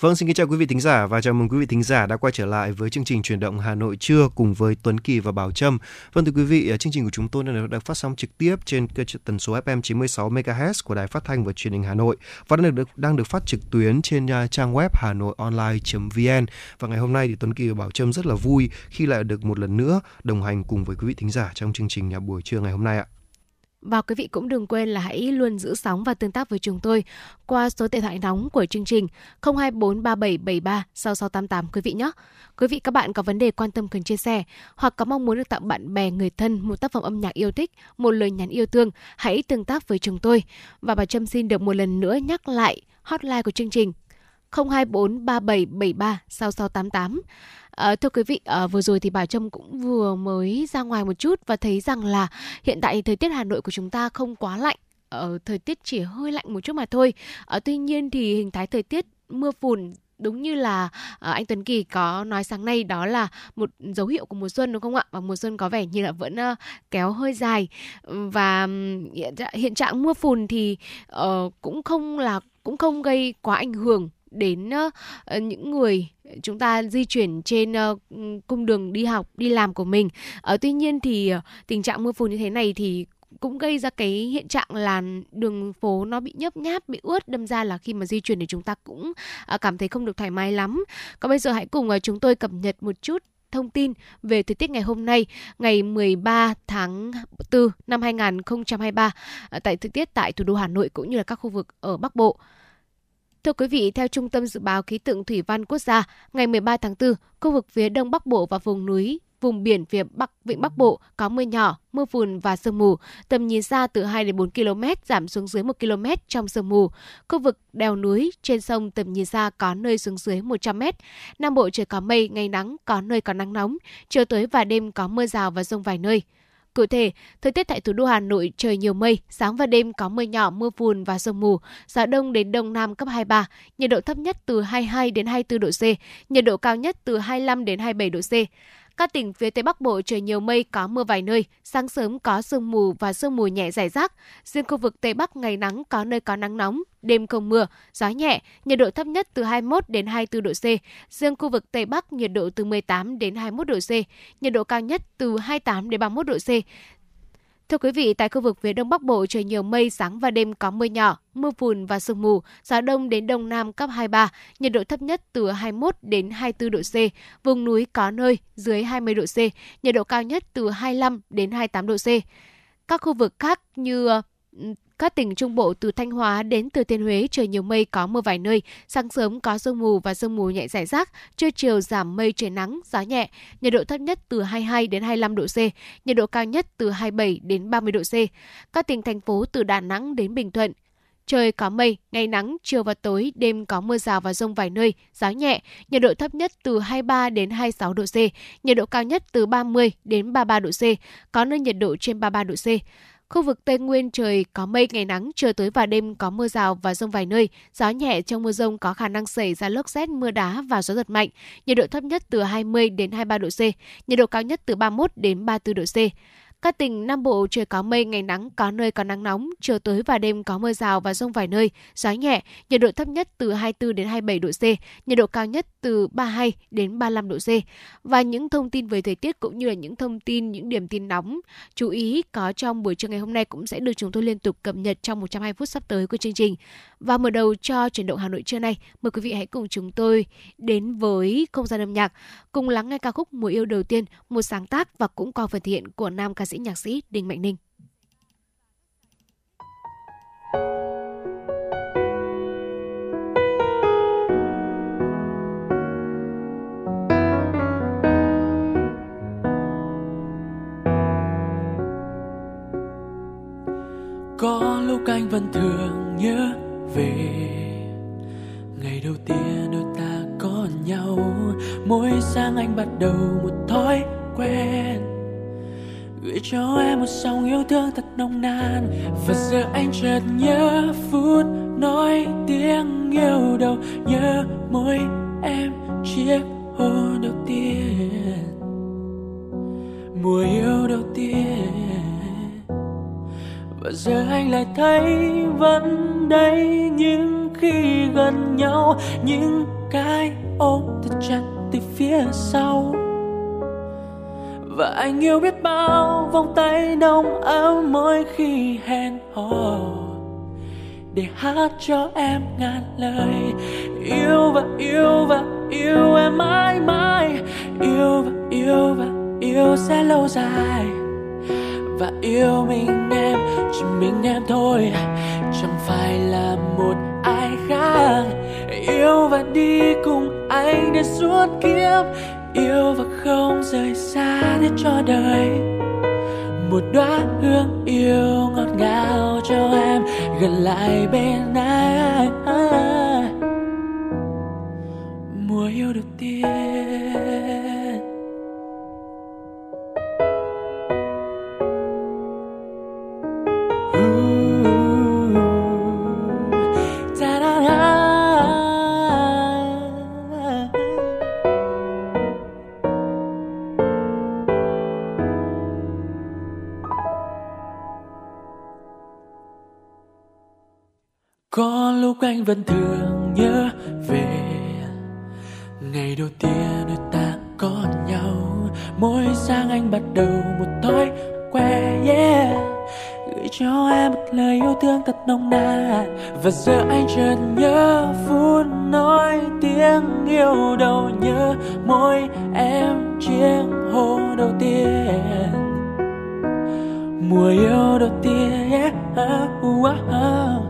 Vâng, xin kính chào quý vị thính giả và chào mừng quý vị thính giả đã quay trở lại với chương trình truyền động Hà Nội trưa cùng với Tuấn Kỳ và Bảo Trâm. Vâng thưa quý vị, ờ, chương trình của chúng tôi đang được phát sóng trực tiếp trên tần số FM 96 MHz của Đài Phát thanh và Truyền hình Hà Nội và đang được đang được phát trực tuyến trên ờ, trang web hanoionline.vn. Và ngày hôm nay thì Tuấn Kỳ và Bảo Trâm rất là vui khi lại được một lần nữa đồng hành cùng với quý vị thính giả trong chương trình buổi trưa ngày hôm nay ạ. Và quý vị cũng đừng quên là hãy luôn giữ sóng và tương tác với chúng tôi qua số điện thoại nóng của chương trình 0243773 6688 quý vị nhé. Quý vị các bạn có vấn đề quan tâm cần chia sẻ hoặc có mong muốn được tặng bạn bè người thân một tác phẩm âm nhạc yêu thích, một lời nhắn yêu thương, hãy tương tác với chúng tôi. Và bà Trâm xin được một lần nữa nhắc lại hotline của chương trình 024 3773 6688. À, thưa quý vị, à, vừa rồi thì bà Trâm cũng vừa mới ra ngoài một chút và thấy rằng là hiện tại thời tiết Hà Nội của chúng ta không quá lạnh, ở thời tiết chỉ hơi lạnh một chút mà thôi. À, tuy nhiên thì hình thái thời tiết mưa phùn đúng như là uh, anh Tuấn Kỳ có nói sáng nay đó là một dấu hiệu của mùa xuân đúng không ạ? Và mùa xuân có vẻ như là vẫn uh, kéo hơi dài và hiện, hiện trạng mưa phùn thì uh, cũng không là cũng không gây quá ảnh hưởng đến uh, những người chúng ta di chuyển trên uh, cung đường đi học đi làm của mình uh, tuy nhiên thì uh, tình trạng mưa phùn như thế này thì cũng gây ra cái hiện trạng là đường phố nó bị nhấp nháp bị ướt đâm ra là khi mà di chuyển thì chúng ta cũng uh, cảm thấy không được thoải mái lắm còn bây giờ hãy cùng uh, chúng tôi cập nhật một chút thông tin về thời tiết ngày hôm nay, ngày 13 tháng 4 năm 2023 tại thời tiết tại thủ đô Hà Nội cũng như là các khu vực ở Bắc Bộ. Thưa quý vị, theo Trung tâm Dự báo Khí tượng Thủy văn Quốc gia, ngày 13 tháng 4, khu vực phía Đông Bắc Bộ và vùng núi vùng biển phía Bắc Vịnh Bắc Bộ có mưa nhỏ, mưa phùn và sương mù, tầm nhìn xa từ 2 đến 4 km giảm xuống dưới 1 km trong sương mù. Khu vực đèo núi trên sông tầm nhìn xa có nơi xuống dưới 100 m. Nam Bộ trời có mây, ngày nắng, có nơi có nắng nóng, chiều tối và đêm có mưa rào và rông vài nơi. Cụ thể, thời tiết tại thủ đô Hà Nội trời nhiều mây, sáng và đêm có mưa nhỏ, mưa phùn và sương mù, gió đông đến đông nam cấp 23, nhiệt độ thấp nhất từ 22 đến 24 độ C, nhiệt độ cao nhất từ 25 đến 27 độ C. Các tỉnh phía Tây Bắc Bộ trời nhiều mây có mưa vài nơi, sáng sớm có sương mù và sương mù nhẹ rải rác. Riêng khu vực Tây Bắc ngày nắng có nơi có nắng nóng, đêm không mưa, gió nhẹ, nhiệt độ thấp nhất từ 21 đến 24 độ C. Riêng khu vực Tây Bắc nhiệt độ từ 18 đến 21 độ C, nhiệt độ cao nhất từ 28 đến 31 độ C. Thưa quý vị, tại khu vực phía Đông Bắc Bộ trời nhiều mây, sáng và đêm có mưa nhỏ, mưa phùn và sương mù, gió đông đến đông nam cấp 23, nhiệt độ thấp nhất từ 21 đến 24 độ C, vùng núi có nơi dưới 20 độ C, nhiệt độ cao nhất từ 25 đến 28 độ C. Các khu vực khác như các tỉnh Trung Bộ từ Thanh Hóa đến Thừa Thiên Huế trời nhiều mây có mưa vài nơi, sáng sớm có sương mù và sương mù nhẹ rải rác, trưa chiều giảm mây trời nắng, gió nhẹ, nhiệt độ thấp nhất từ 22 đến 25 độ C, nhiệt độ cao nhất từ 27 đến 30 độ C. Các tỉnh thành phố từ Đà Nẵng đến Bình Thuận, Trời có mây, ngày nắng, chiều và tối, đêm có mưa rào và rông vài nơi, gió nhẹ, nhiệt độ thấp nhất từ 23 đến 26 độ C, nhiệt độ cao nhất từ 30 đến 33 độ C, có nơi nhiệt độ trên 33 độ C. Khu vực Tây Nguyên trời có mây ngày nắng, chiều tối và đêm có mưa rào và rông vài nơi. Gió nhẹ trong mưa rông có khả năng xảy ra lốc xét, mưa đá và gió giật mạnh. Nhiệt độ thấp nhất từ 20 đến 23 độ C, nhiệt độ cao nhất từ 31 đến 34 độ C. Các tỉnh Nam Bộ trời có mây, ngày nắng, có nơi có nắng nóng, chiều tối và đêm có mưa rào và rông vài nơi, gió nhẹ, nhiệt độ thấp nhất từ 24 đến 27 độ C, nhiệt độ cao nhất từ 32 đến 35 độ C. Và những thông tin về thời tiết cũng như là những thông tin, những điểm tin nóng chú ý có trong buổi trưa ngày hôm nay cũng sẽ được chúng tôi liên tục cập nhật trong 120 phút sắp tới của chương trình. Và mở đầu cho chuyển động Hà Nội trưa nay, mời quý vị hãy cùng chúng tôi đến với không gian âm nhạc, cùng lắng nghe ca khúc Mùa yêu đầu tiên, một sáng tác và cũng có phần thiện của nam ca sĩ nhạc sĩ Đinh Mạnh Ninh. Có lúc anh vẫn thường nhớ về Ngày đầu tiên đôi ta có nhau, Mỗi sáng anh bắt đầu một thói quen gửi cho em một dòng yêu thương thật nồng nàn. Và giờ anh chợt nhớ phút nói tiếng yêu đầu, nhớ môi em chiếc hôn đầu tiên. Mùa yêu đầu tiên. Và giờ anh lại thấy vẫn đây những khi gần nhau, những cái ôm thật chặt từ phía sau và anh yêu biết bao vòng tay nồng ấm mỗi khi hẹn hò. Để hát cho em ngàn lời. Yêu và yêu và yêu em mãi mãi. Yêu và yêu và yêu sẽ lâu dài. Và yêu mình em, chỉ mình em thôi. Chẳng phải là một ai khác. Yêu và đi cùng anh để suốt kiếp yêu và không rời xa để cho đời. Một đóa hương yêu ngọt ngào cho em, gần lại bên anh mùa yêu đầu tiên anh vẫn thường nhớ về. Ngày đầu tiên đôi ta có nhau mỗi sáng anh bắt đầu một thói quen yeah. Gửi cho em một lời yêu thương thật nồng nàn và giờ anh chợt nhớ phút nói tiếng yêu đầu nhớ môi em chiếc hôn đầu tiên. Mùa yêu đầu tiên yeah. uh, uh, uh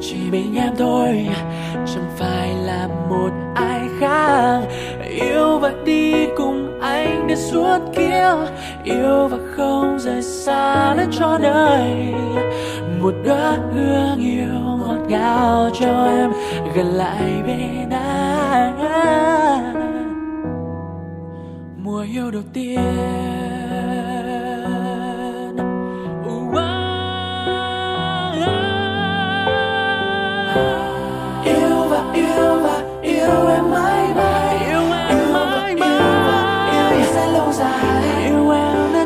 chỉ mình em thôi, chẳng phải là một ai khác. Yêu và đi cùng anh đến suốt kiếp yêu và không rời xa lên cho đời. Một đóa hương yêu ngọt ngào cho em, gần lại bên anh. Mùa yêu đầu tiên.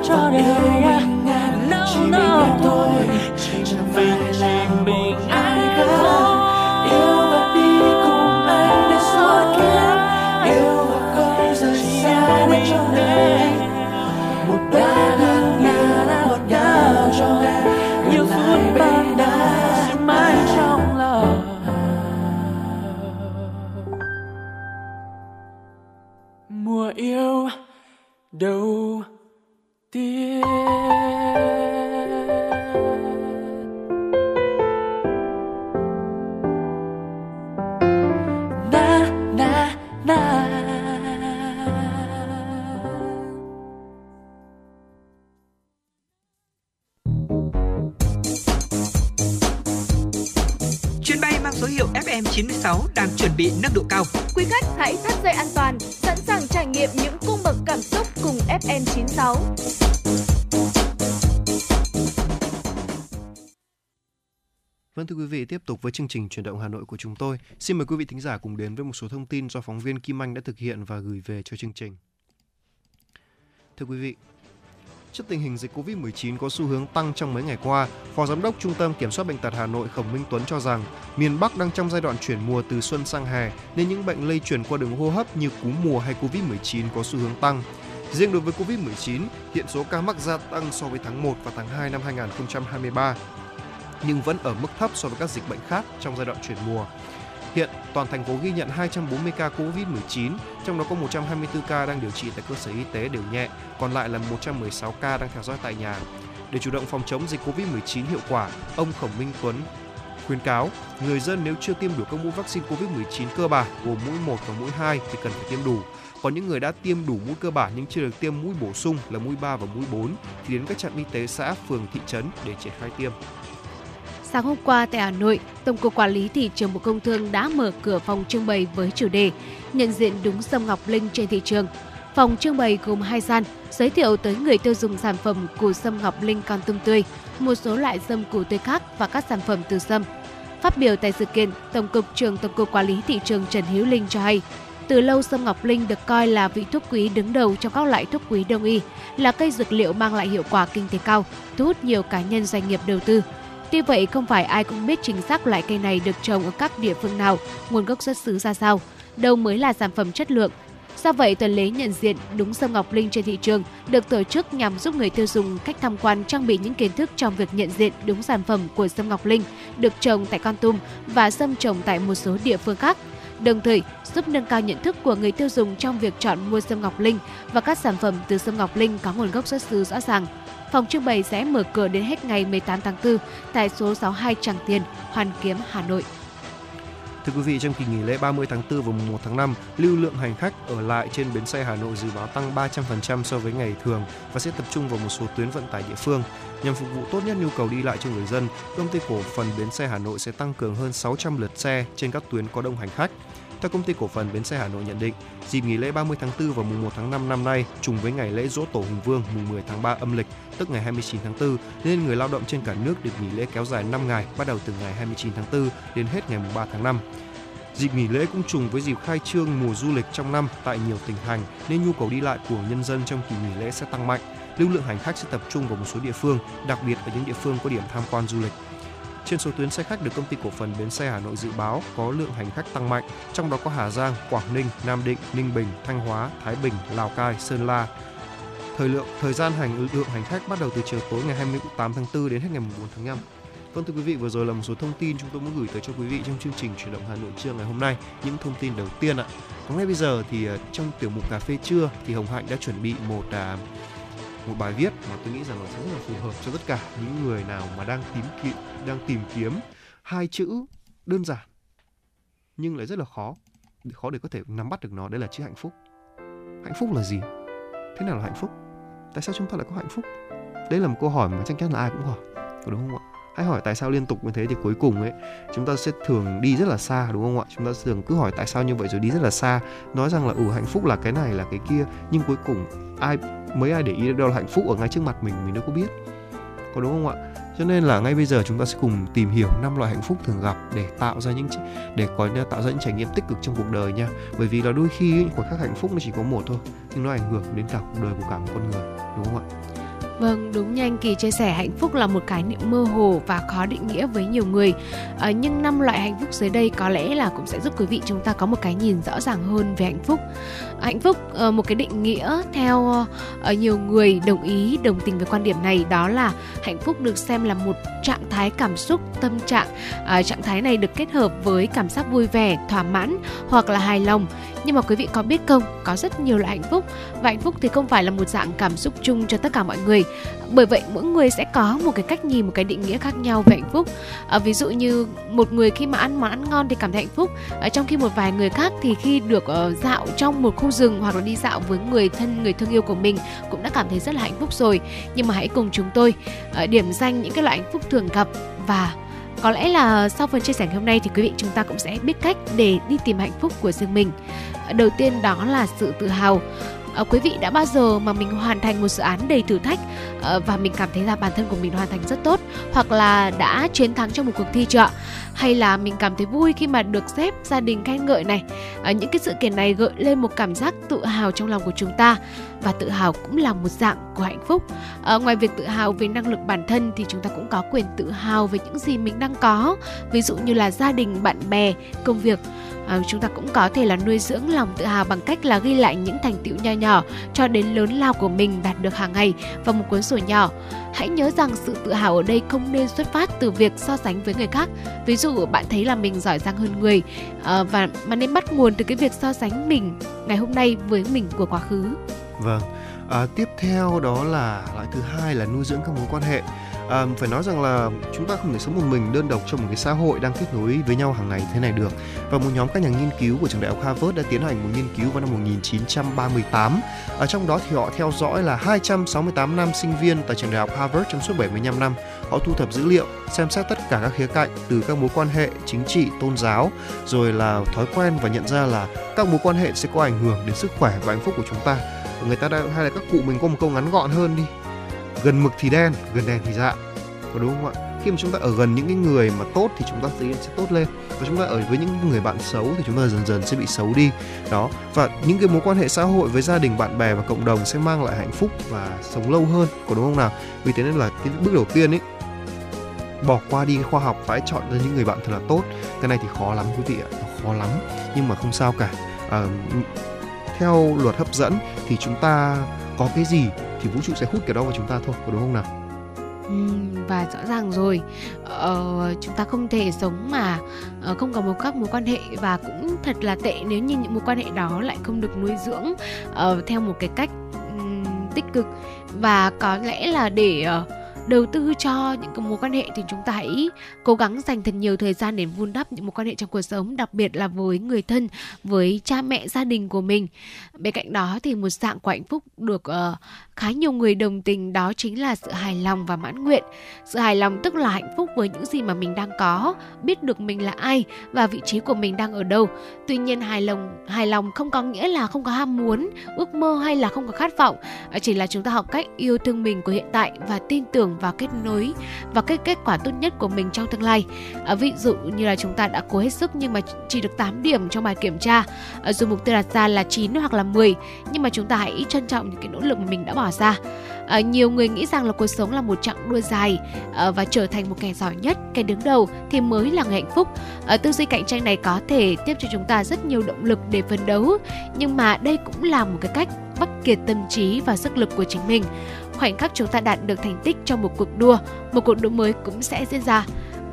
Đầu thưa quý vị, tiếp tục với chương trình chuyển động Hà Nội của chúng tôi. Xin mời quý vị thính giả cùng đến với một số thông tin do phóng viên Kim Anh đã thực hiện và gửi về cho chương trình. Thưa quý vị, trước tình hình dịch Covid-19 có xu hướng tăng trong mấy ngày qua, Phó Giám đốc Trung tâm Kiểm soát Bệnh tật Hà Nội Khổng Minh Tuấn cho rằng miền Bắc đang trong giai đoạn chuyển mùa từ xuân sang hè nên những bệnh lây truyền qua đường hô hấp như cúm mùa hay Covid-19 có xu hướng tăng. Riêng đối với Covid-19, hiện số ca mắc gia tăng so với tháng 1 và tháng 2 năm 2023 nhưng vẫn ở mức thấp so với các dịch bệnh khác trong giai đoạn chuyển mùa. Hiện toàn thành phố ghi nhận 240 ca Covid-19, trong đó có 124 ca đang điều trị tại cơ sở y tế đều nhẹ, còn lại là 116 ca đang theo dõi tại nhà. Để chủ động phòng chống dịch Covid-19 hiệu quả, ông Khổng Minh Tuấn, Khuyến cáo, người dân nếu chưa tiêm đủ các mũi vaccine COVID-19 cơ bản gồm mũi 1 và mũi 2 thì cần phải tiêm đủ. Còn những người đã tiêm đủ mũi cơ bản nhưng chưa được tiêm mũi bổ sung là mũi 3 và mũi 4 thì đến các trạm y tế xã, phường, thị trấn để triển khai tiêm. Sáng hôm qua tại Hà Nội, Tổng cục Quản lý thị trường Bộ Công Thương đã mở cửa phòng trưng bày với chủ đề nhận diện đúng sâm ngọc linh trên thị trường. Phòng trưng bày gồm hai gian, giới thiệu tới người tiêu dùng sản phẩm củ sâm ngọc linh con tum tươi, một số loại sâm củ tươi khác và các sản phẩm từ sâm. Phát biểu tại sự kiện, Tổng cục trưởng Tổng cục Quản lý thị trường Trần Hiếu Linh cho hay, từ lâu sâm ngọc linh được coi là vị thuốc quý đứng đầu trong các loại thuốc quý đông y, là cây dược liệu mang lại hiệu quả kinh tế cao, thu hút nhiều cá nhân doanh nghiệp đầu tư. Tuy vậy, không phải ai cũng biết chính xác loại cây này được trồng ở các địa phương nào, nguồn gốc xuất xứ ra sao, đâu mới là sản phẩm chất lượng. Do vậy, tuần lễ nhận diện đúng sâm ngọc linh trên thị trường được tổ chức nhằm giúp người tiêu dùng cách tham quan trang bị những kiến thức trong việc nhận diện đúng sản phẩm của sâm ngọc linh được trồng tại Con Tum và sâm trồng tại một số địa phương khác đồng thời giúp nâng cao nhận thức của người tiêu dùng trong việc chọn mua sâm ngọc linh và các sản phẩm từ sâm ngọc linh có nguồn gốc xuất xứ rõ ràng. Phòng trưng bày sẽ mở cửa đến hết ngày 18 tháng 4 tại số 62 Tràng Tiền, Hoàn Kiếm, Hà Nội. Thưa quý vị, trong kỳ nghỉ lễ 30 tháng 4 và 1 tháng 5, lưu lượng hành khách ở lại trên bến xe Hà Nội dự báo tăng 300% so với ngày thường và sẽ tập trung vào một số tuyến vận tải địa phương. Nhằm phục vụ tốt nhất nhu cầu đi lại cho người dân, công ty cổ phần bến xe Hà Nội sẽ tăng cường hơn 600 lượt xe trên các tuyến có đông hành khách. Theo công ty cổ phần bến xe Hà Nội nhận định, dịp nghỉ lễ 30 tháng 4 và mùng 1 tháng 5 năm nay trùng với ngày lễ Dỗ Tổ Hùng Vương mùng 10 tháng 3 âm lịch, tức ngày 29 tháng 4, nên người lao động trên cả nước được nghỉ lễ kéo dài 5 ngày, bắt đầu từ ngày 29 tháng 4 đến hết ngày mùng 3 tháng 5. Dịp nghỉ lễ cũng trùng với dịp khai trương mùa du lịch trong năm tại nhiều tỉnh thành nên nhu cầu đi lại của nhân dân trong kỳ nghỉ lễ sẽ tăng mạnh. Lưu lượng hành khách sẽ tập trung vào một số địa phương, đặc biệt ở những địa phương có điểm tham quan du lịch. Trên số tuyến xe khách được công ty cổ phần bến xe Hà Nội dự báo có lượng hành khách tăng mạnh, trong đó có Hà Giang, Quảng Ninh, Nam Định, Ninh Bình, Thanh Hóa, Thái Bình, Lào Cai, Sơn La. Thời lượng thời gian hành lượng hành khách bắt đầu từ chiều tối ngày 28 tháng 4 đến hết ngày 4 tháng 5. Vâng thưa quý vị, vừa rồi là một số thông tin chúng tôi muốn gửi tới cho quý vị trong chương trình chuyển động Hà Nội trưa ngày hôm nay. Những thông tin đầu tiên ạ. Còn ngay bây giờ thì ờ, trong tiểu mục cà phê trưa thì Hồng Hạnh đã chuẩn bị một à, một bài viết mà tôi nghĩ rằng là rất là phù hợp cho tất cả những người nào mà đang tìm kiếm đang tìm kiếm hai chữ đơn giản, nhưng lại rất là khó khó để có thể nắm bắt được nó. Đấy là chữ hạnh phúc. Hạnh phúc là gì? Thế nào là hạnh phúc? Tại sao chúng ta lại có hạnh phúc? Đây là một câu hỏi mà chắc chắn là ai cũng hỏi, có đúng không ạ? Hãy hỏi tại sao liên tục như thế thì cuối cùng ấy, chúng ta sẽ thường đi rất là xa, đúng không ạ? Chúng ta thường cứ hỏi tại sao như vậy rồi đi rất là xa. Nói rằng là ừ hạnh phúc là cái này, là cái kia, nhưng cuối cùng ai, mấy ai để ý được đâu là hạnh phúc ở ngay trước mặt mình mình đâu có biết. Có đúng không ạ? Cho nên là ngay bây giờ chúng ta sẽ cùng tìm hiểu năm loại hạnh phúc thường gặp để tạo ra những để có tạo ra những trải nghiệm tích cực trong cuộc đời nha. Bởi vì là đôi khi khoảnh khắc hạnh phúc nó chỉ có một thôi, nhưng nó ảnh hưởng đến cả cuộc đời của cả một con người, đúng không ạ? Vâng, đúng như anh Kỳ chia sẻ, hạnh phúc là một khái niệm mơ hồ và khó định nghĩa với nhiều người. À, nhưng năm loại hạnh phúc dưới đây có lẽ là cũng sẽ giúp quý vị chúng ta có một cái nhìn rõ ràng hơn về hạnh phúc. Hạnh phúc ờ, một cái định nghĩa theo ờ, nhiều người đồng ý đồng tình với quan điểm này đó là hạnh phúc được xem là một trạng thái cảm xúc, tâm trạng. À, trạng thái này được kết hợp với cảm giác vui vẻ, thỏa mãn hoặc là hài lòng. Nhưng mà quý vị có biết không, có rất nhiều loại hạnh phúc. Và hạnh phúc thì không phải là một dạng cảm xúc chung cho tất cả mọi người. Bởi vậy mỗi người sẽ có một cái cách nhìn một cái định nghĩa khác nhau về hạnh phúc. À, ví dụ như một người khi mà ăn món ăn ngon thì cảm thấy hạnh phúc. À, trong khi một vài người khác thì khi được uh, dạo trong một khu rừng hoặc là đi dạo với người thân người thương yêu của mình cũng đã cảm thấy rất là hạnh phúc rồi. Nhưng mà hãy cùng chúng tôi uh, điểm danh những cái loại hạnh phúc thường gặp và có lẽ là sau phần chia sẻ ngày hôm nay thì quý vị chúng ta cũng sẽ biết cách để đi tìm hạnh phúc của riêng mình. Đầu tiên đó là sự tự hào. À, quý vị đã bao giờ mà mình hoàn thành một dự án đầy thử thách à, và mình cảm thấy là bản thân của mình hoàn thành rất tốt hoặc là đã chiến thắng trong một cuộc thi chưa hay là mình cảm thấy vui khi mà được sếp gia đình khen ngợi này. À, những cái sự kiện này gợi lên một cảm giác tự hào trong lòng của chúng ta. Và tự hào cũng là một dạng của hạnh phúc. À, ngoài việc tự hào về năng lực bản thân thì chúng ta cũng có quyền tự hào về những gì mình đang có. Ví dụ như là gia đình bạn bè công việc à, chúng ta cũng có thể là nuôi dưỡng lòng tự hào bằng cách là ghi lại những thành tựu nho nhỏ cho đến lớn lao của mình đạt được hàng ngày vào một cuốn sổ nhỏ. Hãy nhớ rằng sự tự hào ở đây không nên xuất phát từ việc so sánh với người khác. Ví dụ bạn thấy là mình giỏi giang hơn người à, và mà nên bắt nguồn từ cái việc so sánh mình ngày hôm nay với mình của quá khứ. Vâng. À, tiếp theo đó là loại thứ hai là nuôi dưỡng các mối quan hệ à, phải nói rằng là chúng ta không thể sống một mình đơn độc trong một cái xã hội đang kết nối với nhau hàng ngày thế này được. Và một nhóm các nhà nghiên cứu của trường đại học Harvard đã tiến hành một nghiên cứu vào năm 1938 ở trong đó thì họ theo dõi là 268 nam sinh viên tại trường đại học Harvard trong suốt 75 năm. Họ thu thập dữ liệu xem xét tất cả các khía cạnh từ các mối quan hệ chính trị tôn giáo rồi là thói quen và nhận ra là các mối quan hệ sẽ có ảnh hưởng đến sức khỏe và hạnh phúc của chúng ta. Người ta đã hay là các cụ mình có một câu ngắn gọn hơn đi gần mực thì đen gần đèn thì dạ. Có đúng không ạ? Khi mà chúng ta ở gần những cái người mà tốt thì chúng ta tự nhiên sẽ tốt lên. Và chúng ta ở với những người bạn xấu thì chúng ta dần dần sẽ bị xấu đi. Đó. Và những cái mối quan hệ xã hội với gia đình bạn bè và cộng đồng sẽ mang lại hạnh phúc và sống lâu hơn. Có đúng không nào? Vì thế nên là cái bước đầu tiên ấy bỏ qua đi cái khoa học phải chọn ra những người bạn thật là tốt. Cái này thì khó lắm quý vị ạ khó lắm. Nhưng mà không sao cả. À, theo luật hấp dẫn thì chúng ta có cái gì thì vũ trụ sẽ hút cái đó vào chúng ta thôi có đúng không nào? Và rõ ràng rồi. Ờ, chúng ta không thể sống mà ờ, không có một các mối quan hệ và cũng thật là tệ nếu như những mối quan hệ đó lại không được nuôi dưỡng uh, theo một cái cách um, tích cực. Và có lẽ là để uh, đầu tư cho những cái mối quan hệ thì chúng ta hãy cố gắng dành thật nhiều thời gian để vun đắp những mối quan hệ trong cuộc sống đặc biệt là với người thân với cha mẹ gia đình của mình bên cạnh đó thì một dạng của hạnh phúc được uh, khá nhiều người đồng tình đó chính là sự hài lòng và mãn nguyện. Sự hài lòng tức là hạnh phúc với những gì mà mình đang có biết được mình là ai và vị trí của mình đang ở đâu. Tuy nhiên hài lòng hài lòng không có nghĩa là không có ham muốn ước mơ hay là không có khát vọng ờ, chỉ là chúng ta học cách yêu thương mình của hiện tại và tin tưởng vào kết nối và cái kết quả tốt nhất của mình trong tương lai. À, ví dụ như là chúng ta đã cố hết sức nhưng mà chỉ được 8 điểm trong bài kiểm tra. À, dù mục tiêu đặt ra là 9 hoặc là 10 nhưng mà chúng ta hãy trân trọng những cái nỗ lực mà mình đã bỏ ra. À, nhiều người nghĩ rằng là cuộc sống là một chặng đua dài à, và trở thành một kẻ giỏi nhất kẻ đứng đầu thì mới là người hạnh phúc. À, tư duy cạnh tranh này có thể tiếp cho chúng ta rất nhiều động lực để phấn đấu nhưng mà đây cũng là một cái cách bắt kiệt tâm trí và sức lực của chính mình. Khoảnh khắc chúng ta đạt được thành tích trong một cuộc đua một cuộc đua mới cũng sẽ diễn ra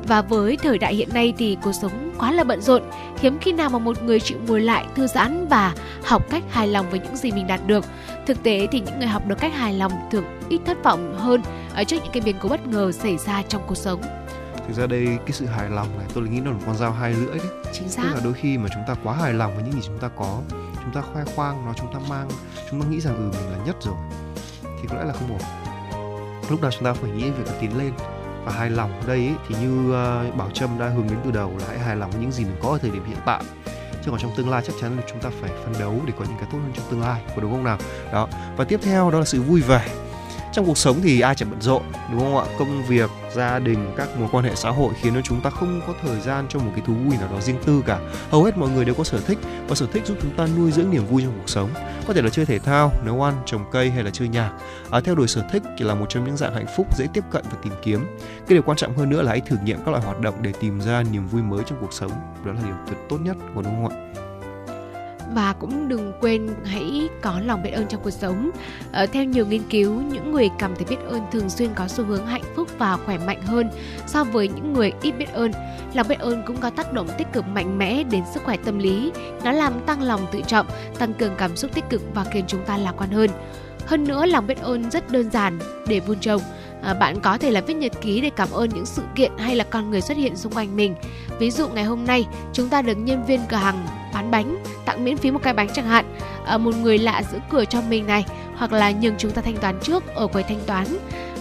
và với thời đại hiện nay thì cuộc sống quá là bận rộn. Hiếm khi nào mà một người chịu ngồi lại thư giãn và học cách hài lòng với những gì mình đạt được. Thực tế thì những người học được cách hài lòng thường ít thất vọng hơn ở trước những cái biến cố bất ngờ xảy ra trong cuộc sống. Thực ra đây cái sự hài lòng này tôi nghĩ nó là một con dao hai lưỡi đấy. Chính xác. tức là đôi khi mà chúng ta quá hài lòng với những gì chúng ta có chúng ta khoe khoang nó chúng ta mang chúng ta nghĩ rằng ừ mình là nhất rồi thì có lẽ là không ổn. Lúc nào chúng ta phải nghĩ về việc tiến lên và hài lòng ở đây ý, thì như uh, bảo trâm đã hướng đến từ đầu là hãy hài lòng với những gì mình có ở thời điểm hiện tại. Chứ còn trong tương lai chắc chắn là chúng ta phải phấn đấu để có những cái tốt hơn trong tương lai có đúng không nào? Đó và tiếp theo đó là sự vui vẻ trong cuộc sống thì ai chẳng bận rộn đúng không ạ? Công việc gia đình các mối quan hệ xã hội khiến cho chúng ta không có thời gian cho một cái thú vui nào đó riêng tư cả. Hầu hết mọi người đều có sở thích và sở thích giúp chúng ta nuôi dưỡng niềm vui trong cuộc sống. Có thể là chơi thể thao nấu ăn trồng cây hay là chơi nhạc. À, theo đuổi sở thích thì là một trong những dạng hạnh phúc dễ tiếp cận và tìm kiếm. Cái điều quan trọng hơn nữa là hãy thử nghiệm các loại hoạt động để tìm ra niềm vui mới trong cuộc sống. Đó là điều tuyệt tốt nhất của đúng không ạ? Và cũng đừng quên hãy có lòng biết ơn trong cuộc sống. Ờ, theo nhiều nghiên cứu, những người cảm thấy biết ơn thường xuyên có xu hướng hạnh phúc và khỏe mạnh hơn so với những người ít biết ơn. Lòng biết ơn cũng có tác động tích cực mạnh mẽ đến sức khỏe tâm lý. Nó làm tăng lòng tự trọng, tăng cường cảm xúc tích cực và khiến chúng ta lạc quan hơn. Hơn nữa, lòng biết ơn rất đơn giản để vun trồng à, bạn có thể là viết nhật ký để cảm ơn những sự kiện hay là con người xuất hiện xung quanh mình ví dụ ngày hôm nay chúng ta được nhân viên cửa hàng bán bánh tặng miễn phí một cái bánh chẳng hạn. À, một người lạ giữ cửa cho mình này hoặc là nhường chúng ta thanh toán trước ở quầy thanh toán.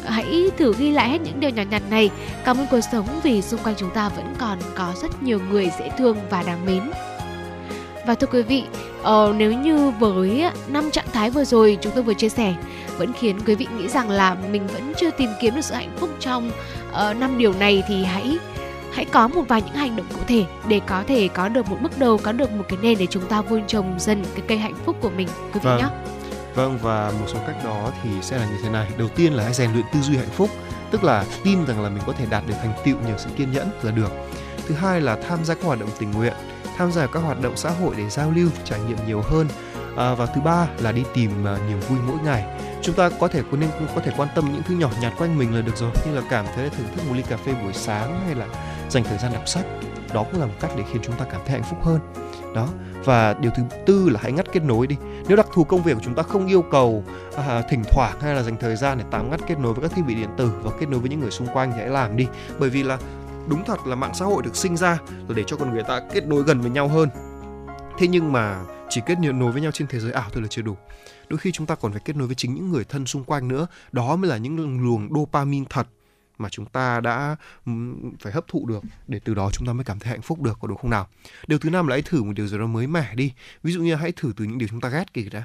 Ờ, hãy thử ghi lại hết những điều nhỏ nhặt này. Cảm ơn cuộc sống vì xung quanh chúng ta vẫn còn có rất nhiều người dễ thương và đáng mến. Và thưa quý vị, ờ, nếu như với năm trạng thái vừa rồi chúng tôi vừa chia sẻ vẫn khiến quý vị nghĩ rằng là mình vẫn chưa tìm kiếm được sự hạnh phúc trong uh, năm điều này thì hãy hãy có một vài những hành động cụ thể để có thể có được một bước đầu có được một cái nền để chúng ta vun trồng dần cái cây hạnh phúc của mình quý vị vâng. nhé vâng và một số cách đó thì sẽ là như thế này. Đầu tiên là hãy rèn luyện tư duy hạnh phúc tức là tin rằng là mình có thể đạt được thành tựu nhờ sự kiên nhẫn là được. Thứ hai là tham gia các hoạt động tình nguyện tham gia các hoạt động xã hội để giao lưu trải nghiệm nhiều hơn. À, và thứ ba là đi tìm uh, niềm vui mỗi ngày. Chúng ta có thể có nên có thể quan tâm những thứ nhỏ nhặt quanh mình là được rồi như là cảm thấy thưởng thức một ly cà phê buổi sáng hay là dành thời gian đọc sách đó cũng là một cách để khiến chúng ta cảm thấy hạnh phúc hơn. Đó và điều thứ tư là hãy ngắt kết nối đi. Nếu đặc thù công việc của chúng ta không yêu cầu à, thỉnh thoảng hay là dành thời gian để tạm ngắt kết nối với các thiết bị điện tử và kết nối với những người xung quanh thì hãy làm đi. Bởi vì là đúng thật là mạng xã hội được sinh ra là để cho con người ta kết nối gần với nhau hơn. Thế nhưng mà chỉ kết nối với nhau trên thế giới ảo thôi là chưa đủ. Đôi khi chúng ta còn phải kết nối với chính những người thân xung quanh nữa. Đó mới là những luồng dopamine thật mà chúng ta đã phải hấp thụ được để từ đó chúng ta mới cảm thấy hạnh phúc được, có đúng không nào? Điều thứ năm là hãy thử một điều gì đó mới mẻ đi. Ví dụ như hãy thử từ những điều chúng ta ghét kì đã.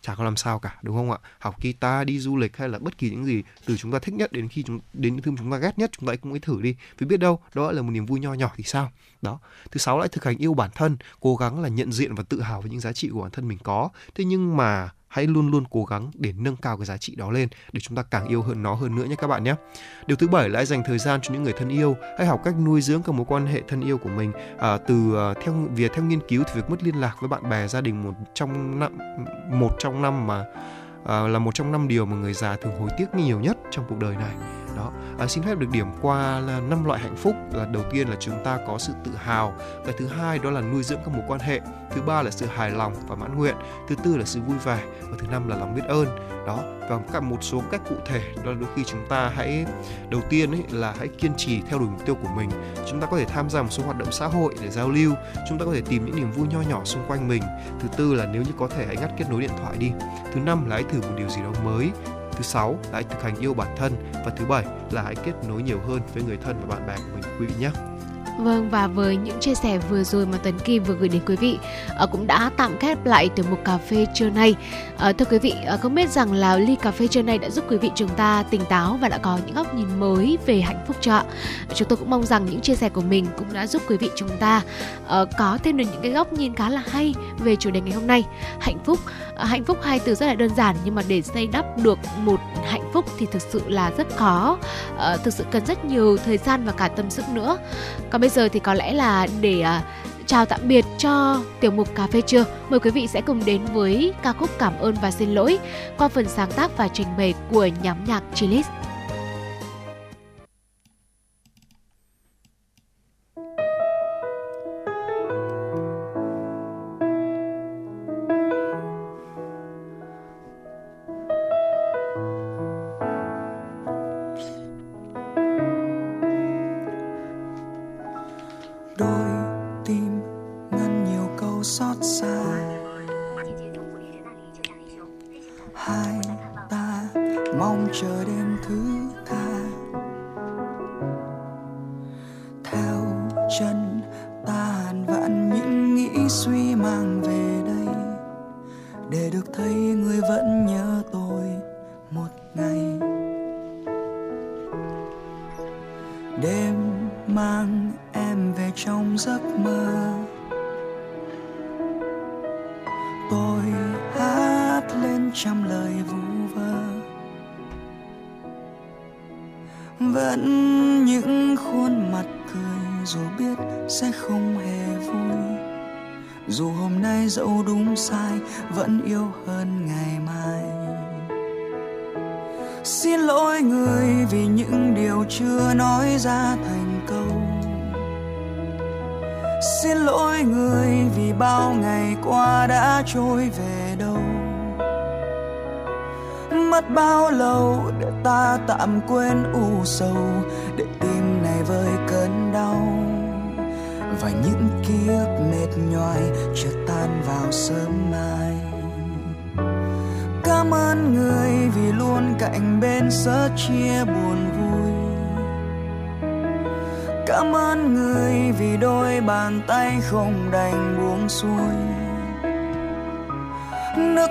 Chả có làm sao cả, đúng không ạ? Học guitar, đi du lịch hay là bất kỳ những gì từ chúng ta thích nhất, đến khi chúng, đến những thứ chúng ta ghét nhất, chúng ta cũng hãy thử đi. Vì biết đâu, đó là một niềm vui nho nhỏ thì sao? Đó. Thứ sáu lại thực hành yêu bản thân, cố gắng là nhận diện và tự hào với những giá trị của bản thân mình có. Thế nhưng mà hãy luôn luôn cố gắng để nâng cao cái giá trị đó lên để chúng ta càng yêu hơn nó hơn nữa nhé các bạn nhé. Điều thứ bảy là hãy dành thời gian cho những người thân yêu. Hãy học cách nuôi dưỡng các mối quan hệ thân yêu của mình à, từ à, theo việc theo nghiên cứu thì việc mất liên lạc với bạn bè gia đình một trong năm một trong năm mà à, là một trong năm điều mà người già thường hối tiếc nhiều nhất trong cuộc đời này đó. À, xin phép được điểm qua là năm loại hạnh phúc là đầu tiên là chúng ta có sự tự hào. Cái thứ hai đó là nuôi dưỡng các mối quan hệ. Thứ ba là sự hài lòng và mãn nguyện. Thứ tư là sự vui vẻ. Và thứ năm là lòng biết ơn. Đó và cả một số cách cụ thể đó là đôi khi chúng ta hãy đầu tiên ấy là hãy kiên trì theo đuổi mục tiêu của mình. Chúng ta có thể tham gia một số hoạt động xã hội để giao lưu. Chúng ta có thể tìm những niềm vui nho nhỏ xung quanh mình. Thứ tư là nếu như có thể hãy ngắt kết nối điện thoại đi. Thứ năm là hãy thử một điều gì đó mới thứ sáu là hãy thực hành yêu bản thân và thứ bảy là hãy kết nối nhiều hơn với người thân và bạn bè của mình, quý vị nhé. Vâng và với những chia sẻ vừa rồi mà Tuấn Kim vừa gửi đến quý vị uh, cũng đã tạm khép lại tiểu mục cà phê trưa nay. Uh, thưa quý vị, uh, không biết rằng là ly cà phê trưa nay đã giúp quý vị chúng ta tỉnh táo và đã có những góc nhìn mới về hạnh phúc chưa ạ? Chúng tôi cũng mong rằng những chia sẻ của mình cũng đã giúp quý vị chúng ta uh, có thêm được những cái góc nhìn khá là hay về chủ đề ngày hôm nay. Hạnh phúc, uh, hạnh phúc hai từ rất là đơn giản nhưng mà để xây đắp được một hạnh phúc thì thực sự là rất khó. Uh, thực sự cần rất nhiều thời gian và cả tâm sức nữa. Còn bây giờ thì có lẽ là để uh, chào tạm biệt cho tiểu mục cà phê trưa mời quý vị sẽ cùng đến với ca khúc cảm ơn và xin lỗi qua phần sáng tác và trình bày của nhóm nhạc Chilis.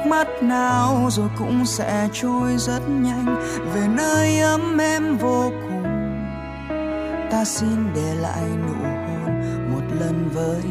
Mắt nào rồi cũng sẽ trôi rất nhanh. Về nơi ấm em vô cùng, ta xin để lại nụ hôn một lần với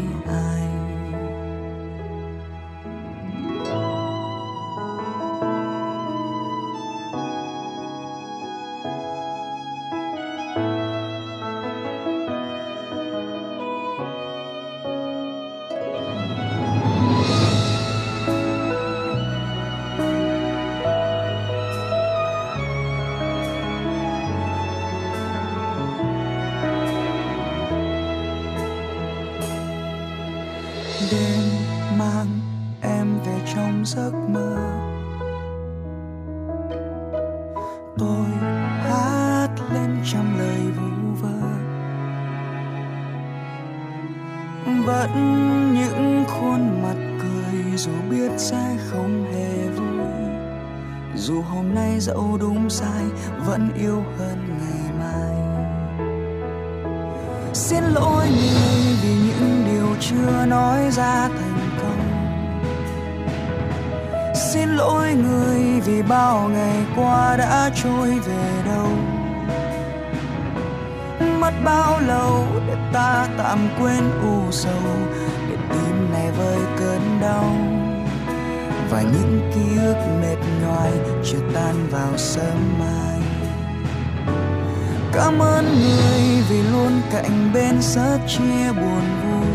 cạnh sớt chia buồn vui.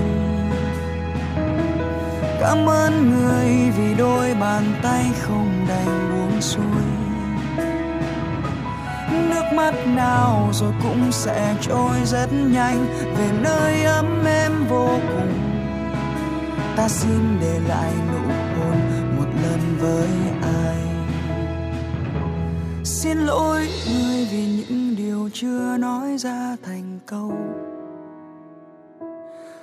Cảm ơn người vì đôi bàn tay không đành buông xuôi. Nước mắt nào rồi cũng sẽ trôi rất nhanh, về nơi ấm êm vô cùng. Ta xin để lại nụ hôn một lần với ai. Xin lỗi người vì những điều chưa nói ra thành câu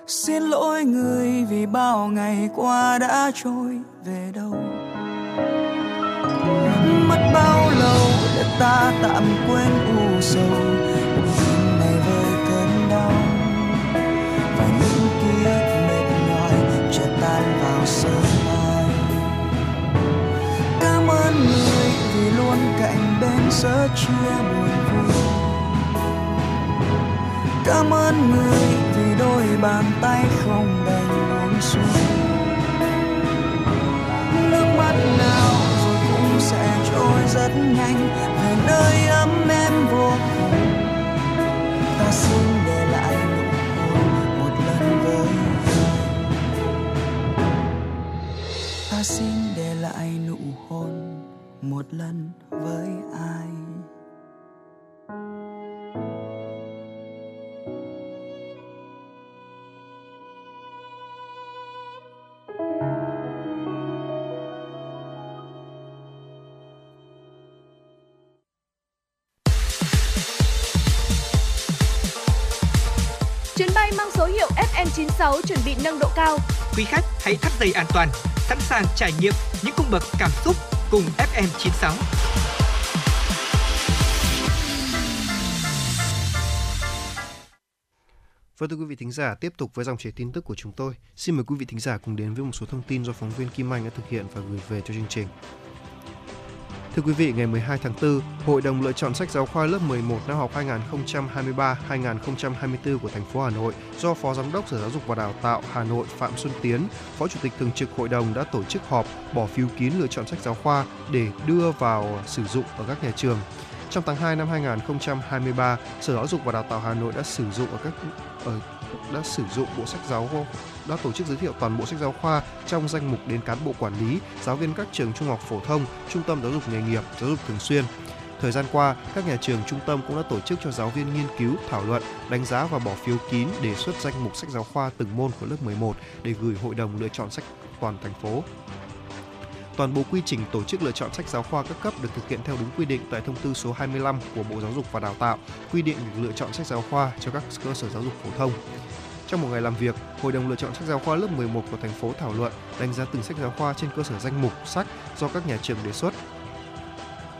xin lỗi người vì bao ngày qua đã trôi về đâu. Mất bao lâu để ta tạm quên u sầu? Tim này vơi cơn đau. Và những ký ức mệt nhòi chợt tan vào sớm mai. Cảm ơn người vì luôn cạnh bên sớt chia buồn vui. Cảm ơn người đôi bàn tay không đành buông xuống. Nước mắt nào rồi cũng sẽ trôi rất nhanh, về nơi ấm em vô cùng. Ta xin để lại nụ hôn một lần với ta xin để lại nụ hôn một lần với ai. Bị nâng độ cao. Quý khách hãy thắt dây an toàn, sẵn sàng trải nghiệm những cung bậc cảm xúc cùng FM96. Vâng thưa quý vị thính giả, tiếp tục với dòng chảy tin tức của chúng tôi. Xin mời quý vị thính giả cùng đến với một số thông tin do phóng viên Kim Anh đã thực hiện và gửi về cho chương trình. Thưa quý vị, ngày 12 tháng 4, Hội đồng lựa chọn sách giáo khoa lớp 11 năm học 2023-2024 của thành phố Hà Nội do Phó Giám đốc Sở Giáo dục và Đào tạo Hà Nội Phạm Xuân Tiến, Phó Chủ tịch Thường trực Hội đồng đã tổ chức họp bỏ phiếu kín lựa chọn sách giáo khoa để đưa vào sử dụng ở các nhà trường. Trong tháng 2 năm 2023, Sở Giáo dục và Đào tạo Hà Nội đã sử dụng ở các ở đã sử dụng bộ sách giáo khoa đã tổ chức giới thiệu toàn bộ sách giáo khoa trong danh mục đến cán bộ quản lý, giáo viên các trường trung học phổ thông, trung tâm giáo dục nghề nghiệp, giáo dục thường xuyên. Thời gian qua, các nhà trường trung tâm cũng đã tổ chức cho giáo viên nghiên cứu, thảo luận, đánh giá và bỏ phiếu kín đề xuất danh mục sách giáo khoa từng môn của lớp 11 để gửi Hội đồng lựa chọn sách toàn thành phố. Toàn bộ quy trình tổ chức lựa chọn sách giáo khoa các cấp được thực hiện theo đúng quy định tại thông tư số 25 của Bộ Giáo dục và Đào tạo, quy định việc lựa chọn sách giáo khoa cho các cơ sở giáo dục phổ thông. Trong một ngày làm việc, Hội đồng lựa chọn sách giáo khoa lớp 11 của thành phố thảo luận, đánh giá từng sách giáo khoa trên cơ sở danh mục sách do các nhà trường đề xuất.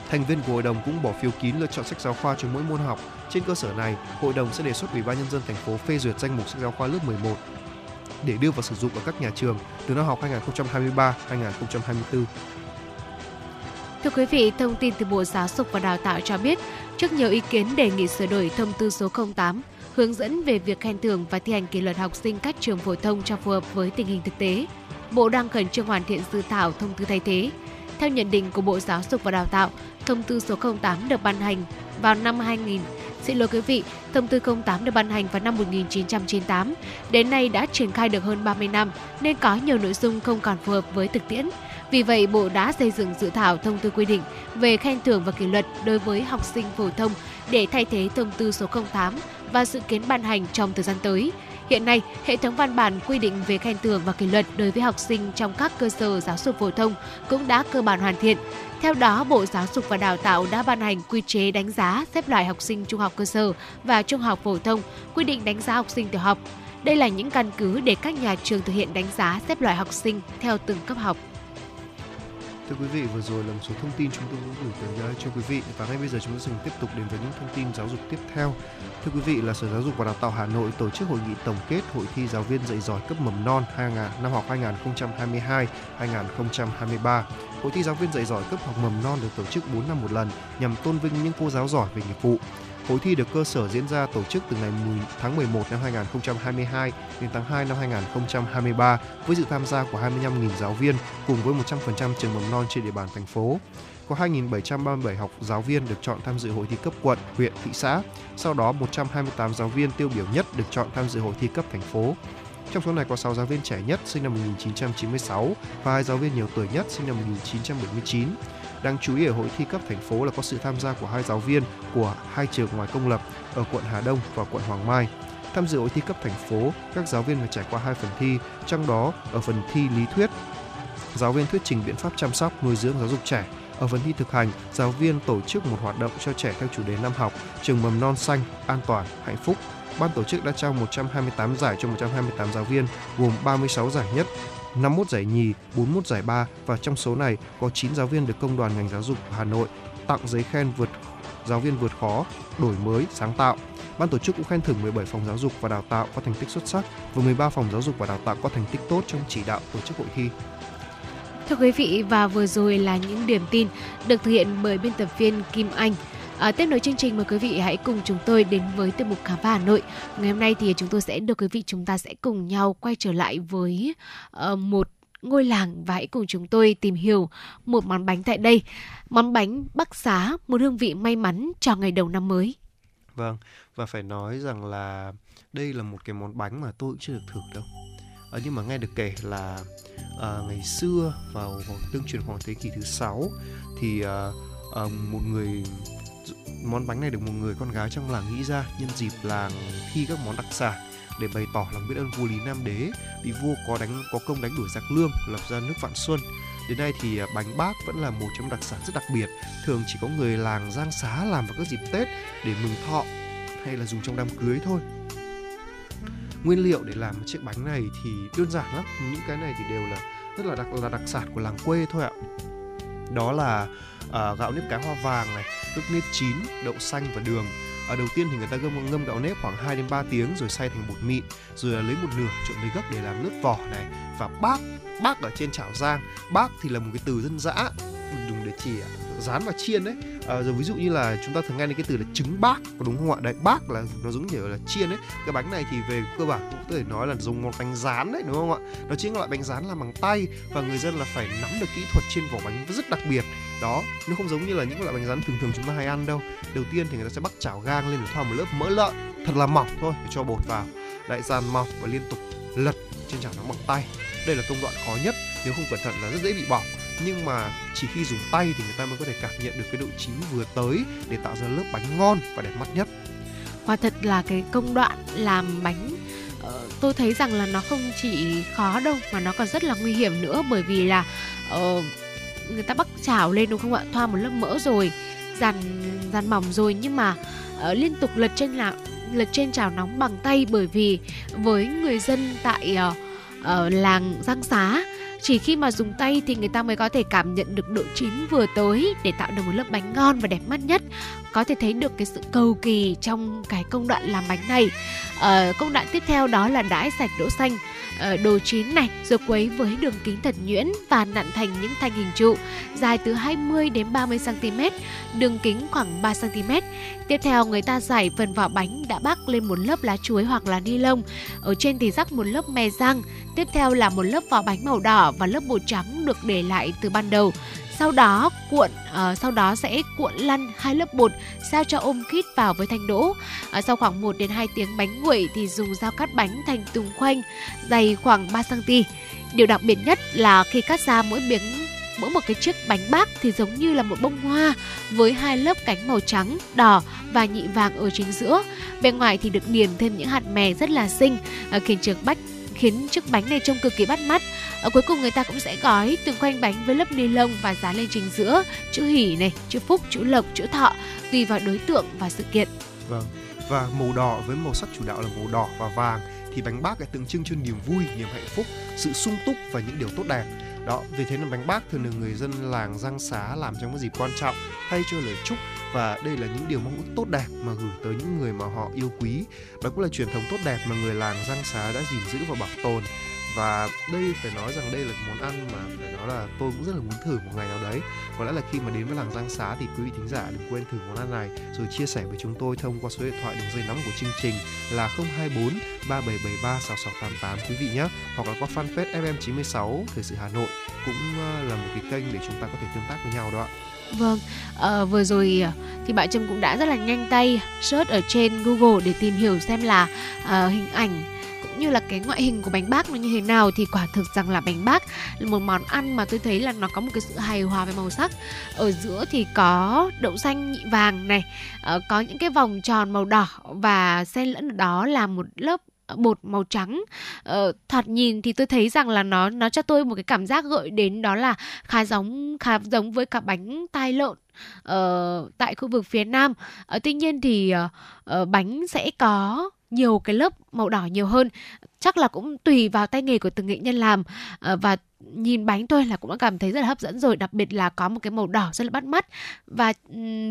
Thành viên của hội đồng cũng bỏ phiếu kín lựa chọn sách giáo khoa cho mỗi môn học. Trên cơ sở này, hội đồng sẽ đề xuất Ủy ban nhân dân thành phố phê duyệt danh mục sách giáo khoa lớp 11 để đưa vào sử dụng ở các nhà trường từ năm học 2023-2024. Thưa quý vị, thông tin từ Bộ Giáo dục và Đào tạo cho biết, trước nhiều ý kiến đề nghị sửa đổi thông tư số 08 hướng dẫn về việc khen thưởng và thi hành kỷ luật học sinh các trường phổ thông cho phù hợp với tình hình thực tế. Bộ đang khẩn trương hoàn thiện dự thảo thông tư thay thế. Theo nhận định của Bộ Giáo dục và Đào tạo, thông tư số 08 được ban hành vào năm 2000. Xin lỗi quý vị, thông tư 08 được ban hành vào năm 1998. Đến nay đã triển khai được hơn 30 năm nên có nhiều nội dung không còn phù hợp với thực tiễn. Vì vậy, Bộ đã xây dựng dự thảo thông tư quy định về khen thưởng và kỷ luật đối với học sinh phổ thông để thay thế thông tư số 08 và dự kiến ban hành trong thời gian tới. Hiện nay, hệ thống văn bản quy định về khen thưởng và kỷ luật đối với học sinh trong các cơ sở giáo dục phổ thông cũng đã cơ bản hoàn thiện. Theo đó, Bộ Giáo dục và Đào tạo đã ban hành quy chế đánh giá xếp loại học sinh trung học cơ sở và trung học phổ thông, quy định đánh giá học sinh tiểu học. Đây là những căn cứ để các nhà trường thực hiện đánh giá xếp loại học sinh theo từng cấp học. Thưa quý vị, vừa rồi là một số thông tin chúng tôi cũng gửi tới à, cho quý vị và ngay bây giờ chúng tôi sẽ tiếp tục đến với những thông tin giáo dục tiếp theo. Thưa quý vị, là Sở Giáo dục và Đào tạo Hà Nội tổ chức hội nghị tổng kết hội thi giáo viên dạy giỏi cấp mầm non năm học 2022-2023. Hội thi giáo viên dạy giỏi cấp học mầm non được tổ chức 4 năm một lần nhằm tôn vinh những cô giáo giỏi về nghiệp vụ. Hội thi được cơ sở diễn ra tổ chức từ ngày 10 tháng 11 năm 2022 đến tháng 2 năm 2023 với sự tham gia của 25.000 giáo viên cùng với 100% trường mầm non trên địa bàn thành phố. Có 2.737 học giáo viên được chọn tham dự hội thi cấp quận, huyện, thị xã. Sau đó 128 giáo viên tiêu biểu nhất được chọn tham dự hội thi cấp thành phố. Trong số này có 6 giáo viên trẻ nhất sinh năm 1996 và 2 giáo viên nhiều tuổi nhất sinh năm 1979. Đáng chú ý ở hội thi cấp thành phố là có sự tham gia của hai giáo viên của hai trường ngoài công lập ở quận Hà Đông và quận Hoàng Mai. Tham dự hội thi cấp thành phố, các giáo viên phải trải qua hai phần thi, trong đó ở phần thi lý thuyết, giáo viên thuyết trình biện pháp chăm sóc, nuôi dưỡng giáo dục trẻ. Ở phần thi thực hành, giáo viên tổ chức một hoạt động cho trẻ theo chủ đề năm học, trường mầm non xanh, an toàn, hạnh phúc. Ban tổ chức đã trao 128 giải cho 128 giáo viên, gồm 36 giải nhất, 51 giải nhì, 41 giải ba và trong số này có 9 giáo viên được công đoàn ngành giáo dục Hà Nội tặng giấy khen vượt giáo viên vượt khó, đổi mới, sáng tạo. Ban tổ chức cũng khen thưởng 17 phòng giáo dục và đào tạo có thành tích xuất sắc và 13 phòng giáo dục và đào tạo có thành tích tốt trong chỉ đạo tổ chức hội thi. Thưa quý vị và vừa rồi là những điểm tin được thực hiện bởi biên tập viên Kim Anh. À, tiếp nối chương trình mời quý vị hãy cùng chúng tôi đến với tiêu mục khám phá Hà Nội. Ngày hôm nay thì chúng tôi sẽ được quý vị chúng ta sẽ cùng nhau quay trở lại với uh, một ngôi làng và hãy cùng chúng tôi tìm hiểu một món bánh tại đây. Món bánh Bắc Xá, một hương vị may mắn cho ngày đầu năm mới. Vâng, và phải nói rằng là đây là một cái món bánh mà tôi cũng chưa được thử đâu. À, nhưng mà nghe được kể là à, ngày xưa vào tương truyền khoảng thế kỷ thứ sáu thì à, à, một người món bánh này được một người con gái trong làng nghĩ ra nhân dịp làng thi các món đặc sản để bày tỏ lòng biết ơn vua Lý Nam Đế vì vua có đánh có công đánh đuổi giặc lương lập ra nước Vạn Xuân. Đến nay thì à, bánh bác vẫn là một trong đặc sản rất đặc biệt, thường chỉ có người làng Giang Xá làm vào các dịp Tết để mừng thọ hay là dùng trong đám cưới thôi. Nguyên liệu để làm chiếc bánh này thì đơn giản lắm, những cái này thì đều là rất là đặc là đặc sản của làng quê thôi ạ. Đó là à, gạo nếp cái hoa vàng này, nước nếp chín, đậu xanh và đường. ở đầu tiên thì người ta ngâm ngâm gạo nếp khoảng 2 đến 3 tiếng rồi xay thành bột mịn, rồi lấy một nửa trộn lấy gấc để làm lớp vỏ này và bác bác ở trên chảo rang. Bác thì là một cái từ dân dã dùng để chỉ rán và chiên đấy à, rồi ví dụ như là chúng ta thường nghe đến cái từ là trứng bác có đúng không ạ? Đấy bác là nó giống kiểu là chiên đấy cái bánh này thì về cơ bản cũng có thể nói là dùng một bánh rán đấy đúng không ạ? Nó chính là loại bánh rán làm bằng tay và người dân là phải nắm được kỹ thuật trên vỏ bánh rất đặc biệt. Đó nó không giống như là những loại bánh rán thường thường chúng ta hay ăn đâu. Đầu tiên thì người ta sẽ bắt chảo gang lên để thoa một lớp mỡ lợn thật là mỏng thôi để cho bột vào. Lại dàn mỏng và liên tục lật trên chảo nóng bằng tay. Đây là công đoạn khó nhất nếu không cẩn thận là rất dễ bị bỏng nhưng mà chỉ khi dùng tay thì người ta mới có thể cảm nhận được cái độ chín vừa tới để tạo ra lớp bánh ngon và đẹp mắt nhất. Quả thật là cái công đoạn làm bánh ờ, tôi thấy rằng là nó không chỉ khó đâu mà nó còn rất là nguy hiểm nữa. Bởi vì là uh, người ta bắt chảo lên đúng không ạ? Thoa một lớp mỡ rồi dàn dàn mỏng rồi. Nhưng mà uh, liên tục lật trên là lật trên chảo nóng bằng tay. Bởi vì với người dân tại uh, uh, làng Giang Xá chỉ khi mà dùng tay thì người ta mới có thể cảm nhận được độ chín vừa tới để tạo được một lớp bánh ngon và đẹp mắt nhất. Có thể thấy được cái sự cầu kỳ trong cái công đoạn làm bánh này. À, công đoạn tiếp theo đó là đãi sạch đỗ xanh. Ờ, đồ chín này rồi quấy với đường kính thật nhuyễn và nặn thành những thanh hình trụ dài từ 20 đến 30 cm, đường kính khoảng 3 cm. Tiếp theo người ta giải phần vỏ bánh đã bắc lên một lớp lá chuối hoặc là ni lông. Ở trên thì rắc một lớp mè rang. Tiếp theo là một lớp vỏ bánh màu đỏ và lớp bột trắng được để lại từ ban đầu sau đó cuộn uh, sau đó sẽ cuộn lăn hai lớp bột sao cho ôm khít vào với thanh đỗ uh, sau khoảng 1 đến 2 tiếng bánh nguội thì dùng dao cắt bánh thành từng khoanh dày khoảng 3 cm điều đặc biệt nhất là khi cắt ra mỗi miếng mỗi một cái chiếc bánh bác thì giống như là một bông hoa với hai lớp cánh màu trắng, đỏ và nhị vàng ở chính giữa. Bên ngoài thì được điền thêm những hạt mè rất là xinh, ờ, khiến chiếc bách khiến chiếc bánh này trông cực kỳ bắt mắt. Ở cuối cùng người ta cũng sẽ gói từng khoanh bánh với lớp ni lông và dán lên trình giữa chữ hỷ này, chữ phúc, chữ lộc, chữ thọ tùy vào đối tượng và sự kiện. Vâng. Và màu đỏ với màu sắc chủ đạo là màu đỏ và vàng thì bánh bác lại tượng trưng cho niềm vui, niềm hạnh phúc, sự sung túc và những điều tốt đẹp. Đó, vì thế là bánh bác thường được người dân làng Giang Xá làm trong các dịp quan trọng thay cho lời chúc và đây là những điều mong ước tốt đẹp mà gửi tới những người mà họ yêu quý. Đó cũng là truyền thống tốt đẹp mà người làng Giang Xá đã gìn giữ và bảo tồn và đây phải nói rằng đây là món ăn mà phải nói là tôi cũng rất là muốn thử một ngày nào đấy. Có lẽ là khi mà đến với làng Giang Xá thì quý vị thính giả đừng quên thử món ăn này. Rồi chia sẻ với chúng tôi thông qua số điện thoại đường dây nóng của chương trình là 024 3773 6688 quý vị nhé. Hoặc là qua fanpage FM96 Thời sự Hà Nội cũng ờ, là một cái kênh để chúng ta có thể tương tác với nhau đó ạ. Vâng, à, vừa rồi ờ, thì bạn Trâm cũng đã rất là nhanh tay search ở trên Google để tìm hiểu xem là à, hình ảnh như là cái ngoại hình của bánh bác nó như thế nào thì quả thực rằng là bánh bác là một món ăn mà tôi thấy là nó có một cái sự hài hòa về màu sắc. Ở giữa thì có đậu xanh nhị vàng này ờ, có những cái vòng tròn màu đỏ và xen lẫn ở đó là một lớp bột màu trắng. Ờ, thoạt nhìn thì tôi thấy rằng là nó nó cho tôi một cái cảm giác gợi đến đó là khá giống khá giống với cả bánh tai lợn ờ, tại khu vực phía nam. Ờ, tuy nhiên thì ờ, ờ bánh sẽ có nhiều cái lớp màu đỏ nhiều hơn. Chắc là cũng tùy vào tay nghề của từng nghệ nhân làm. Ờ, và nhìn bánh thôi là cũng đã cảm thấy rất là hấp dẫn rồi. Đặc biệt là có một cái màu đỏ rất là bắt mắt. Và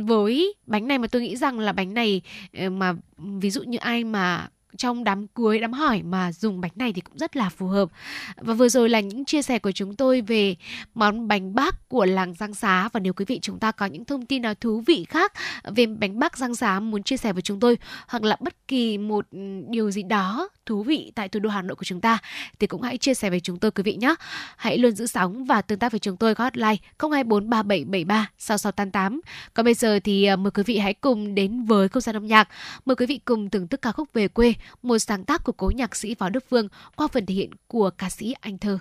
với bánh này mà tôi nghĩ rằng là bánh này ờ, mà ví dụ như ai mà trong đám cưới đám hỏi mà dùng bánh này thì cũng rất là phù hợp và vừa rồi là những chia sẻ của chúng tôi về món bánh bác của làng Giang Xá và nếu quý vị chúng ta có những thông tin nào thú vị khác về bánh bác Giang Xá muốn chia sẻ với chúng tôi hoặc là bất kỳ một ừ, điều gì đó thú vị tại thủ đô Hà Nội của chúng ta thì cũng hãy chia sẻ với chúng tôi quý vị nhé. Hãy luôn giữ sóng và tương tác với chúng tôi có hotline 0243773 6688. Còn bây giờ thì ờ, mời quý vị hãy cùng đến với không gian âm nhạc. Mời quý vị cùng thưởng thức ca khúc về quê, một sáng tác của cố nhạc sĩ Võ Đức Phương qua phần thể hiện của ca sĩ Anh Thơ.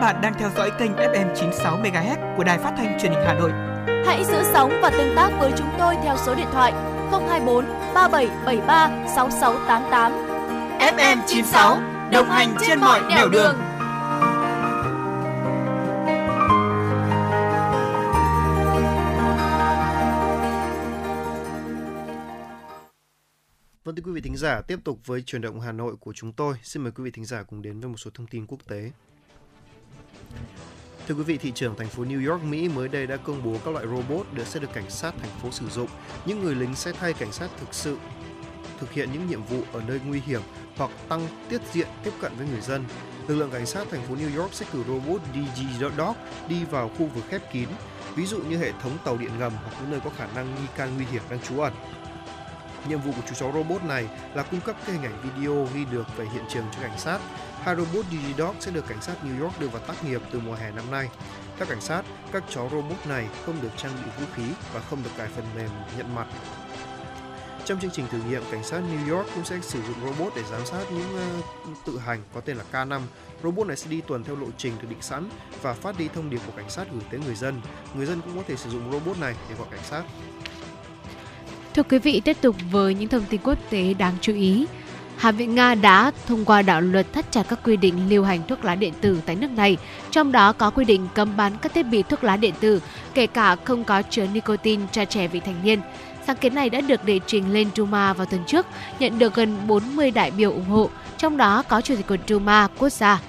Bạn đang theo dõi kênh FM 96 MHz của đài phát thanh truyền hình Hà Nội. Hãy giữ sóng và tương tác với chúng tôi theo số điện thoại 024 3773 6688. FM 96 đồng hành trên mọi nẻo đường. Vâng thưa quý vị thính giả, tiếp tục với truyền động Hà Nội của chúng tôi. Xin mời quý vị thính giả cùng đến với một số thông tin quốc tế. Thưa quý vị, thị trưởng thành phố New York, Mỹ mới đây đã công bố các loại robot được sẽ được cảnh sát thành phố sử dụng. Những người lính sẽ thay cảnh sát thực sự thực hiện những nhiệm vụ ở nơi nguy hiểm hoặc tăng tiết diện tiếp cận với người dân. Lực lượng cảnh sát thành phố New York sẽ cử robot DG Dog đi vào khu vực khép kín, ví dụ như hệ thống tàu điện ngầm hoặc những nơi có khả năng nghi can nguy hiểm đang trú ẩn. Nhiệm vụ của chú chó robot này là cung cấp các hình ảnh video ghi được về hiện trường cho cảnh sát. Hai robot DigiDog sẽ được cảnh sát New York đưa vào tác nghiệp từ mùa hè năm nay. Theo cảnh sát, các chó robot này không được trang bị vũ khí và không được cài phần mềm nhận mặt. Trong chương trình thử nghiệm, cảnh sát New York cũng sẽ sử dụng robot để giám sát những uh, tự hành có tên là K5. Robot này sẽ đi tuần theo lộ trình được định sẵn và phát đi thông điệp của cảnh sát gửi tới người dân. Người dân cũng có thể sử dụng robot này để gọi cảnh sát. Thưa quý vị, tiếp tục với những thông tin quốc tế đáng chú ý. Hạ viện Nga đã thông qua đạo luật thắt chặt các quy định lưu hành thuốc lá điện tử tại nước này, trong đó có quy định cấm bán các thiết bị thuốc lá điện tử, kể cả không có chứa nicotine cho trẻ vị thành niên. Sáng kiến này đã được đệ trình lên Duma vào tuần trước, nhận được gần 40 đại biểu ủng hộ, trong đó có Chủ tịch của Duma quốc gia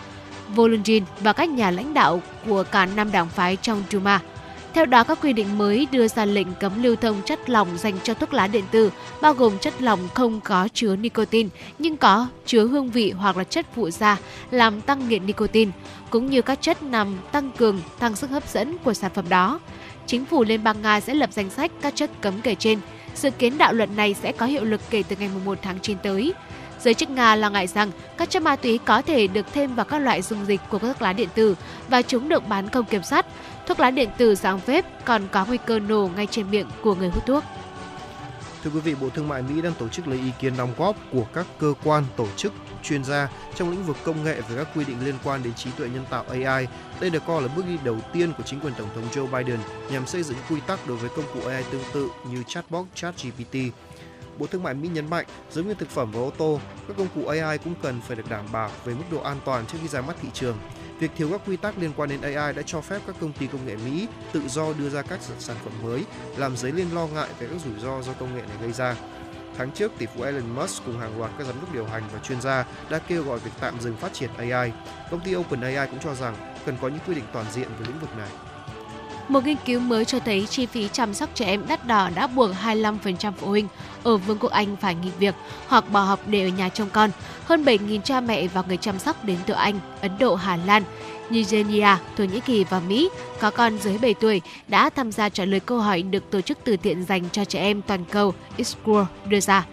Volodin và các nhà lãnh đạo của cả năm đảng phái trong Duma. Theo đó, các quy định mới đưa ra lệnh cấm lưu thông chất lỏng dành cho thuốc lá điện tử, bao gồm chất lỏng không có chứa nicotine nhưng có chứa hương vị hoặc là chất phụ gia làm tăng nghiện nicotine, cũng như các chất nằm tăng cường, tăng sức hấp dẫn của sản phẩm đó. Chính phủ Liên bang Nga sẽ lập danh sách các chất cấm kể trên. Dự kiến đạo luật này sẽ có hiệu lực kể từ ngày 1 tháng 9 tới. Giới chức Nga lo ngại rằng các chất ma túy có thể được thêm vào các loại dung dịch của các thuốc lá điện tử và chúng được bán không kiểm soát. Thuốc lá điện tử dạng vape còn có nguy cơ nổ ngay trên miệng của người hút thuốc. Thưa quý vị, Bộ Thương mại Mỹ đang tổ chức lấy ý kiến đóng góp của các cơ quan, tổ chức, chuyên gia trong lĩnh vực công nghệ về các quy định liên quan đến trí tuệ nhân tạo AI. Đây được coi là bước đi đầu tiên của chính quyền Tổng thống Joe Biden nhằm xây dựng quy tắc đối với công cụ AI tương tự như chatbot ChatGPT. Bộ Thương mại Mỹ nhấn mạnh, giống như thực phẩm và ô tô, các công cụ AI cũng cần phải được đảm bảo về mức độ an toàn trước khi ra mắt thị trường. Việc thiếu các quy tắc liên quan đến AI đã cho phép các công ty công nghệ Mỹ tự do đưa ra các sản phẩm mới, làm dấy lên lo ngại về các rủi ro do công nghệ này gây ra. Tháng trước, tỷ phú Elon Musk cùng hàng loạt các giám đốc điều hành và chuyên gia đã kêu gọi việc tạm dừng phát triển AI. Công ty OpenAI cũng cho rằng cần có những quy định toàn diện về lĩnh vực này. Một nghiên cứu mới cho thấy chi phí chăm sóc trẻ em đắt đỏ đã buộc 25% phụ huynh ở Vương quốc Anh phải nghỉ việc hoặc bỏ học để ở nhà trông con. Hơn 7.000 cha mẹ và người chăm sóc đến từ Anh, Ấn Độ, Hà Lan, Nigeria, Thổ Nhĩ Kỳ và Mỹ có con dưới 7 tuổi đã tham gia trả lời câu hỏi được tổ chức từ thiện dành cho trẻ em toàn cầu Xcroll đưa ra.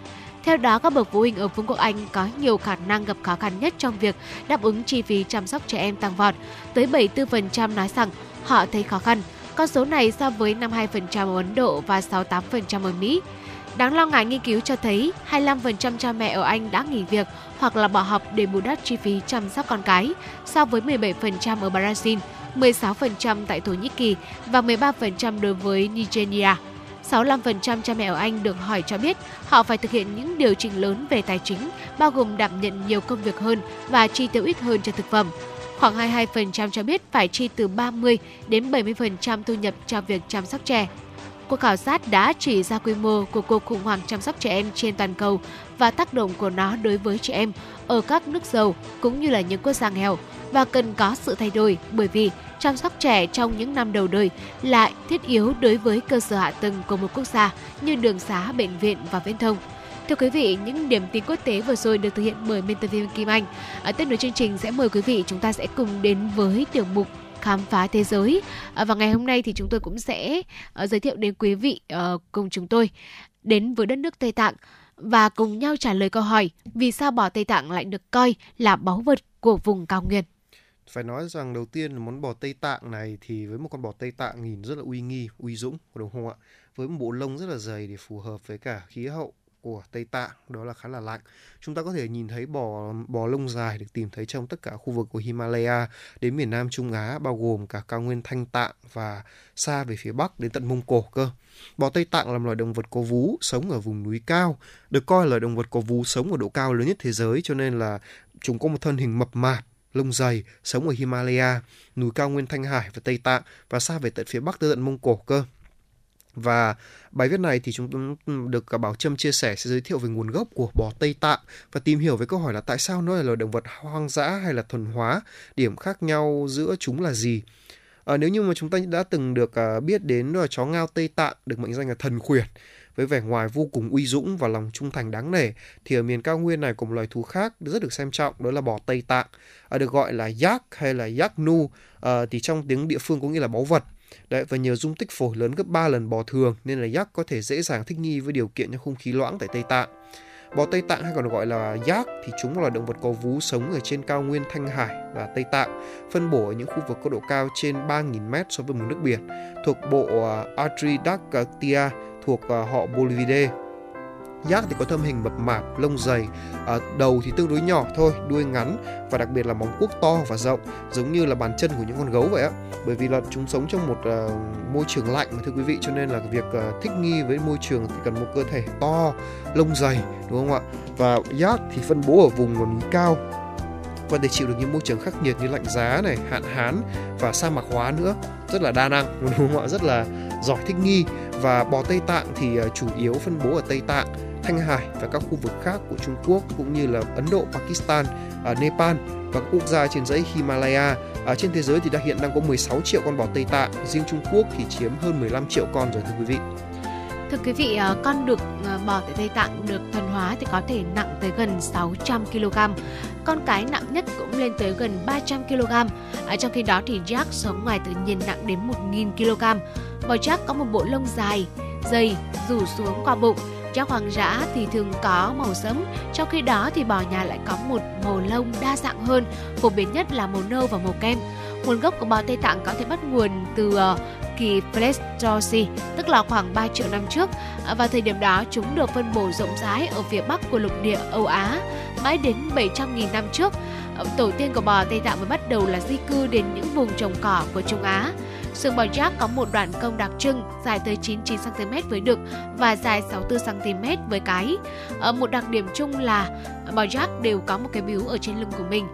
Theo đó, các bậc phụ huynh ở Vương quốc Anh có nhiều khả năng gặp khó khăn nhất trong việc đáp ứng chi phí chăm sóc trẻ em tăng vọt. Tới 74% nói rằng họ thấy khó khăn. Con số này so với 52% ở Ấn Độ và 68% ở Mỹ. Đáng lo ngại nghiên cứu cho thấy 25% cha mẹ ở Anh đã nghỉ việc hoặc là bỏ học để bù đắp chi phí chăm sóc con cái, so với 17% ở Brazil, 16% tại Thổ Nhĩ Kỳ và 13% đối với Nigeria. 65% cha mẹ ở Anh được hỏi cho biết họ phải thực hiện những điều chỉnh lớn về tài chính, bao gồm đảm nhận nhiều công việc hơn và chi tiêu ít hơn cho thực phẩm. Khoảng 22% cho biết phải chi từ 30 đến 70% thu nhập cho việc chăm sóc trẻ. Cuộc khảo sát đã chỉ ra quy mô của cuộc khủng hoảng chăm sóc trẻ em trên toàn cầu và tác động của nó đối với trẻ em ở các nước giàu cũng như là những quốc gia nghèo và cần có sự thay đổi bởi vì chăm sóc trẻ trong những năm đầu đời lại thiết yếu đối với cơ sở hạ tầng của một quốc gia như đường xá, bệnh viện và viễn thông. Thưa quý vị, những điểm tin quốc tế vừa rồi được thực hiện bởi biên tập viên Kim Anh. Ở tiếp nối chương trình sẽ mời quý vị chúng ta sẽ cùng đến với tiểu mục khám phá thế giới à, và ngày hôm nay thì chúng tôi cũng sẽ uh, giới thiệu đến quý vị uh, cùng chúng tôi đến với đất nước Tây Tạng và cùng nhau trả lời câu hỏi vì sao bò Tây Tạng lại được coi là báu vật của vùng cao nguyên. Phải nói rằng đầu tiên là món bò Tây Tạng này thì với một con bò Tây Tạng nhìn rất là uy nghi, uy dũng, đúng không ạ? Với một bộ lông rất là dày để phù hợp với cả khí hậu của Tây Tạng đó là khá là lạnh. Chúng ta có thể nhìn thấy bò bò lông dài được tìm thấy trong tất cả khu vực của Himalaya đến miền Nam Trung Á bao gồm cả cao nguyên Thanh Tạng và xa về phía Bắc đến tận Mông Cổ cơ. Bò Tây Tạng là một loài động vật có vú sống ở vùng núi cao, được coi là động vật có vú sống ở độ cao lớn nhất thế giới cho nên là chúng có một thân hình mập mạp lông dày, sống ở Himalaya, núi cao nguyên Thanh Hải và Tây Tạng và xa về tận phía Bắc tới tận Mông Cổ cơ. Và bài viết này thì chúng được cả Bảo Trâm chia sẻ sẽ giới thiệu về nguồn gốc của bò Tây Tạng và tìm hiểu về câu hỏi là tại sao nó là loài động vật hoang dã hay là thuần hóa, điểm khác nhau giữa chúng là gì. À, nếu như mà chúng ta đã từng được à, biết đến là chó ngao Tây Tạng được mệnh danh là thần khuyển với vẻ ngoài vô cùng uy dũng và lòng trung thành đáng nể thì ở miền cao nguyên này cùng loài thú khác rất được xem trọng đó là bò Tây Tạng à, được gọi là yak hay là yak nu à, thì trong tiếng địa phương có nghĩa là báu vật Đấy, và nhờ dung tích phổi lớn gấp 3 lần bò thường nên là yak có thể dễ dàng thích nghi với điều kiện trong không khí loãng tại Tây Tạng. Bò Tây Tạng hay còn gọi là yak thì chúng là động vật có vú sống ở trên cao nguyên Thanh Hải và Tây Tạng, phân bổ ở những khu vực có độ cao trên 3.000 mét so với mực nước biển, thuộc bộ à, Atridactia thuộc à, họ Bolividae giác thì có thâm hình mập mạp, lông dày, à, đầu thì tương đối nhỏ thôi, đuôi ngắn và đặc biệt là móng cuốc to và rộng, giống như là bàn chân của những con gấu vậy á. Bởi vì là chúng sống trong một à, môi trường lạnh mà thưa quý vị, cho nên là việc à, thích nghi với môi trường thì cần một cơ thể to, lông dày, đúng không ạ? Và giác thì phân bố ở vùng núi cao và để chịu được những môi trường khắc nghiệt như lạnh giá này, hạn hán và sa mạc hóa nữa, rất là đa năng, đúng không ạ? Rất là giỏi thích nghi và bò Tây Tạng thì à, chủ yếu phân bố ở Tây Tạng Thanh Hải và các khu vực khác của Trung Quốc cũng như là Ấn Độ, Pakistan, à, Nepal và các quốc gia trên dãy Himalaya. À, trên thế giới thì đã hiện đang có 16 triệu con bò Tây Tạng, riêng Trung Quốc thì chiếm hơn 15 triệu con rồi thưa quý vị. Thưa quý vị, à, con đực à, bò tại Tây Tạng được thuần hóa thì có thể nặng tới gần 600 kg. Con cái nặng nhất cũng lên tới gần 300 kg. À, trong khi đó thì Jack sống ngoài tự nhiên nặng đến 1.000 kg. Bò Jack có một bộ lông dài, dày, rủ xuống qua bụng Chó hoang dã thì thường có màu sẫm, trong khi đó thì bò nhà lại có một màu lông đa dạng hơn, phổ biến nhất là màu nâu và màu kem. Nguồn gốc của bò Tây Tạng có thể bắt nguồn từ ờ, kỳ Pleistocene, tức là khoảng 3 triệu năm trước. và vào thời điểm đó, chúng được phân bổ rộng rãi ở phía bắc của lục địa Âu Á. Mãi đến 700.000 năm trước, tổ tiên của bò Tây Tạng mới bắt đầu là di cư đến những vùng trồng cỏ của Trung Á. Sừng bò Jack có một đoạn cong đặc trưng dài tới 99 cm với đực và dài 64 cm với cái. Ở một đặc điểm chung là bò Jack đều có một cái biếu ở trên lưng của mình.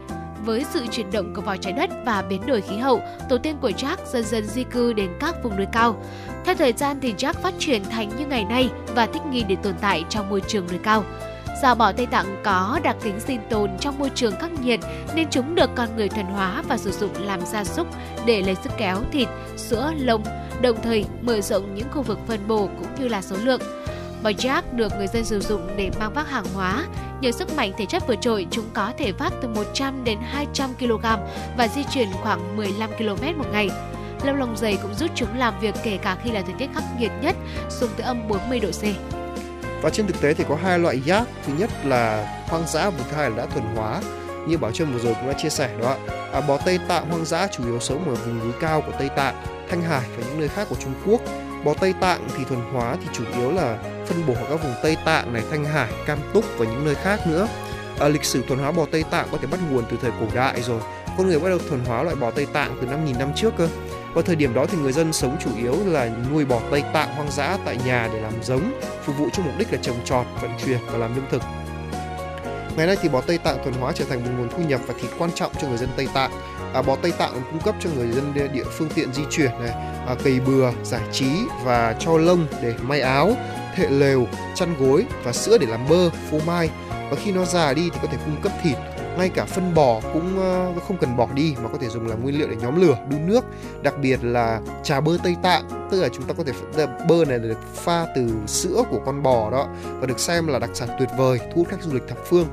Với sự chuyển động của vỏ trái đất và biến đổi khí hậu, tổ tiên của Jack dần dần di cư đến các vùng núi cao. Theo thời gian thì Jack phát triển thành như ngày nay và thích nghi để tồn tại trong môi trường núi cao. Do bò Tây Tạng có đặc tính sinh tồn trong môi trường khắc nghiệt nên chúng được con người thuần hóa và sử dụng làm gia súc để lấy sức kéo thịt, sữa, lông, đồng thời mở rộng những khu vực phân bổ cũng như là số lượng. Bò Jack được người dân sử dụng để mang vác hàng hóa. Nhờ sức mạnh thể chất vượt trội, chúng có thể vác từ 100 đến 200 kg và di chuyển khoảng 15 km một ngày. Lông lông dày cũng giúp chúng làm việc kể cả khi là thời tiết khắc nghiệt nhất, xuống tới âm 40 độ C. Và trên thực tế thì có hai loại giác, thứ nhất là hoang dã và thứ hai là đã thuần hóa. Như Bảo Trâm vừa rồi cũng đã chia sẻ đó À, bò Tây Tạng hoang dã chủ yếu sống ở vùng núi cao của Tây Tạng, Thanh Hải và những nơi khác của Trung Quốc. Bò Tây Tạng thì thuần hóa thì chủ yếu là phân bổ ở các vùng Tây Tạng này, Thanh Hải, Cam Túc và những nơi khác nữa. À, lịch sử thuần hóa bò Tây Tạng có thể bắt nguồn từ thời cổ đại rồi. Con người bắt đầu thuần hóa loại bò Tây Tạng từ 5.000 năm trước cơ. Vào thời điểm đó thì người dân sống chủ yếu là nuôi bò Tây Tạng hoang dã tại nhà để làm giống, phục vụ cho mục đích là trồng trọt, vận chuyển và làm lương thực. Ngày nay thì bò Tây Tạng thuần hóa trở thành một nguồn thu nhập và thịt quan trọng cho người dân Tây Tạng. À, bò Tây Tạng cung cấp cho người dân địa phương tiện di chuyển này, à, cày bừa, giải trí và cho lông để may áo, thệ lều, chăn gối và sữa để làm bơ, phô mai. Và khi nó già đi thì có thể cung cấp thịt, ngay cả phân bò cũng ờ, không cần bỏ đi mà có thể dùng làm nguyên liệu để nhóm lửa, đun nước. Đặc biệt là trà bơ tây tạng, tức là chúng ta có thể bơ này được pha từ sữa của con bò đó và được xem là đặc sản tuyệt vời, thu hút khách du lịch thập phương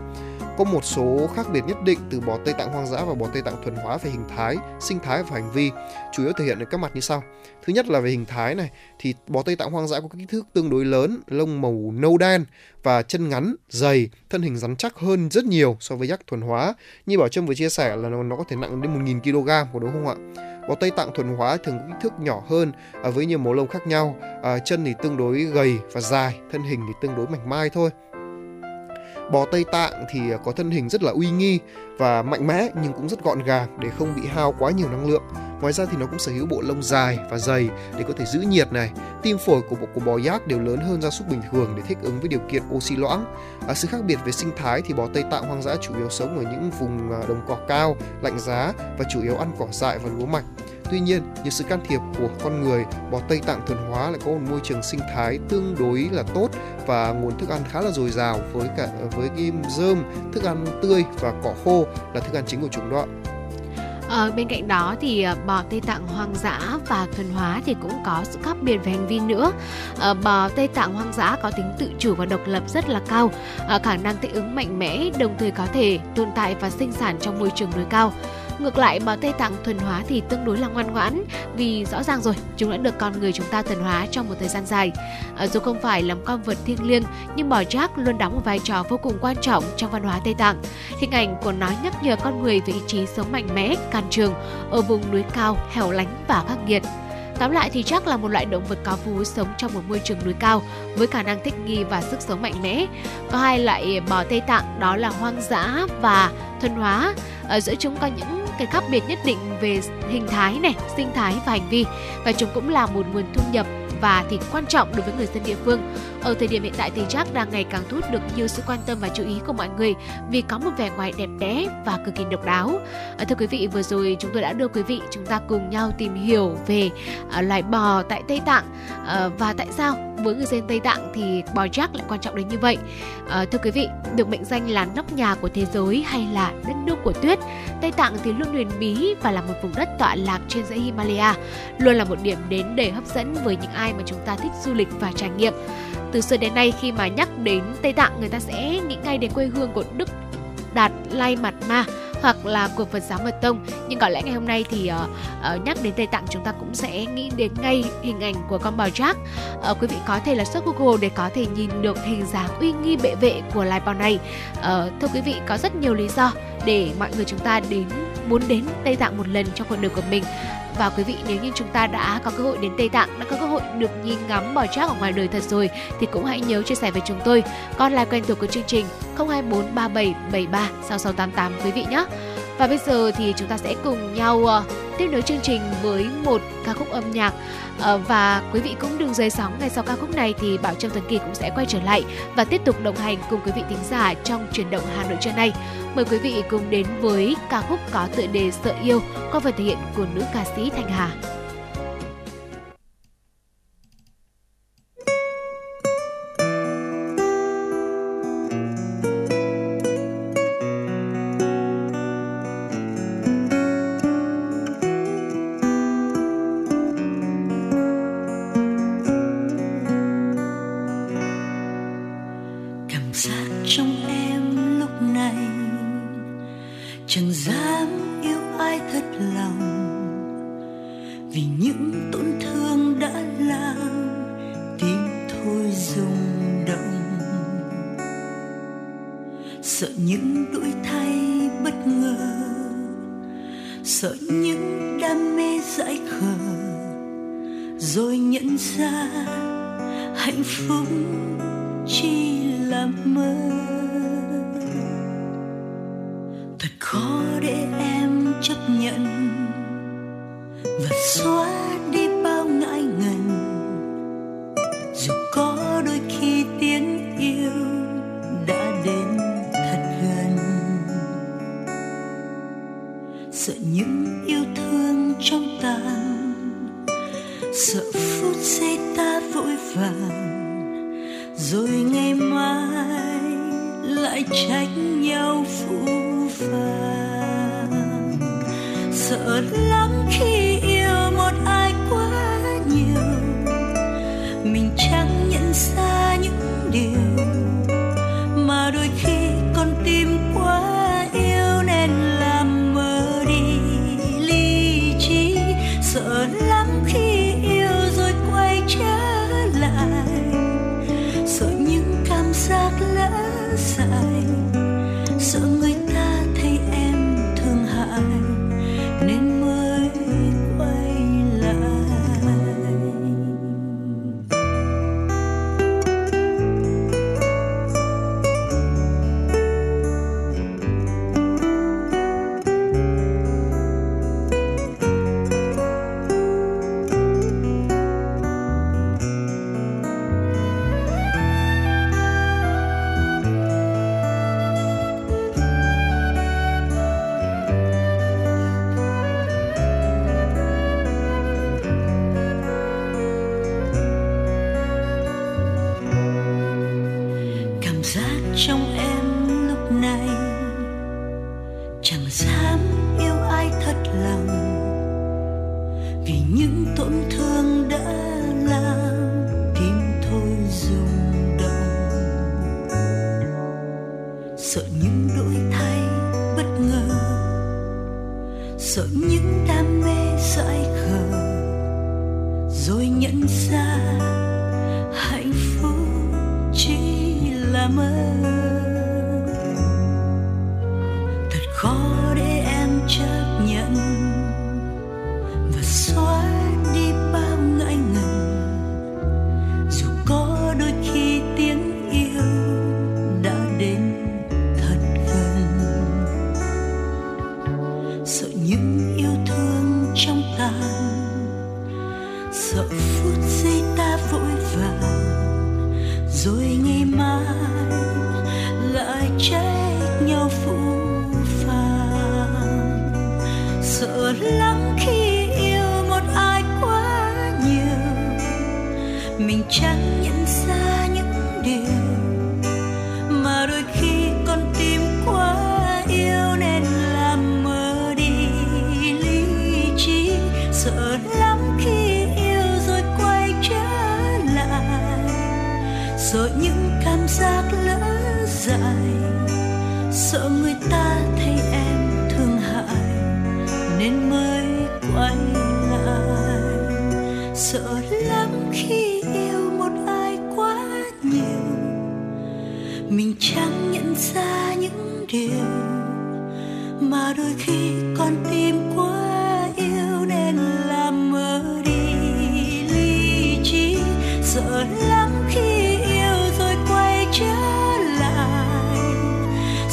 có một số khác biệt nhất định từ bò Tây Tạng hoang dã và bò Tây Tạng thuần hóa về hình thái, sinh thái và hành vi, chủ yếu thể hiện ở các mặt như sau. Thứ nhất là về hình thái này, thì bò Tây Tạng hoang dã có kích thước tương đối lớn, lông màu nâu đen và chân ngắn, dày, thân hình rắn chắc hơn rất nhiều so với yak thuần hóa. Như Bảo Trâm vừa chia sẻ là nó, nó có thể nặng đến 1.000 kg, có đúng không ạ? Bò Tây Tạng thuần hóa thường có kích thước nhỏ hơn à, với nhiều màu lông khác nhau, à, chân thì tương đối gầy và dài, thân hình thì tương đối mảnh mai thôi. Bò Tây Tạng thì có thân hình rất là uy nghi và mạnh mẽ nhưng cũng rất gọn gàng để không bị hao quá nhiều năng lượng. Ngoài ra thì nó cũng sở hữu bộ lông dài và dày để có thể giữ nhiệt này. Tim phổi của bộ của bò giác đều lớn hơn gia súc bình thường để thích ứng với điều kiện oxy loãng. À, sự khác biệt về sinh thái thì bò Tây Tạng hoang dã chủ yếu sống ở những vùng à, đồng cỏ cao, lạnh giá và chủ yếu ăn cỏ dại và lúa mạch. Tuy nhiên, nhờ sự can thiệp của con người, bò Tây Tạng thuần hóa lại có một môi trường sinh thái tương đối là tốt và nguồn thức ăn khá là dồi dào với cả với cái rơm, thức ăn tươi và cỏ khô là thức ăn chính của chúng đó. Ở ờ, bên cạnh đó thì ờ, bò Tây Tạng hoang dã và thuần hóa thì cũng có sự khác biệt về hành vi nữa. Ờ, bò Tây Tạng hoang dã có tính tự chủ và độc lập rất là cao, khả năng thích ứng mạnh mẽ, đồng thời có thể tồn tại và sinh sản trong môi trường núi cao. Ngược lại, bò Tây Tạng thuần hóa thì tương đối là ngoan ngoãn vì rõ ràng rồi, chúng đã được con người chúng ta thuần hóa trong một thời gian dài. À, dù không phải là con vật thiêng liêng, nhưng bò Jack luôn đóng một vai trò vô cùng quan trọng trong văn hóa Tây Tạng. Hình ảnh của nó nhắc nhở con người về ý chí sống mạnh mẽ, can trường ở vùng núi cao, hẻo lánh và khắc nghiệt. Tóm lại thì chắc là một loại động vật có vú sống trong một môi trường núi cao với khả năng thích nghi và sức sống mạnh mẽ. Có hai loại bò Tây Tạng đó là hoang dã và thuần hóa. Ở giữa chúng có những cái khác biệt nhất định về hình thái này, sinh thái và hành vi và chúng cũng là một nguồn thu nhập và thì quan trọng đối với người dân địa phương. Ở thời điểm hiện tại thì Jack đang ngày càng thu hút được nhiều sự quan tâm và chú ý của mọi người vì có một vẻ ngoài đẹp đẽ và cực kỳ độc đáo. À, thưa quý vị, vừa rồi chúng tôi đã đưa quý vị chúng ta cùng nhau tìm hiểu về à, loài bò tại Tây Tạng à, và tại sao với người dân Tây Tạng thì bò Jack lại quan trọng đến như vậy. À, thưa quý vị, được mệnh danh là nóc nhà của thế giới hay là đất nước của tuyết, Tây Tạng thì luôn huyền bí và là một vùng đất tọa lạc trên dãy Himalaya, luôn là một điểm đến để hấp dẫn với những ai mà chúng ta thích du lịch và trải nghiệm. Từ xưa đến nay khi mà nhắc đến Tây Tạng người ta sẽ nghĩ ngay đến quê hương của Đức Đạt Lai Mạt Ma hoặc là của Phật giáo Mật Tông. Nhưng có lẽ ngày hôm nay thì uh, uh, nhắc đến Tây Tạng chúng ta cũng sẽ nghĩ đến ngay hình ảnh của con bò Jack. Uh, quý vị có thể là search Google để có thể nhìn được hình dáng uy nghi bệ vệ của loài bò này. Uh, thưa quý vị có rất nhiều lý do để mọi người chúng ta đến muốn đến Tây Tạng một lần trong cuộc đời của mình và quý vị, nếu như chúng ta đã có cơ hội đến Tây Tạng, đã có cơ hội được nhìn ngắm bò trác ở ngoài đời thật rồi, thì cũng hãy nhớ chia sẻ với chúng tôi. Con là quen thuộc của chương trình 0243773 6688 quý vị nhé và bây giờ thì chúng ta sẽ cùng nhau ờ, tiếp nối chương trình với một ca khúc âm nhạc ờ, và quý vị cũng đừng rời sóng, ngay sau ca khúc này thì Bảo Trâm Tuấn Kỳ cũng sẽ quay trở lại và tiếp tục đồng hành cùng quý vị thính giả trong chuyển động Hà Nội trưa nay. Mời quý vị cùng đến với ca khúc có tựa đề Sợ yêu qua phần thể hiện của nữ ca sĩ Thanh Hà. thật khó để em chấp nhận. Và xóa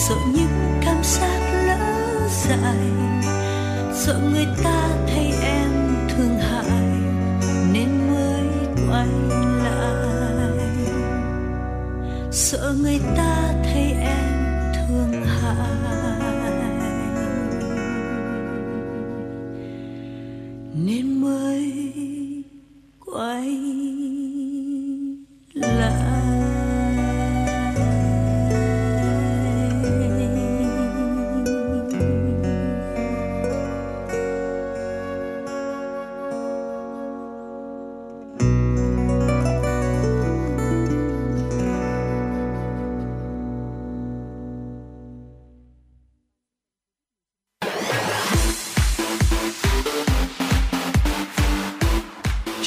sợ những cảm giác lỡ dài sợ người ta thấy em thương hại, nên mới quay lại. Sợ người ta thấy em thương hại.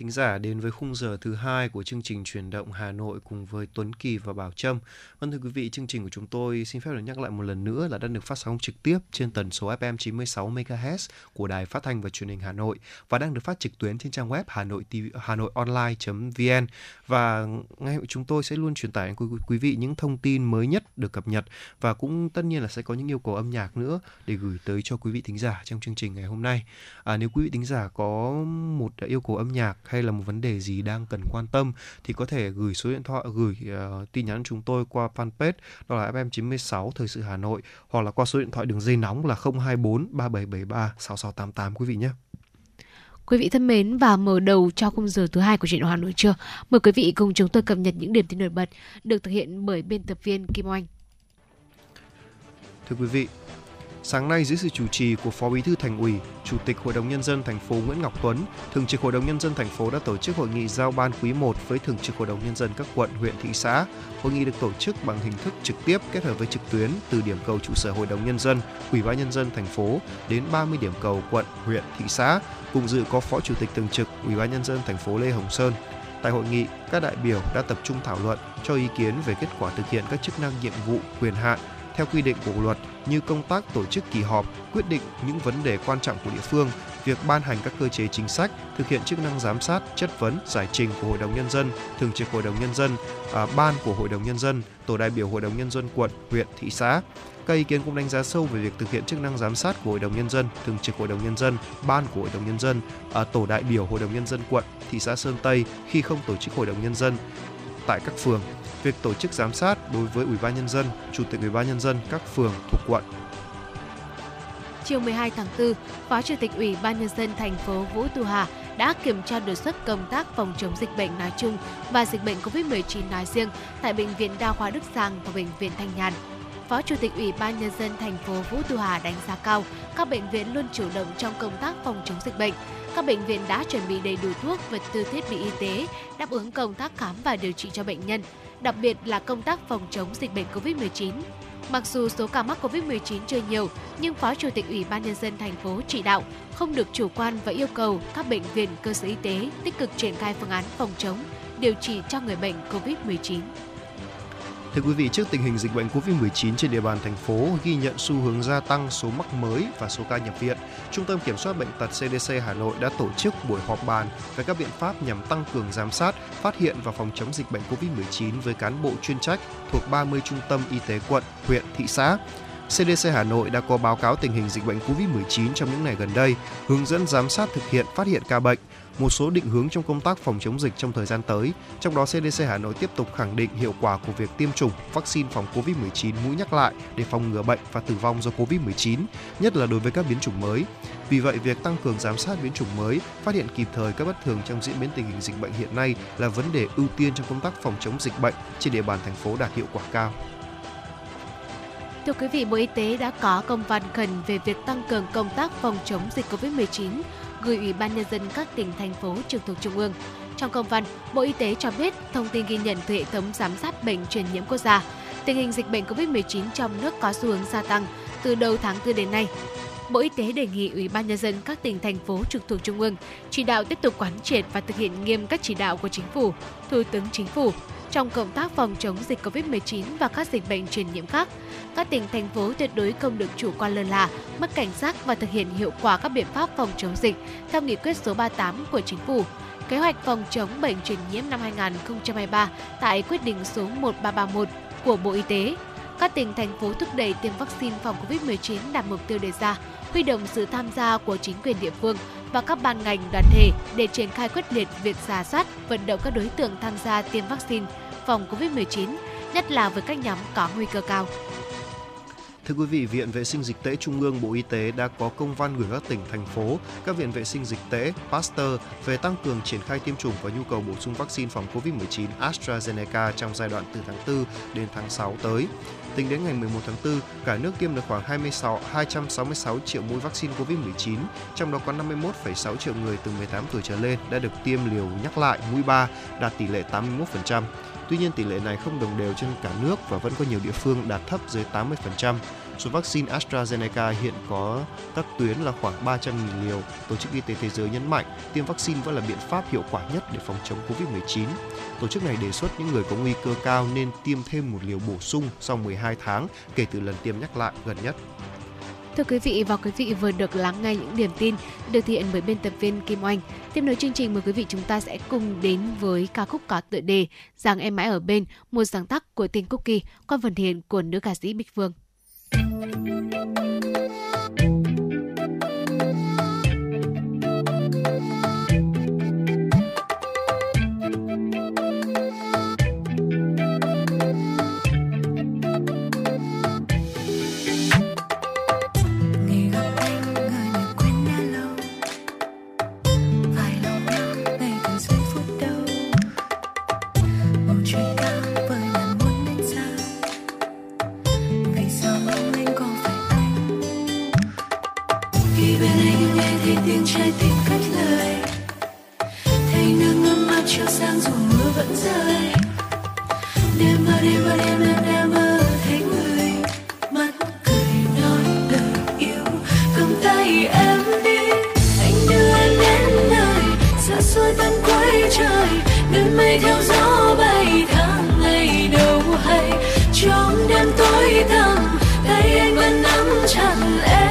Thính giả, đến với khung giờ thứ hai của chương trình truyền động Hà Nội cùng với Tuấn Kỳ và Bảo Trâm. Vâng thưa quý vị, chương trình của chúng tôi xin phép được nhắc lại một lần nữa là đang được phát sóng trực tiếp trên tần số FM 96 MHz của Đài Phát thanh và Truyền hình Hà Nội và đang được phát trực tuyến trên trang web Hà nội hà nội online.vn và ngay chúng tôi sẽ luôn truyền tải đến quý, quý vị những thông tin mới nhất được cập nhật và cũng tất nhiên là sẽ có những yêu cầu âm nhạc nữa để gửi tới cho quý vị thính giả trong chương trình ngày hôm nay. À, nếu quý vị thính giả có một yêu cầu âm nhạc hay là một vấn đề gì đang cần quan tâm thì có thể gửi số điện thoại gửi uh, tin nhắn chúng tôi qua fanpage đó là FM96 Thời sự Hà Nội hoặc là qua số điện thoại đường dây nóng là 024 3773 6688 quý vị nhé. Quý vị thân mến và mở đầu cho khung giờ thứ hai của chuyện Hà Nội trưa, mời quý vị cùng chúng tôi cập nhật những điểm tin nổi bật được thực hiện bởi biên tập viên Kim Oanh. Thưa quý vị, Sáng nay dưới sự chủ trì của Phó Bí thư Thành ủy, Chủ tịch Hội đồng nhân dân thành phố Nguyễn Ngọc Tuấn, Thường trực Hội đồng nhân dân thành phố đã tổ chức hội nghị giao ban quý 1 với Thường trực Hội đồng nhân dân các quận, huyện, thị xã. Hội nghị được tổ chức bằng hình thức trực tiếp kết hợp với trực tuyến từ điểm cầu trụ sở Hội đồng nhân dân, Ủy ban nhân dân thành phố đến 30 điểm cầu quận, huyện, thị xã. Cùng dự có Phó Chủ tịch Thường trực Ủy ban nhân dân thành phố Lê Hồng Sơn. Tại hội nghị, các đại biểu đã tập trung thảo luận cho ý kiến về kết quả thực hiện các chức năng nhiệm vụ, quyền hạn theo quy định của luật như công tác tổ chức kỳ họp, quyết định những vấn đề quan trọng của địa phương, việc ban hành các cơ chế chính sách, thực hiện chức năng giám sát, chất vấn, giải trình của Hội đồng Nhân dân, Thường trực Hội đồng Nhân dân, à, Ban của Hội đồng Nhân dân, Tổ đại biểu Hội đồng Nhân dân quận, huyện, thị xã. Các ý kiến cũng đánh giá sâu về việc thực hiện chức năng giám sát của Hội đồng Nhân dân, Thường trực Hội đồng Nhân dân, Ban của Hội đồng Nhân dân, à, Tổ đại biểu Hội đồng Nhân dân quận, thị xã Sơn Tây khi không tổ chức Hội đồng Nhân dân tại các phường việc tổ chức giám sát đối với Ủy ban nhân dân, Chủ tịch Ủy ban nhân dân các phường thuộc quận. Chiều 12 tháng 4, Phó Chủ tịch Ủy ban nhân dân thành phố Vũ Tu Hà đã kiểm tra đột xuất công tác phòng chống dịch bệnh nói chung và dịch bệnh COVID-19 nói riêng tại bệnh viện Đa khoa Đức Giang và bệnh viện Thanh Nhàn. Phó Chủ tịch Ủy ban nhân dân thành phố Vũ Tu Hà đánh giá cao các bệnh viện luôn chủ động trong công tác phòng chống dịch bệnh. Các bệnh viện đã chuẩn bị đầy đủ thuốc, vật tư thiết bị y tế đáp ứng công tác khám và điều trị cho bệnh nhân, đặc biệt là công tác phòng chống dịch bệnh COVID-19. Mặc dù số ca mắc COVID-19 chưa nhiều, nhưng Phó Chủ tịch Ủy ban nhân dân thành phố chỉ đạo không được chủ quan và yêu cầu các bệnh viện, cơ sở y tế tích cực triển khai phương án phòng chống, điều trị cho người bệnh COVID-19. Thưa quý vị, trước tình hình dịch bệnh COVID-19 trên địa bàn thành phố ghi nhận xu hướng gia tăng số mắc mới và số ca nhập viện, Trung tâm Kiểm soát Bệnh tật CDC Hà Nội đã tổ chức buổi họp bàn về các biện pháp nhằm tăng cường giám sát, phát hiện và phòng chống dịch bệnh COVID-19 với cán bộ chuyên trách thuộc 30 trung tâm y tế quận, huyện, thị xã. CDC Hà Nội đã có báo cáo tình hình dịch bệnh COVID-19 trong những ngày gần đây, hướng dẫn giám sát thực hiện phát hiện ca bệnh, một số định hướng trong công tác phòng chống dịch trong thời gian tới. Trong đó CDC Hà Nội tiếp tục khẳng định hiệu quả của việc tiêm chủng vaccine phòng COVID-19 mũi nhắc lại để phòng ngừa bệnh và tử vong do COVID-19, nhất là đối với các biến chủng mới. Vì vậy, việc tăng cường giám sát biến chủng mới, phát hiện kịp thời các bất thường trong diễn biến tình hình dịch bệnh hiện nay là vấn đề ưu tiên trong công tác phòng chống dịch bệnh trên địa bàn thành phố đạt hiệu quả cao. Thưa quý vị, Bộ Y tế đã có công văn khẩn về việc tăng cường công tác phòng chống dịch COVID-19 gửi Ủy ban Nhân dân các tỉnh, thành phố trực thuộc Trung ương. Trong công văn, Bộ Y tế cho biết thông tin ghi nhận từ hệ thống giám sát bệnh truyền nhiễm quốc gia, tình hình dịch bệnh COVID-19 trong nước có xu hướng gia tăng từ đầu tháng 4 đến nay. Bộ Y tế đề nghị Ủy ban Nhân dân các tỉnh, thành phố trực thuộc Trung ương chỉ đạo tiếp tục quán triệt và thực hiện nghiêm các chỉ đạo của Chính phủ, Thủ tướng Chính phủ trong công tác phòng chống dịch COVID-19 và các dịch bệnh truyền nhiễm khác. Các tỉnh, thành phố tuyệt đối không được chủ quan lơ là, mất cảnh giác và thực hiện hiệu quả các biện pháp phòng chống dịch theo nghị quyết số 38 của Chính phủ. Kế hoạch phòng chống bệnh truyền nhiễm năm 2023 tại quyết định số 1331 của Bộ Y tế. Các tỉnh, thành phố thúc đẩy tiêm vaccine phòng COVID-19 đạt mục tiêu đề ra, huy động sự tham gia của chính quyền địa phương và các ban ngành đoàn thể để triển khai quyết liệt việc giả soát, vận động các đối tượng tham gia tiêm vaccine phòng COVID-19, nhất là với các nhóm có nguy cơ cao. Thưa quý vị, Viện Vệ sinh Dịch tễ Trung ương Bộ Y tế đã có công văn gửi các tỉnh, thành phố, các viện vệ sinh dịch tễ, Pasteur về tăng cường triển khai tiêm chủng và nhu cầu bổ sung vaccine phòng COVID-19 AstraZeneca trong giai đoạn từ tháng 4 đến tháng 6 tới. Tính đến ngày 11 tháng 4, cả nước tiêm được khoảng 26 266 triệu mũi vaccine COVID-19, trong đó có 51,6 triệu người từ 18 tuổi trở lên đã được tiêm liều nhắc lại mũi 3, đạt tỷ lệ 81%. Tuy nhiên, tỷ lệ này không đồng đều trên cả nước và vẫn có nhiều địa phương đạt thấp dưới 80%. Số vaccine AstraZeneca hiện có các tuyến là khoảng 300.000 liều. Tổ chức Y tế Thế giới nhấn mạnh tiêm vaccine vẫn là biện pháp hiệu quả nhất để phòng chống COVID-19. Tổ chức này đề xuất những người có nguy cơ cao nên tiêm thêm một liều bổ sung sau 12 tháng kể từ lần tiêm nhắc lại gần nhất. Thưa quý vị và quý vị vừa được lắng nghe những điểm tin được thực hiện bởi biên tập viên Kim Oanh. Tiếp nối chương trình mời quý vị chúng ta sẽ cùng đến với ca khúc có tựa đề Rằng em mãi ở bên, một sáng tác của Tinh Cookie qua phần thiền của nữ ca sĩ Bích Phương. rơi đêm mơ đêm mơ, đêm em đêm mơ, thấy người mắt cười nói lời yêu. Cầm tay em đi, anh đưa em đến nơi xa xôi tận cuối trời. Đơn mây theo gió bay, tháng ngày đâu hay. Trong đêm tối thầm tay anh vẫn nắm chặt em.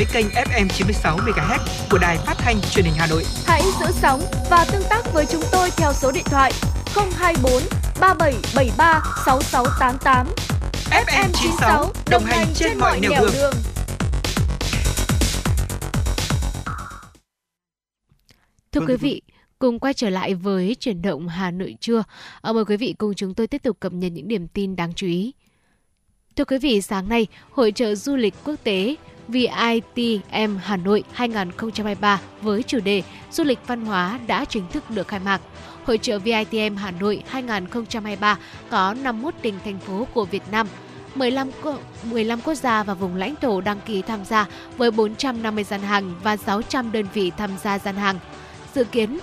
Dõi kênh FM 96 MHz của đài phát thanh truyền hình Hà Nội. Hãy giữ sóng và tương tác với chúng tôi theo số điện thoại 024 3773 6688. FM 96 đồng hành trên mọi nẻo đường. đường. Thưa quý vị, cùng quay trở lại với chuyển động Hà Nội trưa. Ờ, mời quý vị cùng chúng tôi tiếp tục cập nhật những điểm tin đáng chú ý. Thưa quý vị, sáng nay, Hội trợ Du lịch Quốc tế VITM Hà Nội 2023 với chủ đề Du lịch văn hóa đã chính thức được khai mạc. Hội trợ VITM Hà Nội 2023 có 51 tỉnh thành phố của Việt Nam, 15, 15 quốc gia và vùng lãnh thổ đăng ký tham gia với 450 gian hàng và 600 đơn vị tham gia gian hàng. Dự kiến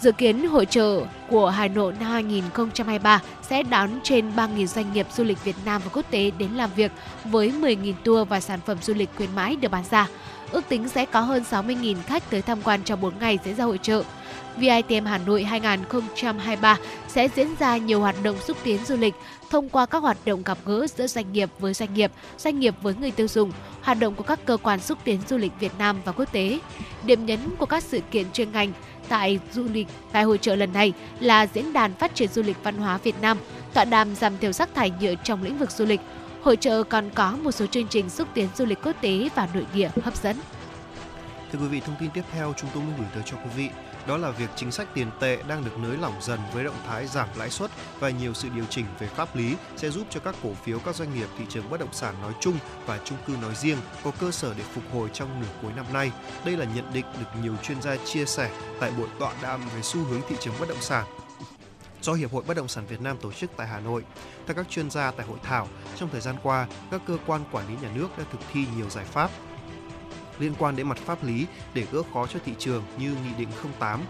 Dự kiến hội trợ của Hà Nội năm 2023 sẽ đón trên 3.000 doanh nghiệp du lịch Việt Nam và quốc tế đến làm việc với 10.000 tour và sản phẩm du lịch khuyến mãi được bán ra. Ước tính sẽ có hơn 60.000 khách tới tham quan trong 4 ngày diễn ra hội trợ. VITM Hà Nội 2023 sẽ diễn ra nhiều hoạt động xúc tiến du lịch thông qua các hoạt động gặp gỡ giữa doanh nghiệp với doanh nghiệp, doanh nghiệp với người tiêu dùng, hoạt động của các cơ quan xúc tiến du lịch Việt Nam và quốc tế. Điểm nhấn của các sự kiện chuyên ngành tại du lịch tại hội trợ lần này là diễn đàn phát triển du lịch văn hóa Việt Nam, tọa đàm giảm thiểu rác thải nhựa trong lĩnh vực du lịch. Hội trợ còn có một số chương trình xúc tiến du lịch quốc tế và nội địa hấp dẫn. Thưa quý vị, thông tin tiếp theo chúng tôi muốn gửi tới cho quý vị đó là việc chính sách tiền tệ đang được nới lỏng dần với động thái giảm lãi suất và nhiều sự điều chỉnh về pháp lý sẽ giúp cho các cổ phiếu các doanh nghiệp thị trường bất động sản nói chung và chung cư nói riêng có cơ sở để phục hồi trong nửa cuối năm nay. Đây là nhận định được nhiều chuyên gia chia sẻ tại buổi tọa đàm về xu hướng thị trường bất động sản do Hiệp hội Bất động sản Việt Nam tổ chức tại Hà Nội. Theo các chuyên gia tại hội thảo, trong thời gian qua, các cơ quan quản lý nhà nước đã thực thi nhiều giải pháp liên quan đến mặt pháp lý để gỡ khó cho thị trường như Nghị định 08,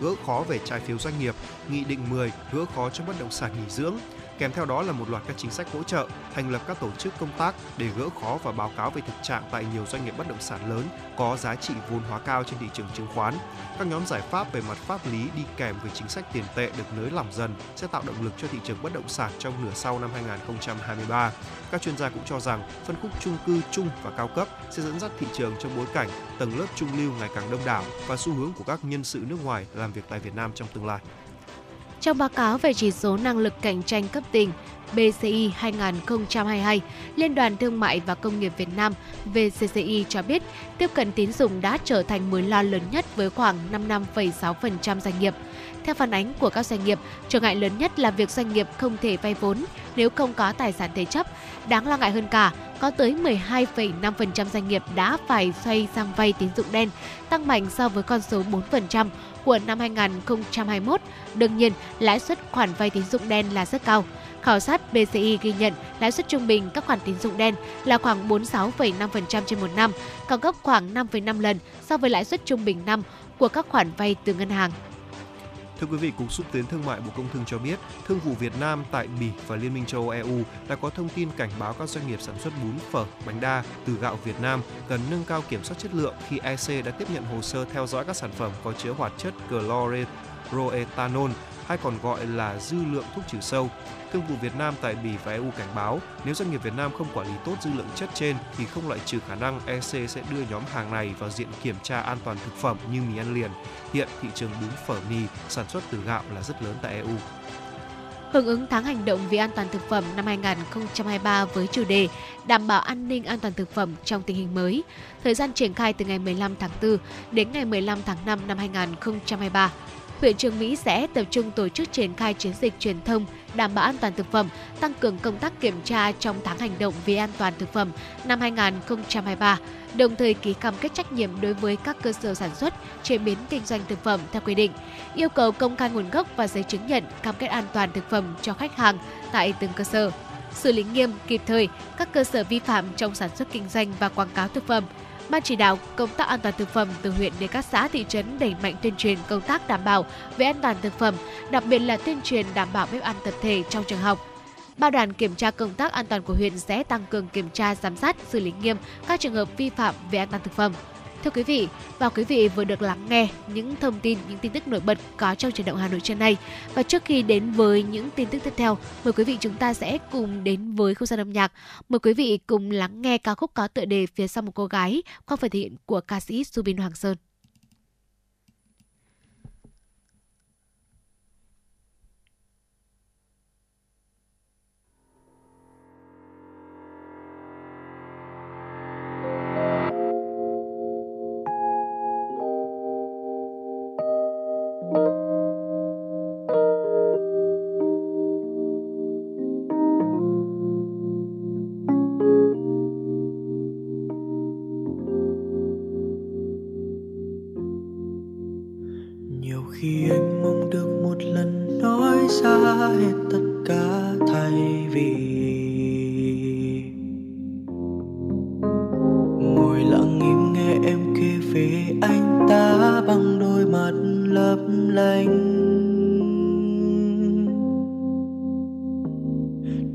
gỡ khó về trái phiếu doanh nghiệp, Nghị định 10 gỡ khó cho bất động sản nghỉ dưỡng, Kèm theo đó là một loạt các chính sách hỗ trợ, thành lập các tổ chức công tác để gỡ khó và báo cáo về thực trạng tại nhiều doanh nghiệp bất động sản lớn có giá trị vốn hóa cao trên thị trường chứng khoán. Các nhóm giải pháp về mặt pháp lý đi kèm với chính sách tiền tệ được nới lỏng dần sẽ tạo động lực cho thị trường bất động sản trong nửa sau năm 2023. Các chuyên gia cũng cho rằng phân khúc chung cư chung và cao cấp sẽ dẫn dắt thị trường trong bối cảnh tầng lớp trung lưu ngày càng đông đảo và xu hướng của các nhân sự nước ngoài làm việc tại Việt Nam trong tương lai. Trong báo cáo về chỉ số năng lực cạnh tranh cấp tỉnh BCI 2022, Liên đoàn Thương mại và Công nghiệp Việt Nam VCCI cho biết tiếp cận tín dụng đã trở thành mối lo lớn nhất với khoảng 55,6% doanh nghiệp. Theo phản ánh của các doanh nghiệp, trở ngại lớn nhất là việc doanh nghiệp không thể vay vốn nếu không có tài sản thế chấp. Đáng lo ngại hơn cả, có tới 12,5% doanh nghiệp đã phải xoay sang vay tín dụng đen, tăng mạnh so với con số 4% của năm 2021. Đương nhiên, lãi suất khoản vay tín dụng đen là rất cao. Khảo sát BCI ghi nhận lãi suất trung bình các khoản tín dụng đen là khoảng 46,5% trên một năm, cao gấp khoảng 5,5 lần so với lãi suất trung bình năm của các khoản vay từ ngân hàng. Thưa quý vị, Cục xúc tiến thương mại Bộ Công Thương cho biết, thương vụ Việt Nam tại Bỉ và Liên minh châu Âu EU đã có thông tin cảnh báo các doanh nghiệp sản xuất bún phở, bánh đa từ gạo Việt Nam cần nâng cao kiểm soát chất lượng khi EC đã tiếp nhận hồ sơ theo dõi các sản phẩm có chứa hoạt chất chloroethanol hay còn gọi là dư lượng thuốc trừ sâu. Thương vụ Việt Nam tại Bỉ và EU cảnh báo, nếu doanh nghiệp Việt Nam không quản lý tốt dư lượng chất trên thì không loại trừ khả năng EC sẽ đưa nhóm hàng này vào diện kiểm tra an toàn thực phẩm như mì ăn liền. Hiện thị trường bún phở mì sản xuất từ gạo là rất lớn tại EU. Hưởng ứng tháng hành động vì an toàn thực phẩm năm 2023 với chủ đề đảm bảo an ninh an toàn thực phẩm trong tình hình mới. Thời gian triển khai từ ngày 15 tháng 4 đến ngày 15 tháng 5 năm 2023 Viện Trường Mỹ sẽ tập trung tổ chức triển khai chiến dịch truyền thông đảm bảo an toàn thực phẩm, tăng cường công tác kiểm tra trong tháng hành động vì an toàn thực phẩm năm 2023, đồng thời ký cam kết trách nhiệm đối với các cơ sở sản xuất, chế biến kinh doanh thực phẩm theo quy định, yêu cầu công khai nguồn gốc và giấy chứng nhận cam kết an toàn thực phẩm cho khách hàng tại từng cơ sở xử lý nghiêm kịp thời các cơ sở vi phạm trong sản xuất kinh doanh và quảng cáo thực phẩm, Ban chỉ đạo công tác an toàn thực phẩm từ huyện đến các xã thị trấn đẩy mạnh tuyên truyền công tác đảm bảo về an toàn thực phẩm, đặc biệt là tuyên truyền đảm bảo bếp ăn tập thể trong trường học. Ba đoàn kiểm tra công tác an toàn của huyện sẽ tăng cường kiểm tra, giám sát, xử lý nghiêm các trường hợp vi phạm về an toàn thực phẩm. Thưa quý vị, và quý vị vừa được lắng nghe những thông tin, những tin tức nổi bật có trong chuyển động Hà Nội trưa nay. Và trước khi đến với những tin tức tiếp theo, mời quý vị chúng ta sẽ cùng đến với không gian âm nhạc. Mời quý vị cùng lắng nghe ca khúc có tựa đề Phía sau một cô gái qua phần thể hiện của ca sĩ Subin Hoàng Sơn. lành.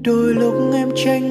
Đôi lúc em tranh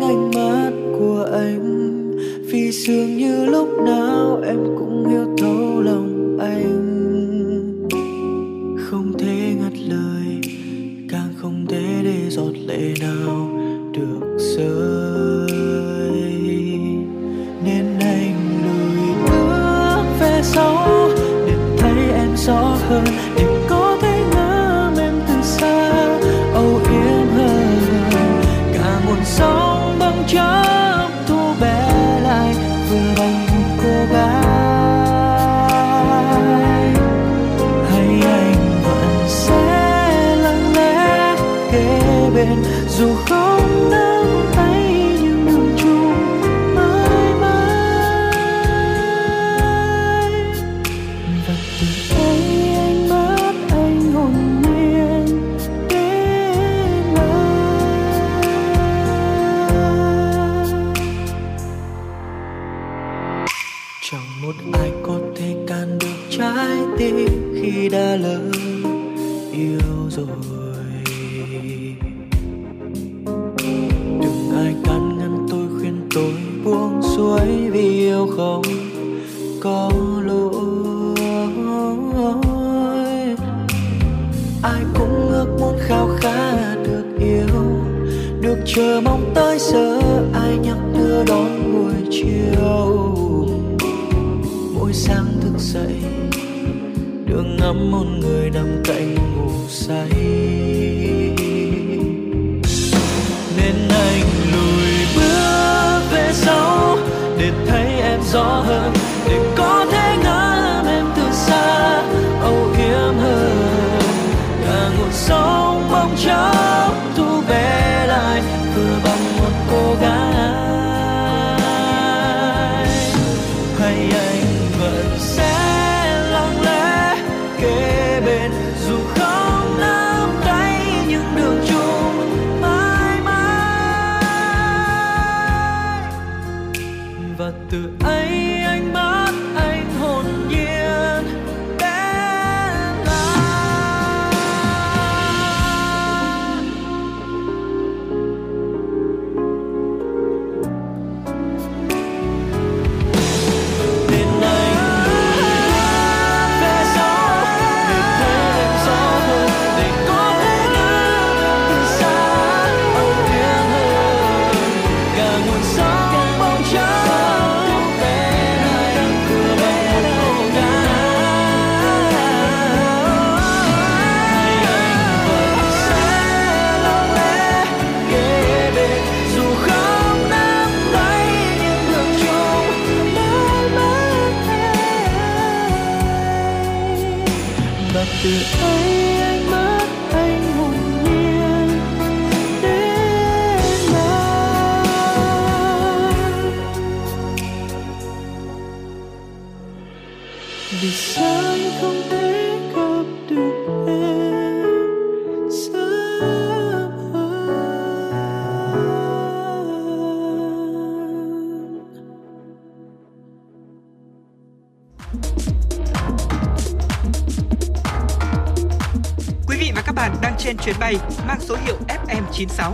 FM96.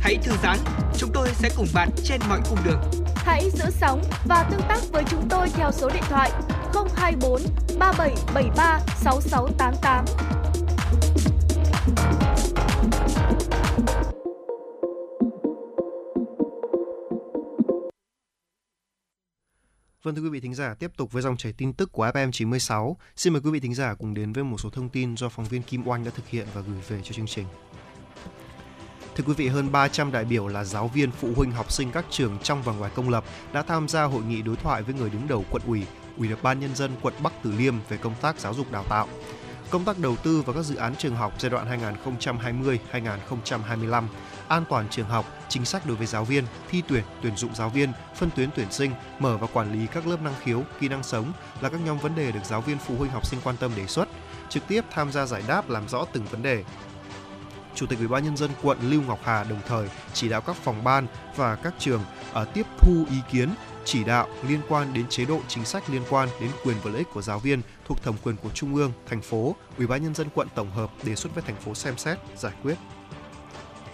Hãy thư giãn, chúng tôi sẽ cùng bạn trên mọi cung đường. Hãy giữ sóng và tương tác với chúng tôi theo số điện thoại 024 3773 6688. Vâng thưa quý vị thính giả, tiếp tục với dòng chảy tin tức của FM 96. Xin mời quý vị thính giả cùng đến với một số thông tin do phóng viên Kim Oanh đã thực hiện và gửi về cho chương trình. Thưa quý vị, hơn 300 đại biểu là giáo viên, phụ huynh, học sinh các trường trong và ngoài công lập đã tham gia hội nghị đối thoại với người đứng đầu quận ủy, Ủy ban nhân dân quận Bắc Từ Liêm về công tác giáo dục đào tạo. Công tác đầu tư vào các dự án trường học giai đoạn 2020-2025, an toàn trường học, chính sách đối với giáo viên, thi tuyển, tuyển dụng giáo viên, phân tuyến tuyển sinh, mở và quản lý các lớp năng khiếu, kỹ năng sống là các nhóm vấn đề được giáo viên, phụ huynh, học sinh quan tâm đề xuất, trực tiếp tham gia giải đáp làm rõ từng vấn đề, Chủ tịch Ủy ban nhân dân quận Lưu Ngọc Hà đồng thời chỉ đạo các phòng ban và các trường ở tiếp thu ý kiến chỉ đạo liên quan đến chế độ chính sách liên quan đến quyền và lợi ích của giáo viên thuộc thẩm quyền của trung ương, thành phố, Ủy ban nhân dân quận tổng hợp đề xuất với thành phố xem xét giải quyết.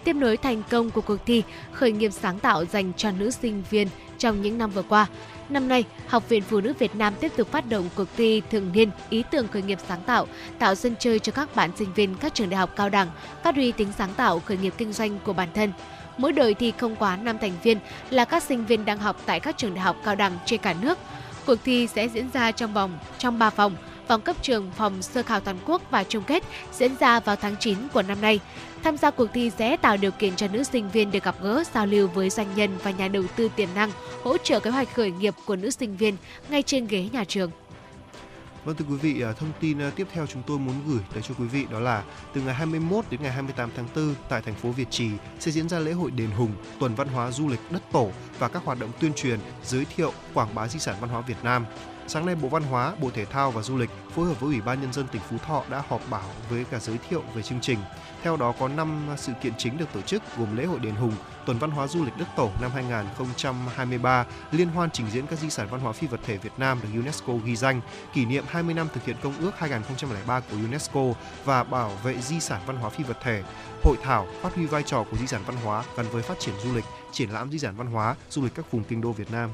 Tiếp nối thành công của cuộc thi khởi nghiệp sáng tạo dành cho nữ sinh viên trong những năm vừa qua, Năm nay, Học viện Phụ nữ Việt Nam tiếp tục phát động cuộc thi thường niên ý tưởng khởi nghiệp sáng tạo, tạo sân chơi cho các bạn sinh viên các trường đại học cao đẳng, phát huy tính sáng tạo khởi nghiệp kinh doanh của bản thân. Mỗi đội thi không quá 5 thành viên là các sinh viên đang học tại các trường đại học cao đẳng trên cả nước. Cuộc thi sẽ diễn ra trong vòng trong 3 vòng, vòng cấp trường, phòng sơ khảo toàn quốc và chung kết diễn ra vào tháng 9 của năm nay. Tham gia cuộc thi sẽ tạo điều kiện cho nữ sinh viên được gặp gỡ, giao lưu với doanh nhân và nhà đầu tư tiềm năng, hỗ trợ kế hoạch khởi nghiệp của nữ sinh viên ngay trên ghế nhà trường. Vâng thưa quý vị, à, thông tin à, tiếp theo chúng tôi muốn gửi tới cho quý vị đó là từ ngày 21 đến ngày 28 tháng 4 tại thành phố Việt Trì sẽ diễn ra lễ hội đền Hùng, tuần văn hóa du lịch đất tổ và các hoạt động tuyên truyền, giới thiệu, quảng bá di sản văn hóa Việt Nam. Sáng nay, Bộ Văn hóa, Bộ Thể thao và Du lịch phối hợp với Ủy ban Nhân dân tỉnh Phú Thọ đã họp báo với cả giới thiệu về chương trình. Theo đó có 5 sự kiện chính được tổ chức gồm lễ hội đền Hùng, tuần văn hóa du lịch đất tổ năm 2023, liên hoan trình diễn các di sản văn hóa phi vật thể Việt Nam được UNESCO ghi danh, kỷ niệm 20 năm thực hiện công ước 2003 của UNESCO và bảo vệ di sản văn hóa phi vật thể, hội thảo phát huy vai trò của di sản văn hóa gắn với phát triển du lịch, triển lãm di sản văn hóa, du lịch các vùng kinh đô Việt Nam.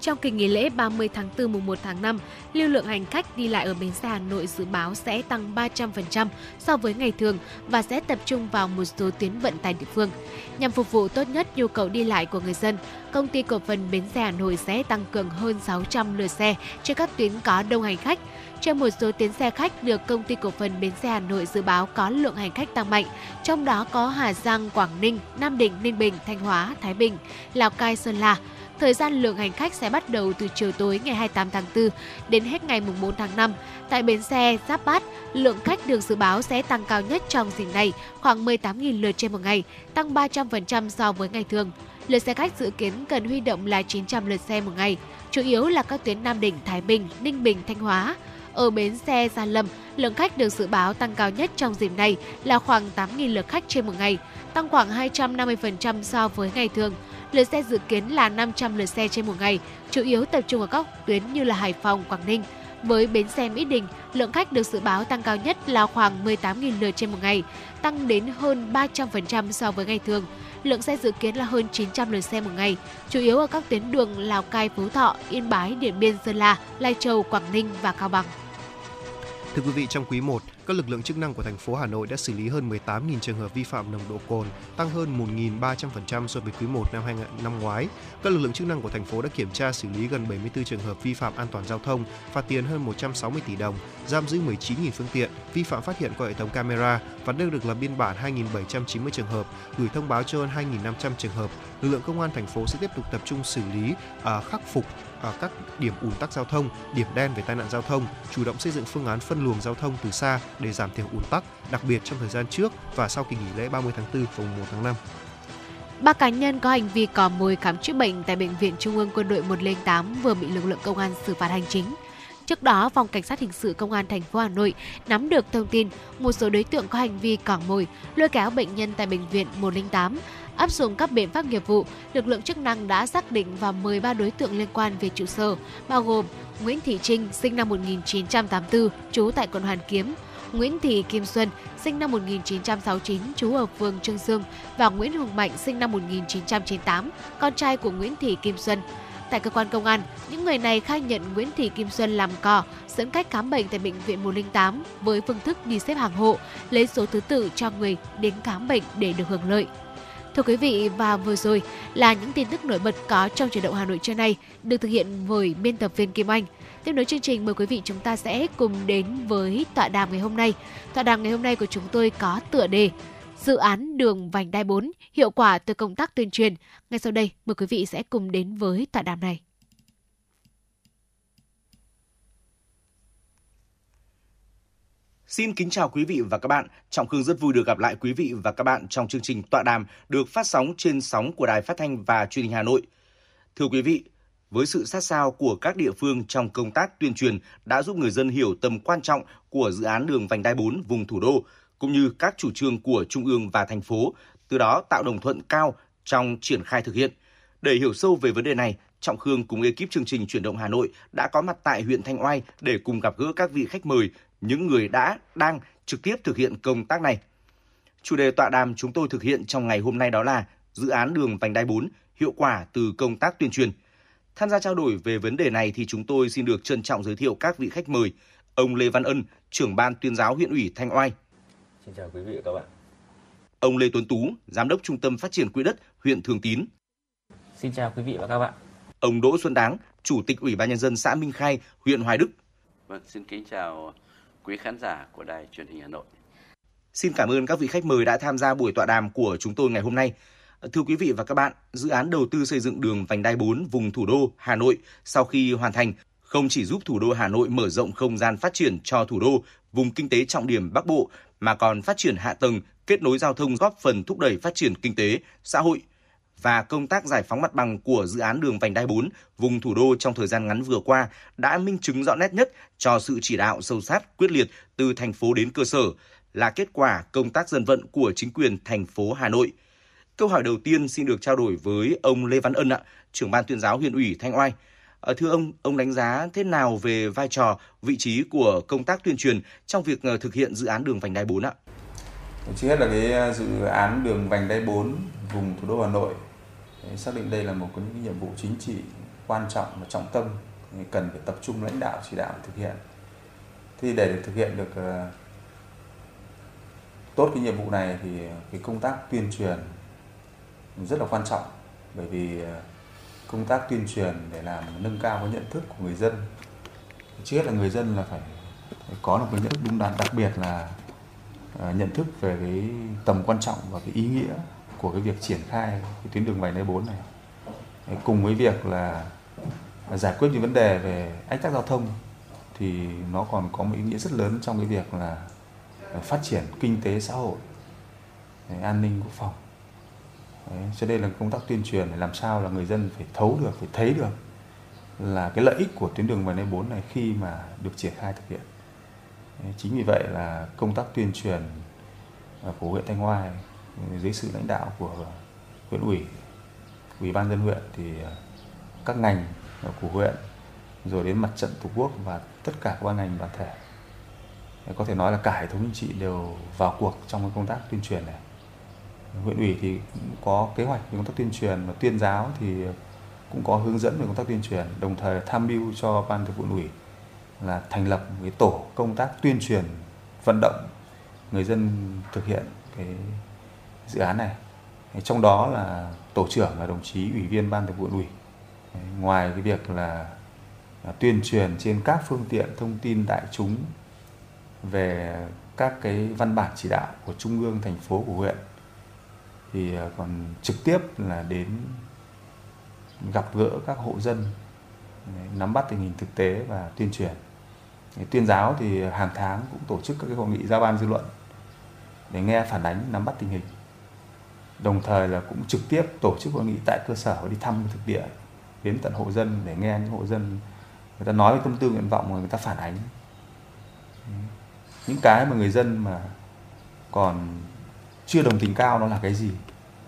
Trong kỳ nghỉ lễ 30 tháng 4 mùng 1 tháng 5, lưu lượng hành khách đi lại ở bến xe Hà Nội dự báo sẽ tăng 300% so với ngày thường và sẽ tập trung vào một số tuyến vận tải địa phương. Nhằm phục vụ tốt nhất nhu cầu đi lại của người dân, công ty cổ phần bến xe Hà Nội sẽ tăng cường hơn 600 lượt xe trên các tuyến có đông hành khách. Trên một số tuyến xe khách được công ty cổ phần bến xe Hà Nội dự báo có lượng hành khách tăng mạnh, trong đó có Hà Giang, Quảng Ninh, Nam Định, Ninh Bình, Thanh Hóa, Thái Bình, Lào Cai, Sơn La. Thời gian lượng hành khách sẽ bắt đầu từ chiều tối ngày 28 tháng 4 đến hết ngày 4 tháng 5. Tại bến xe Giáp Bát, lượng khách được dự báo sẽ tăng cao nhất trong dịp này, khoảng 18.000 lượt trên một ngày, tăng 300% so với ngày thường. Lượt xe khách dự kiến cần huy động là 900 lượt xe một ngày, chủ yếu là các tuyến Nam Định, Thái Bình, Ninh Bình, Thanh Hóa. Ở bến xe Gia Lâm, lượng khách được dự báo tăng cao nhất trong dịp này là khoảng 8.000 lượt khách trên một ngày, tăng khoảng 250% so với ngày thường lượt xe dự kiến là 500 lượt xe trên một ngày, chủ yếu tập trung ở các tuyến như là Hải Phòng, Quảng Ninh. Với bến xe Mỹ Đình, lượng khách được dự báo tăng cao nhất là khoảng 18.000 lượt trên một ngày, tăng đến hơn 300% so với ngày thường. Lượng xe dự kiến là hơn 900 lượt xe một ngày, chủ yếu ở các tuyến đường Lào Cai, Phú Thọ, Yên Bái, Điện Biên, Sơn La, Lai Châu, Quảng Ninh và Cao Bằng. Thưa quý vị, trong quý 1, các lực lượng chức năng của thành phố Hà Nội đã xử lý hơn 18.000 trường hợp vi phạm nồng độ cồn, tăng hơn 1.300% so với quý 1 năm 2000 năm ngoái. Các lực lượng chức năng của thành phố đã kiểm tra xử lý gần 74 trường hợp vi phạm an toàn giao thông, phạt tiền hơn 160 tỷ đồng, giam giữ 19.000 phương tiện, vi phạm phát hiện qua hệ thống camera và đưa được lập biên bản 2.790 trường hợp, gửi thông báo cho hơn 2.500 trường hợp. Lực lượng công an thành phố sẽ tiếp tục tập trung xử lý, à, khắc phục ở các điểm ùn tắc giao thông, điểm đen về tai nạn giao thông, chủ động xây dựng phương án phân luồng giao thông từ xa để giảm thiểu ùn tắc, đặc biệt trong thời gian trước và sau kỳ nghỉ lễ 30 tháng 4 và 1 tháng 5. Ba cá nhân có hành vi cò mồi khám chữa bệnh tại Bệnh viện Trung ương Quân đội 108 vừa bị lực lượng công an xử phạt hành chính. Trước đó, Phòng Cảnh sát Hình sự Công an thành phố Hà Nội nắm được thông tin một số đối tượng có hành vi cỏ mồi, lôi kéo bệnh nhân tại Bệnh viện 108 Áp dụng các biện pháp nghiệp vụ, lực lượng chức năng đã xác định và mời 13 đối tượng liên quan về trụ sở, bao gồm Nguyễn Thị Trinh, sinh năm 1984, trú tại quận Hoàn Kiếm, Nguyễn Thị Kim Xuân, sinh năm 1969, trú ở phường Trương Dương và Nguyễn Hùng Mạnh, sinh năm 1998, con trai của Nguyễn Thị Kim Xuân. Tại cơ quan công an, những người này khai nhận Nguyễn Thị Kim Xuân làm cò, dẫn cách khám bệnh tại bệnh viện 108 với phương thức đi xếp hàng hộ, lấy số thứ tự cho người đến khám bệnh để được hưởng lợi. Thưa quý vị, và vừa rồi là những tin tức nổi bật có trong chuyển động Hà Nội trưa nay được thực hiện bởi biên tập viên Kim Anh. Tiếp nối chương trình mời quý vị chúng ta sẽ cùng đến với tọa đàm ngày hôm nay. Tọa đàm ngày hôm nay của chúng tôi có tựa đề Dự án đường vành đai 4, hiệu quả từ công tác tuyên truyền. Ngay sau đây, mời quý vị sẽ cùng đến với tọa đàm này. Xin kính chào quý vị và các bạn. Trọng Khương rất vui được gặp lại quý vị và các bạn trong chương trình tọa đàm được phát sóng trên sóng của Đài Phát thanh và Truyền hình Hà Nội. Thưa quý vị, với sự sát sao của các địa phương trong công tác tuyên truyền đã giúp người dân hiểu tầm quan trọng của dự án đường vành đai 4 vùng thủ đô cũng như các chủ trương của trung ương và thành phố, từ đó tạo đồng thuận cao trong triển khai thực hiện. Để hiểu sâu về vấn đề này, Trọng Khương cùng ekip chương trình Chuyển động Hà Nội đã có mặt tại huyện Thanh Oai để cùng gặp gỡ các vị khách mời, những người đã, đang trực tiếp thực hiện công tác này. Chủ đề tọa đàm chúng tôi thực hiện trong ngày hôm nay đó là dự án đường vành đai 4, hiệu quả từ công tác tuyên truyền. Tham gia trao đổi về vấn đề này thì chúng tôi xin được trân trọng giới thiệu các vị khách mời. Ông Lê Văn Ân, trưởng ban tuyên giáo huyện ủy Thanh Oai. Xin chào quý vị và các bạn. Ông Lê Tuấn Tú, giám đốc Trung tâm Phát triển Quỹ đất huyện Thường Tín. Xin chào quý vị và các bạn. Ông Đỗ Xuân Đáng, Chủ tịch Ủy ban nhân dân xã Minh Khai, huyện Hoài Đức. Vâng, xin kính chào quý khán giả của Đài Truyền hình Hà Nội. Xin cảm ơn các vị khách mời đã tham gia buổi tọa đàm của chúng tôi ngày hôm nay. Thưa quý vị và các bạn, dự án đầu tư xây dựng đường vành đai 4 vùng thủ đô Hà Nội sau khi hoàn thành không chỉ giúp thủ đô Hà Nội mở rộng không gian phát triển cho thủ đô, vùng kinh tế trọng điểm Bắc Bộ mà còn phát triển hạ tầng, kết nối giao thông góp phần thúc đẩy phát triển kinh tế, xã hội và công tác giải phóng mặt bằng của dự án đường vành đai 4 vùng thủ đô trong thời gian ngắn vừa qua đã minh chứng rõ nét nhất cho sự chỉ đạo sâu sát quyết liệt từ thành phố đến cơ sở là kết quả công tác dân vận của chính quyền thành phố Hà Nội. Câu hỏi đầu tiên xin được trao đổi với ông Lê Văn Ân ạ, trưởng ban tuyên giáo huyện ủy Thanh Oai. Ờ, thưa ông, ông đánh giá thế nào về vai trò, vị trí của công tác tuyên truyền trong việc ờ, thực hiện dự án đường vành đai 4 ạ? Trước hết là cái ờ, dự án đường vành đai 4 vùng thủ đô Hà Nội xác định đây là một cái những nhiệm vụ chính trị quan trọng và trọng tâm cần phải tập trung lãnh đạo chỉ đạo thực hiện. Thì để thực hiện được ờ, tốt cái nhiệm vụ này thì cái công tác tuyên truyền rất là quan trọng bởi vì ờ, công tác tuyên truyền để làm nâng cao cái nhận thức của người dân trước hết là người dân là phải, phải có được cái nhận thức đúng đắn đặc biệt là ờ, nhận thức về cái tầm quan trọng và cái ý nghĩa của cái việc triển khai cái tuyến đường vành đai 4 này cùng với việc là giải quyết những vấn đề về ách tắc giao thông thì nó còn có một ý nghĩa rất lớn trong cái việc là ờ, phát triển kinh tế xã hội an ninh quốc phòng Đấy, cho nên là công tác tuyên truyền làm sao là người dân phải thấu được, phải thấy được là cái lợi ích của tuyến đường vành đai 4 này khi mà được triển khai thực hiện. Đấy, chính vì vậy là công tác tuyên truyền ờ, của huyện Thanh Hoa dưới sự lãnh đạo của huyện ủy, ủy ban dân huyện thì à, các ngành của huyện rồi đến mặt trận tổ quốc và tất cả các ban ngành đoàn thể. Có thể nói là cả hệ thống chính trị đều vào cuộc trong công tác tuyên truyền này. Huyện ủy thì cũng có kế hoạch về công tác tuyên truyền và tuyên giáo thì cũng có hướng dẫn về công tác tuyên truyền đồng thời tham mưu cho ban thường vụ ủy là thành lập một cái tổ công tác tuyên truyền vận động người dân thực hiện cái dự án này. Trong đó là tổ trưởng là đồng chí ủy viên ban thường vụ ủy. Ngoài cái việc là à, tuyên truyền trên các phương tiện thông tin đại chúng về các cái văn bản chỉ đạo của trung ương, thành phố, của huyện, thì à, còn trực tiếp là đến gặp gỡ các hộ dân nắm bắt tình hình thực tế và tuyên truyền. Tuyên giáo thì hàng tháng cũng tổ chức các cái hội nghị giao ban dư luận để nghe phản ánh, nắm bắt tình hình đồng thời là cũng trực tiếp tổ chức hội nghị tại cơ sở và đi thăm thực địa đến tận hộ dân để nghe những hộ dân người ta nói tâm tư nguyện vọng mà người ta phản ánh. Những cái mà người dân mà còn chưa đồng tình cao nó là cái gì?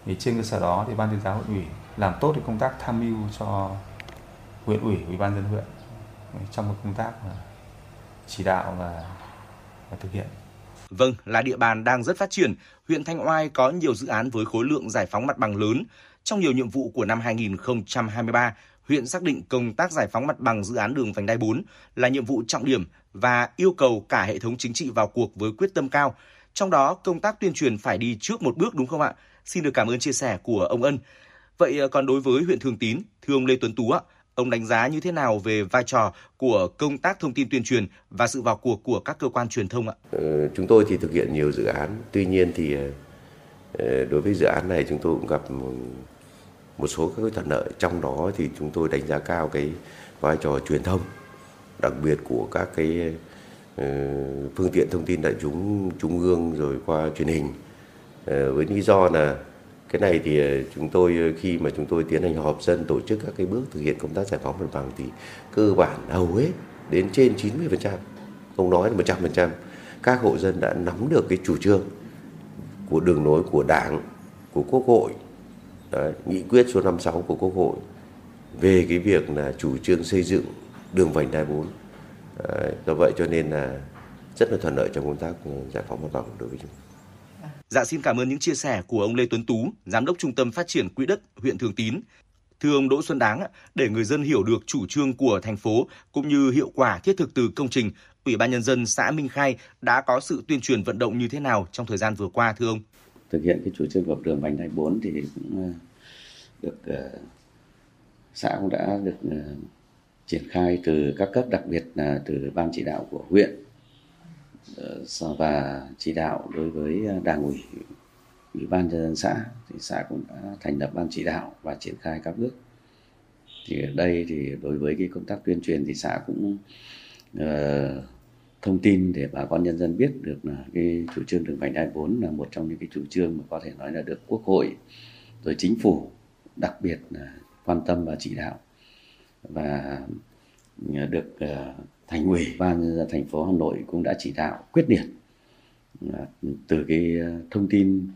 Thì trên cơ sở đó thì ban tuyên giáo huyện ủy làm tốt cái công tác tham mưu cho huyện ủy ủy ban dân huyện trong công tác mà chỉ đạo và, và thực hiện. Vâng, là địa bàn đang rất phát triển, huyện Thanh Oai có nhiều dự án với khối lượng giải phóng mặt bằng lớn. Trong nhiều nhiệm vụ của năm 2023, huyện xác định công tác giải phóng mặt bằng dự án đường vành đai 4 là nhiệm vụ trọng điểm và yêu cầu cả hệ thống chính trị vào cuộc với quyết tâm cao. Trong đó, công tác tuyên truyền phải đi trước một bước đúng không ạ? Xin được cảm ơn chia sẻ của ông Ân. Vậy ờ, còn đối với huyện Thường Tín, thưa ông Lê Tuấn Tú ạ, ông đánh giá như thế nào về vai trò của công tác thông tin tuyên truyền và sự vào cuộc của các cơ quan truyền thông ạ? Ừ, chúng tôi thì thực hiện nhiều dự án, tuy nhiên thì ờ, ờ, đối với dự án này chúng tôi cũng gặp một số các thuận lợi. Trong đó thì chúng tôi đánh giá cao cái vai trò truyền thông đặc biệt của các cái phương tiện thông tin đại chúng trung ương rồi qua truyền hình. Với lý do là cái này thì ờ, chúng tôi ờ, khi mà chúng tôi tiến hành họp dân tổ chức các cái bước thực hiện công tác giải phóng mặt bằng thì cơ bản hầu hết đến trên 90%, không nói là 100%, các hộ dân đã nắm được cái chủ trương của đường lối của Đảng, của Quốc hội Đấy, nghị quyết số 56 của Quốc hội về cái việc là chủ trương xây dựng đường vành đai 4. Đấy, do vậy cho nên là rất là thuận lợi trong công tác ờ, giải phóng mặt bằng đối với chúng. Dạ xin cảm ơn những chia sẻ của ông Lê Tuấn Tú, Giám đốc Trung tâm Phát triển Quỹ đất huyện Thường Tín. Thưa ông Đỗ Xuân Đáng, để người dân hiểu được chủ trương của thành phố cũng như hiệu quả thiết thực từ công trình, Ủy ban Nhân dân xã Minh Khai đã có sự tuyên truyền vận động như thế nào trong thời gian vừa qua thưa ông? thực hiện cái chủ trương của đường vành đai 4 thì cũng ờ, được ờ, xã cũng đã được ờ, triển khai từ các cấp đặc biệt là từ ban chỉ đạo của huyện Ờ, và chỉ đạo đối với ờ, đảng ủy ủy ban nhân dân xã thì xã cũng đã thành lập ban chỉ đạo và triển khai các bước. Thì ở đây thì đối với cái công tác tuyên truyền thì xã cũng uh, thông tin để bà con nhân dân biết được là cái chủ trương đường vành đai 4 là một trong những cái chủ trương mà có thể nói là được quốc hội rồi chính phủ đặc biệt là quan tâm và chỉ đạo và được uh, thành ủy ban thành phố Hà Nội cũng đã chỉ đạo quyết liệt à, từ cái à, thông tin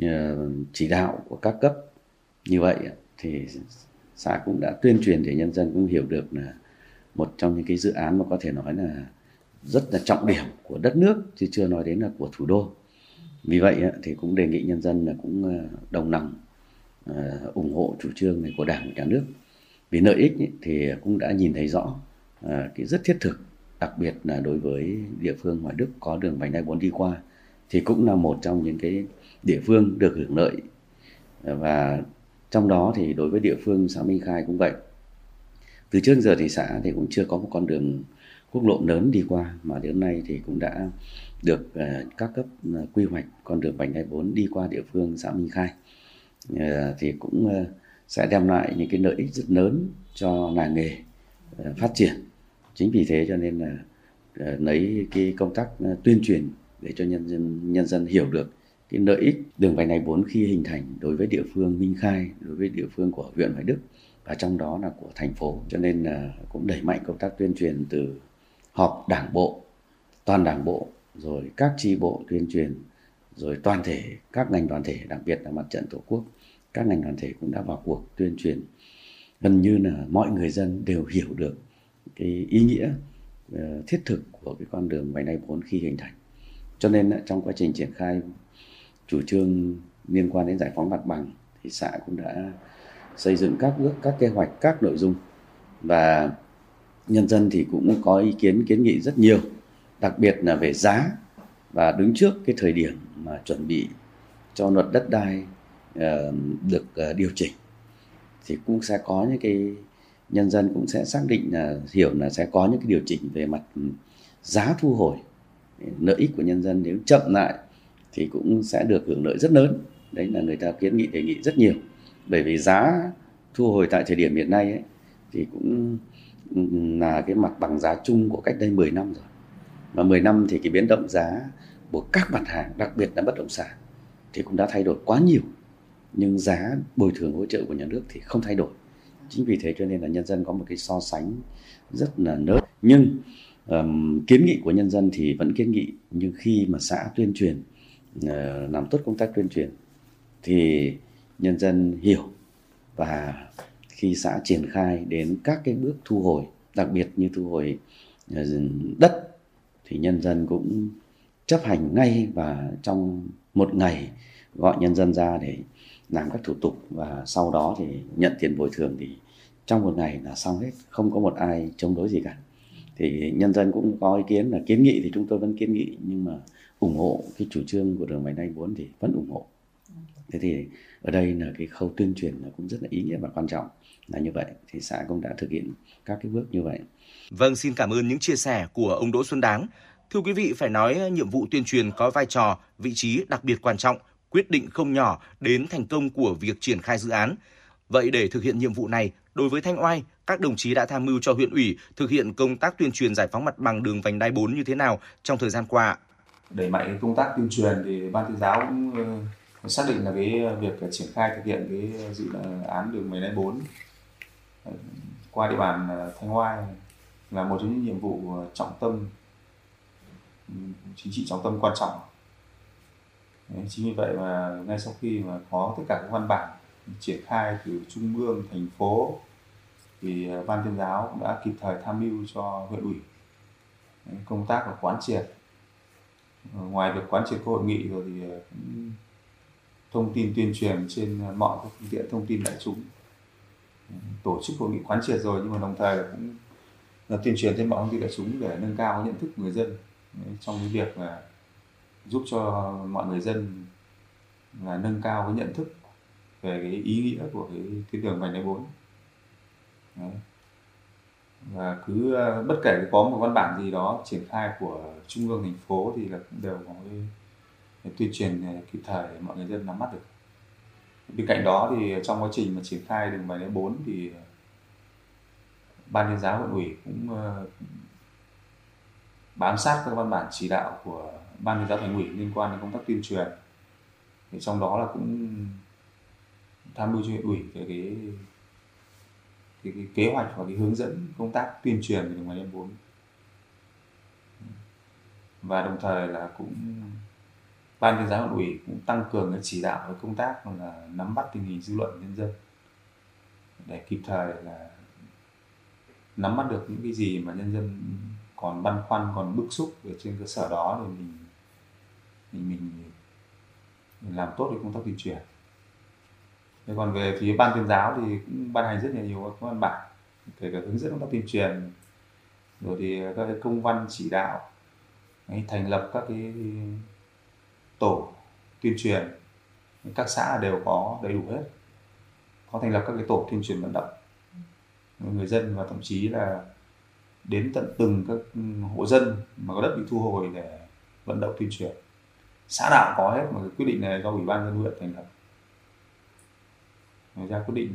à, chỉ đạo của các cấp. Như vậy thì xã cũng đã tuyên truyền để nhân dân cũng hiểu được là một trong những cái dự án mà có thể nói là rất là trọng điểm của đất nước, chứ chưa nói đến là của thủ đô. Vì vậy thì cũng đề nghị nhân dân là cũng đồng lòng ủng hộ chủ trương này của đảng và nhà nước. Vì lợi ích thì cũng đã nhìn thấy rõ. Ờ, cái rất thiết thực, đặc biệt là đối với địa phương ngoài Đức có đường vành đai 4 đi qua, thì cũng là một trong những cái địa phương được hưởng lợi. Ờ, và trong đó thì đối với địa phương xã Minh Khai cũng vậy. Từ trước giờ thì xã thì cũng chưa có một con đường quốc lộ lớn đi qua, mà đến nay thì cũng đã được ờ, các cấp quy hoạch con đường vành đai 4 đi qua địa phương xã Minh Khai. Thì cũng sẽ đem lại những cái lợi ích rất lớn cho làng nghề. Ờ, phát triển. Chính vì thế cho nên là ờ, lấy cái công tác ờ, tuyên truyền để cho nhân dân nhân dân hiểu được cái lợi ích đường vành đai 4 khi hình thành đối với địa phương Minh Khai, đối với địa phương của huyện Hoài Đức và trong đó là của thành phố. Cho nên là cũng đẩy mạnh công tác tuyên truyền từ họp đảng bộ, toàn đảng bộ, rồi các tri bộ tuyên truyền, rồi toàn thể, các ngành đoàn thể, đặc biệt là mặt trận tổ quốc. Các ngành đoàn thể cũng đã vào cuộc tuyên truyền gần như là mọi người dân đều hiểu được cái ý nghĩa ờ, thiết thực của cái con đường vành đai 4 khi hình thành. Cho nên trong quá trình triển khai chủ trương liên quan đến giải phóng mặt bằng thì xã cũng đã xây dựng các bước, các kế hoạch, các nội dung. Và nhân dân thì cũng có ý kiến kiến nghị rất nhiều, đặc biệt là về giá và đứng trước cái thời điểm mà chuẩn bị cho luật đất đai ờ, được ờ, điều chỉnh thì cũng sẽ có những cái nhân dân cũng sẽ xác định là hiểu là sẽ có những cái điều chỉnh về mặt ừ, giá thu hồi. Lợi ích của nhân dân nếu chậm lại thì cũng sẽ được hưởng lợi rất lớn. Đấy là người ta kiến nghị đề nghị rất nhiều. Bởi vì giá thu hồi tại thời điểm hiện nay ấy, thì cũng ừ, là cái mặt bằng giá chung của cách đây 10 năm rồi. Mà 10 năm thì cái biến động giá của các mặt hàng đặc biệt là bất động sản thì cũng đã thay đổi quá nhiều nhưng giá bồi thường hỗ trợ của nhà nước thì không thay đổi. Chính vì thế cho nên là nhân dân có một cái so sánh rất là lớn. Nhưng um, kiến nghị của nhân dân thì vẫn kiến nghị nhưng khi mà xã tuyên truyền uh, làm tốt công tác tuyên truyền thì nhân dân hiểu và khi xã triển khai đến các cái bước thu hồi đặc biệt như thu hồi ờ, đất thì nhân dân cũng chấp hành ngay và trong một ngày gọi nhân dân ra để làm các thủ tục và sau đó thì nhận tiền bồi thường thì trong một ngày là xong hết không có một ai chống đối gì cả. Thì nhân dân cũng có ý kiến là kiến nghị thì chúng tôi vẫn kiến nghị nhưng mà ủng hộ cái chủ trương của đường vành đai 4 thì vẫn ủng hộ. Thế thì ở đây là cái khâu tuyên truyền là cũng rất là ý nghĩa và quan trọng là như vậy. Thì xã cũng đã thực hiện các cái bước như vậy. Vâng, xin cảm ơn những chia sẻ của ông Đỗ Xuân Đáng. Thưa quý vị, phải nói nhiệm vụ tuyên truyền có vai trò, vị trí đặc biệt quan trọng, quyết định không nhỏ đến thành công của việc triển khai dự án. Vậy để thực hiện nhiệm vụ này, đối với Thanh Oai, các đồng chí đã tham mưu cho huyện ủy thực hiện công tác tuyên truyền giải phóng mặt bằng đường vành đai 4 như thế nào trong thời gian qua? Đẩy mạnh công tác tuyên truyền thì ban tuyên giáo cũng ờ, xác định là cái việc triển khai thực hiện cái dự án đường vành đai 4 ờ, qua địa bàn ờ, Thanh Oai là một trong những nhiệm vụ trọng tâm ừ, chính trị trọng tâm quan trọng chính vì vậy mà ngay sau khi mà có tất cả các văn bản triển khai từ trung ương, thành phố thì à, ban tuyên giáo cũng đã kịp thời tham mưu cho huyện ủy công tác là quán triệt. Ờ, ngoài việc quán triệt hội nghị rồi thì à, cũng thông tin tuyên truyền trên mọi các phương tiện thông tin đại chúng. Tổ chức hội nghị quán triệt rồi nhưng mà đồng thời cũng là tuyên truyền trên mọi thông tin đại chúng để nâng cao nhận thức người dân trong cái việc là giúp cho mọi người dân là nâng cao cái nhận thức về cái ý nghĩa của cái tuyến đường vành đai bốn. Và cứ ờ, bất kể có một văn bản gì đó triển khai của trung ương thành phố thì là cũng đều có cái, cái tuyên truyền ờ, kịp thời để mọi người dân nắm bắt được. Bên cạnh đó thì trong quá trình mà triển khai đường vành đai bốn thì ờ, ban liên giáo quận ủy cũng bám sát các văn bản chỉ đạo của ban liên giáo thành ủy liên quan đến công tác tuyên truyền. Thì trong đó là cũng tham mưu cho huyện ủy về cái cái, cái kế hoạch và cái hướng dẫn công tác tuyên truyền về đường vành đai bốn. Và đồng thời là cũng ban tuyên giáo huyện ủy cũng tăng cường cái chỉ đạo cái công tác là nắm bắt tình hình dư luận nhân dân để kịp thời là nắm bắt được những cái gì mà nhân dân còn băn khoăn còn bức xúc ở trên cơ sở đó thì mình mình mình, mình làm tốt cái công tác tuyên truyền. Thế còn về phía ban tuyên giáo thì cũng ban hành rất là nhiều các văn bản kể cả hướng dẫn công tác tuyên truyền rồi thì các cái công văn chỉ đạo thành lập các cái tổ tuyên truyền. Các xã đều có đầy đủ hết có thành lập các cái tổ tuyên truyền vận động. Người dân và thậm chí là đến tận từng các hộ dân mà có đất bị thu hồi để vận động tuyên truyền xã nào có hết mà quyết định này do ủy ban dân huyện thành lập. Ra quyết định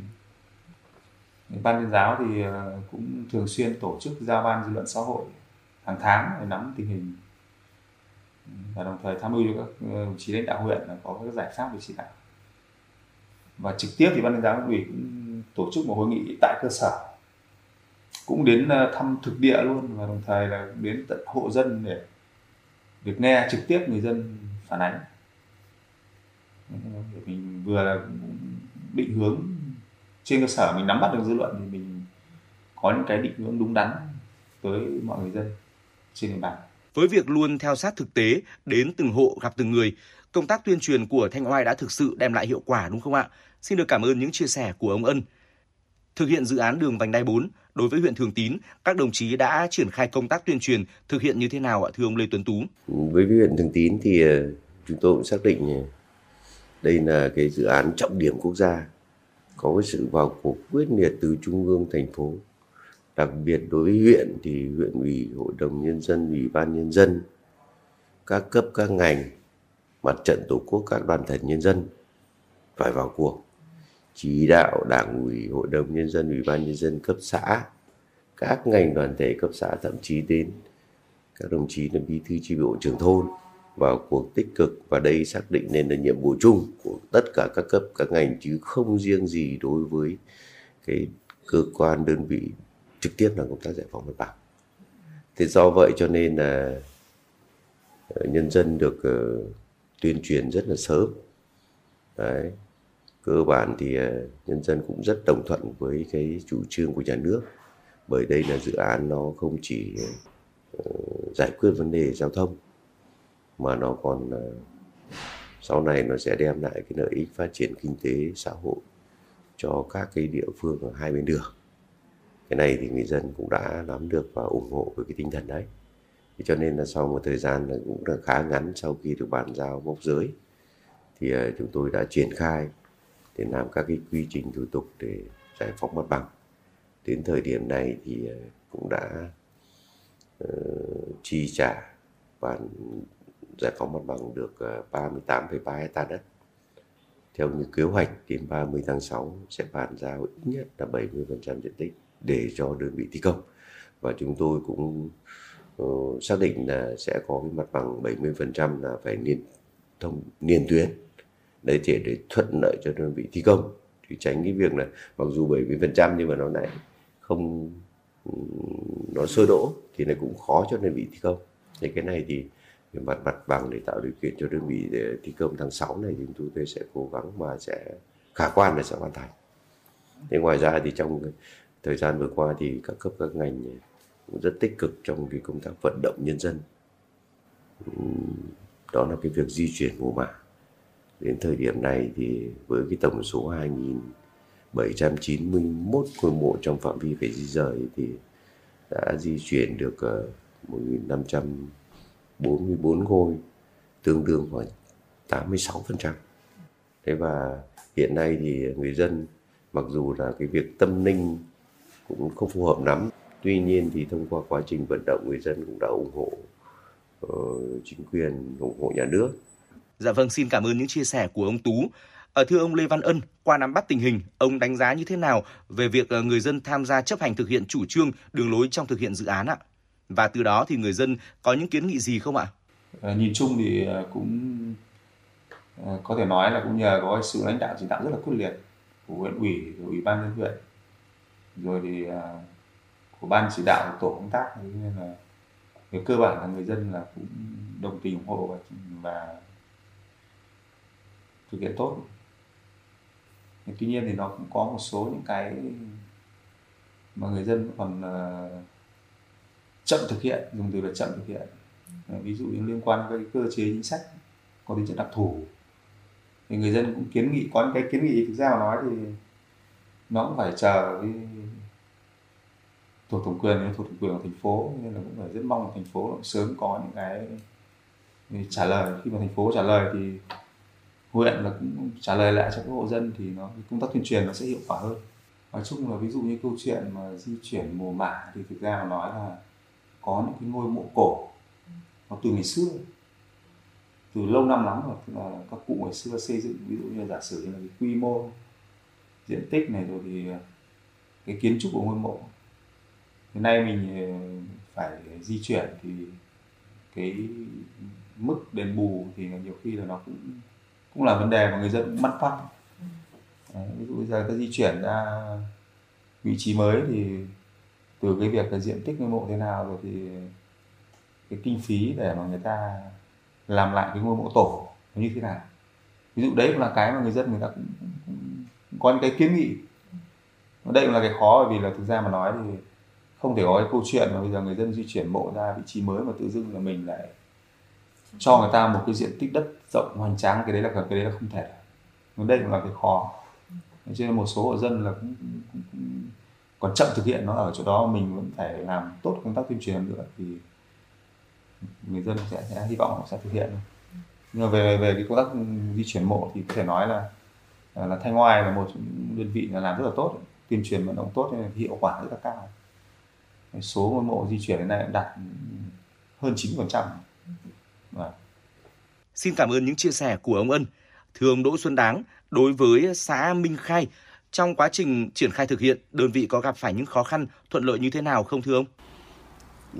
ban tuyên giáo thì ờ, cũng thường xuyên tổ chức giao ban dư luận xã hội hàng tháng để nắm tình hình. Và đồng thời tham mưu cho các ờ, đồng chí lãnh đạo huyện là có các giải pháp để chỉ đạo. Và trực tiếp thì ban tuyên giáo huyện ủy cũng tổ chức một hội nghị tại cơ sở, cũng đến ờ, thăm thực địa luôn và đồng thời là đến tận hộ dân để được nghe trực tiếp người dân phản ánh mình vừa là định hướng trên cơ sở mình nắm bắt được dư luận thì mình có những cái định hướng đúng đắn tới mọi người dân trên địa bàn. Với việc luôn theo sát thực tế, đến từng hộ gặp từng người, công tác tuyên truyền của Thanh Oai đã thực sự đem lại hiệu quả đúng không ạ? Xin được cảm ơn những chia sẻ của ông Ân. Thực hiện dự án đường vành đai 4, đối với huyện Thường Tín, các đồng chí đã triển khai công tác tuyên truyền thực hiện như thế nào ạ thưa ông Lê Tuấn Tú? Với huyện Thường Tín thì ờ, chúng tôi cũng xác định ờ, đây là cái dự án trọng điểm quốc gia có cái sự vào cuộc quyết liệt từ trung ương thành phố đặc biệt đối với huyện thì huyện ủy hội đồng nhân dân ủy ban nhân dân các cấp các ngành mặt trận tổ quốc các đoàn thể nhân dân phải vào cuộc chỉ đạo đảng ủy hội đồng nhân dân ủy ban nhân dân cấp xã các ngành đoàn thể cấp xã thậm chí đến các đồng chí là bí thư tri bộ trưởng thôn vào cuộc tích cực. Và đây xác định nên là nhiệm vụ chung của tất cả các cấp các ngành chứ không riêng gì đối với cái cơ quan đơn vị trực tiếp làm công tác giải phóng mặt bằng. Thế do vậy cho nên là ờ, nhân dân được uh, tuyên truyền rất là sớm. Đấy cơ bản thì ờ, nhân dân cũng rất đồng thuận với cái chủ trương của nhà nước. Bởi đây là dự án nó không chỉ ờ, ờ, giải quyết vấn đề giao thông, mà nó còn sau này nó sẽ đem lại cái lợi ích phát triển kinh tế, xã hội cho các cái địa phương ở hai bên đường. Cái này thì người dân cũng đã nắm được và ủng hộ với cái tinh thần đấy. Thì cho nên là sau một thời gian là cũng là khá ngắn sau khi được bàn giao mốc giới, thì chúng tôi đã triển khai để làm các cái quy trình thủ tục để giải phóng mặt bằng. Đến thời điểm này thì ờ, cũng đã uh, chi trả và giải phóng mặt bằng được ờ, 38,3 hecta đất. Theo như kế hoạch đến 30 tháng 6 sẽ bàn giao ít nhất là 70% diện tích để cho đơn vị thi công. Và chúng tôi cũng uh, xác định là sẽ có cái mặt bằng 70% là phải liên thông liên tuyến để thể để thuận lợi cho đơn vị thi công thì tránh cái việc là mặc dù 70% nhưng mà nó lại không nó sơ đỗ thì này cũng khó cho đơn vị thi công thì cái này thì về mặt mặt bằng để tạo điều kiện cho đơn vị để thi công tháng 6 này thì chúng tôi sẽ cố gắng mà sẽ khả quan là sẽ hoàn thành. Thế ngoài ra thì trong thời gian vừa qua thì các cấp các ngành cũng rất tích cực trong cái công tác vận động nhân dân. Đó là cái việc di chuyển mùa mã. Đến thời điểm này thì với cái tổng số 2.791 ngôi mộ trong phạm vi phải di rời thì đã di chuyển được ờ, 1.544 ngôi tương đương khoảng 86%. Thế và hiện nay thì người dân mặc dù là cái việc tâm linh cũng không phù hợp lắm, tuy nhiên thì thông qua quá trình vận động người dân cũng đã ủng hộ uh, chính quyền, ủng hộ nhà nước. Dạ vâng, xin cảm ơn những chia sẻ của ông Tú. Ở thưa ông Lê Văn Ân, qua nắm bắt tình hình, ông đánh giá như thế nào về việc ờ, người dân tham gia chấp hành thực hiện chủ trương, đường lối trong thực hiện dự án ạ? và từ đó thì người dân có những kiến nghị gì không ạ? À, nhìn chung thì cũng có thể nói là cũng nhờ có sự lãnh đạo chỉ đạo rất là quyết liệt của huyện ủy, của ủy ban nhân huyện, rồi thì của ban chỉ đạo của tổ công tác nên là về cơ bản là người dân là cũng đồng tình ủng hộ và, và thực hiện tốt. Tuy nhiên thì nó cũng có một số những cái mà người dân còn uh, ờ, chậm thực hiện dùng từ là chậm thực hiện. Ờ, ví dụ như liên quan với cơ chế chính sách có tính chất đặc thù. Thì người dân cũng kiến nghị có những cái kiến nghị thực ra mà nói thì nó cũng phải chờ cái thuộc thẩm quyền thuộc thẩm quyền của thành phố nên là cũng phải rất mong là thành phố sớm có những cái trả lời. Khi mà thành phố trả lời thì huyện là cũng trả lời lại cho các hộ dân thì nó, công tác tuyên truyền nó sẽ hiệu quả hơn. Nói chung là ví dụ như câu chuyện mà di chuyển mùa mả thì thực ra mà nói là có những cái ngôi mộ cổ, nó từ ngày xưa, từ lâu năm lắm rồi. Tức là các cụ ngày xưa xây dựng, ví dụ như giả sử như là cái quy mô, diện tích này rồi thì cái kiến trúc của ngôi mộ. Hiện nay mình ờ, phải di chuyển thì cái mức đền bù thì nhiều khi là nó cũng cũng là vấn đề mà người dân cũng băn khoăn ví dụ bây giờ ta di chuyển ra vị trí mới thì từ cái việc là diện tích ngôi mộ thế nào rồi thì cái kinh phí để mà người ta làm lại cái ngôi mộ tổ như thế nào. Ví dụ đấy cũng là cái mà người dân người ta cũng, cũng, cũng có những cái kiến nghị. Đây cũng là cái khó bởi vì là thực ra mà nói thì không thể có cái câu chuyện mà bây giờ người dân di chuyển mộ ra vị trí mới mà tự dưng là mình lại cho người ta một cái diện tích đất rộng hoành tráng cái đấy là cái đấy là không thể. Đây cũng là cái khó. Cho nên một số hộ dân là cũng, cũng, cũng còn chậm thực hiện nó ở chỗ đó mình vẫn phải làm tốt công tác tuyên truyền nữa thì người dân sẽ, sẽ hy vọng sẽ thực hiện. Nhưng mà về về cái công tác di chuyển mộ thì có thể nói là là thanh ngoài là một đơn vị là làm rất là tốt tuyên truyền vận động tốt nên hiệu quả rất là cao. Số ngôi mộ di chuyển đến nay đạt hơn 9%. Vâng. Xin cảm ơn những chia sẻ của ông Ân. Thưa ông Đỗ Xuân Đáng, đối với xã Minh Khai, trong quá trình triển khai thực hiện, đơn vị có gặp phải những khó khăn, thuận lợi như thế nào không thưa ông?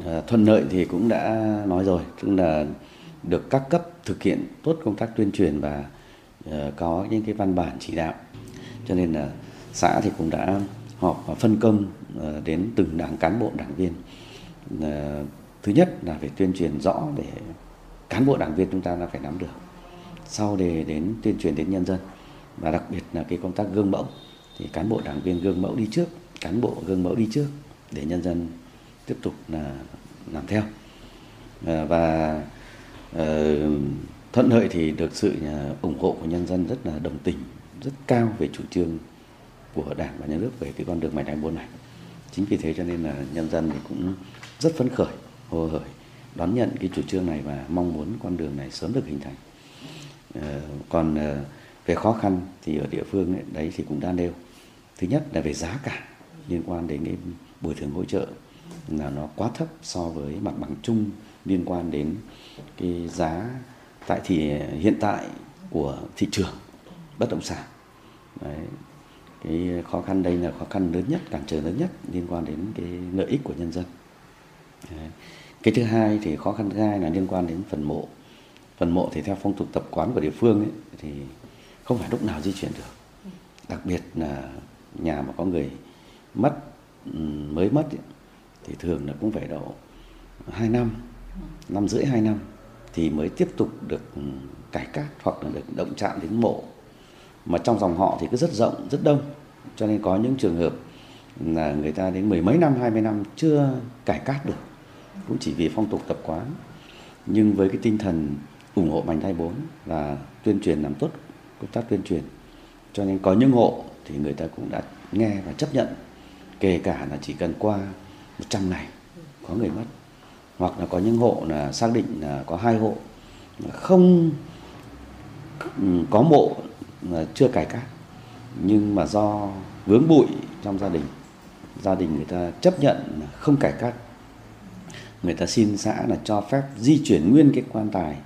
À, thuận lợi thì cũng đã nói rồi, tức là được các cấp thực hiện tốt công tác tuyên truyền và uh, có những cái văn bản chỉ đạo. Cho nên là xã thì cũng đã họp và phân công uh, đến từng đảng cán bộ đảng viên. Uh, thứ nhất là phải tuyên truyền rõ để cán bộ đảng viên chúng ta là phải nắm được. Sau để đến tuyên truyền đến nhân dân và đặc biệt là cái công tác gương mẫu thì cán bộ đảng viên gương mẫu đi trước cán bộ gương mẫu đi trước để nhân dân tiếp tục là làm theo ờ, và uh, thuận lợi thì được sự ờ, ủng hộ của nhân dân rất là đồng tình rất cao về chủ trương của đảng và nhà nước về cái con đường mảnh đại bốn này chính vì thế cho nên là nhân dân thì cũng rất phấn khởi hồ hởi đón nhận cái chủ trương này và mong muốn con đường này sớm được hình thành ờ, còn ờ, về khó khăn thì ở địa phương ấy, đấy thì cũng đã nêu thứ nhất là về giá cả liên quan đến cái bồi thường hỗ trợ là nó quá thấp so với mặt bằng chung liên quan đến cái giá tại thì hiện tại của thị trường bất động sản đấy. cái khó khăn đây là khó khăn lớn nhất cản trở lớn nhất liên quan đến cái lợi ích của nhân dân đấy cái thứ hai thì khó khăn thứ hai là liên quan đến phần mộ. Phần mộ thì theo phong tục tập quán của địa phương ấy, thì không phải lúc nào di chuyển được. Đặc biệt là nhà mà có người mất mới mất ấy, thì thường là cũng phải độ 2 năm năm rưỡi hai năm thì mới tiếp tục được cải cát hoặc là được động chạm đến mộ. Mà trong dòng họ thì cứ rất rộng rất đông. Cho nên có những trường hợp là người ta đến mười mấy năm hai mươi năm chưa cải cát được cũng chỉ vì phong tục tập quán, nhưng với cái tinh thần ủng hộ mạnh thay bốn và tuyên truyền làm tốt công tác tuyên truyền. Cho nên có những hộ thì người ta cũng đã nghe và chấp nhận, kể cả là chỉ cần qua 100 ngày có người mất. Hoặc là có những hộ là xác định là có hai hộ không có mộ là chưa cải cát nhưng mà do vướng bụi trong gia đình gia đình người ta chấp nhận không cải cách người ta xin xã là cho phép di chuyển nguyên cái quan tài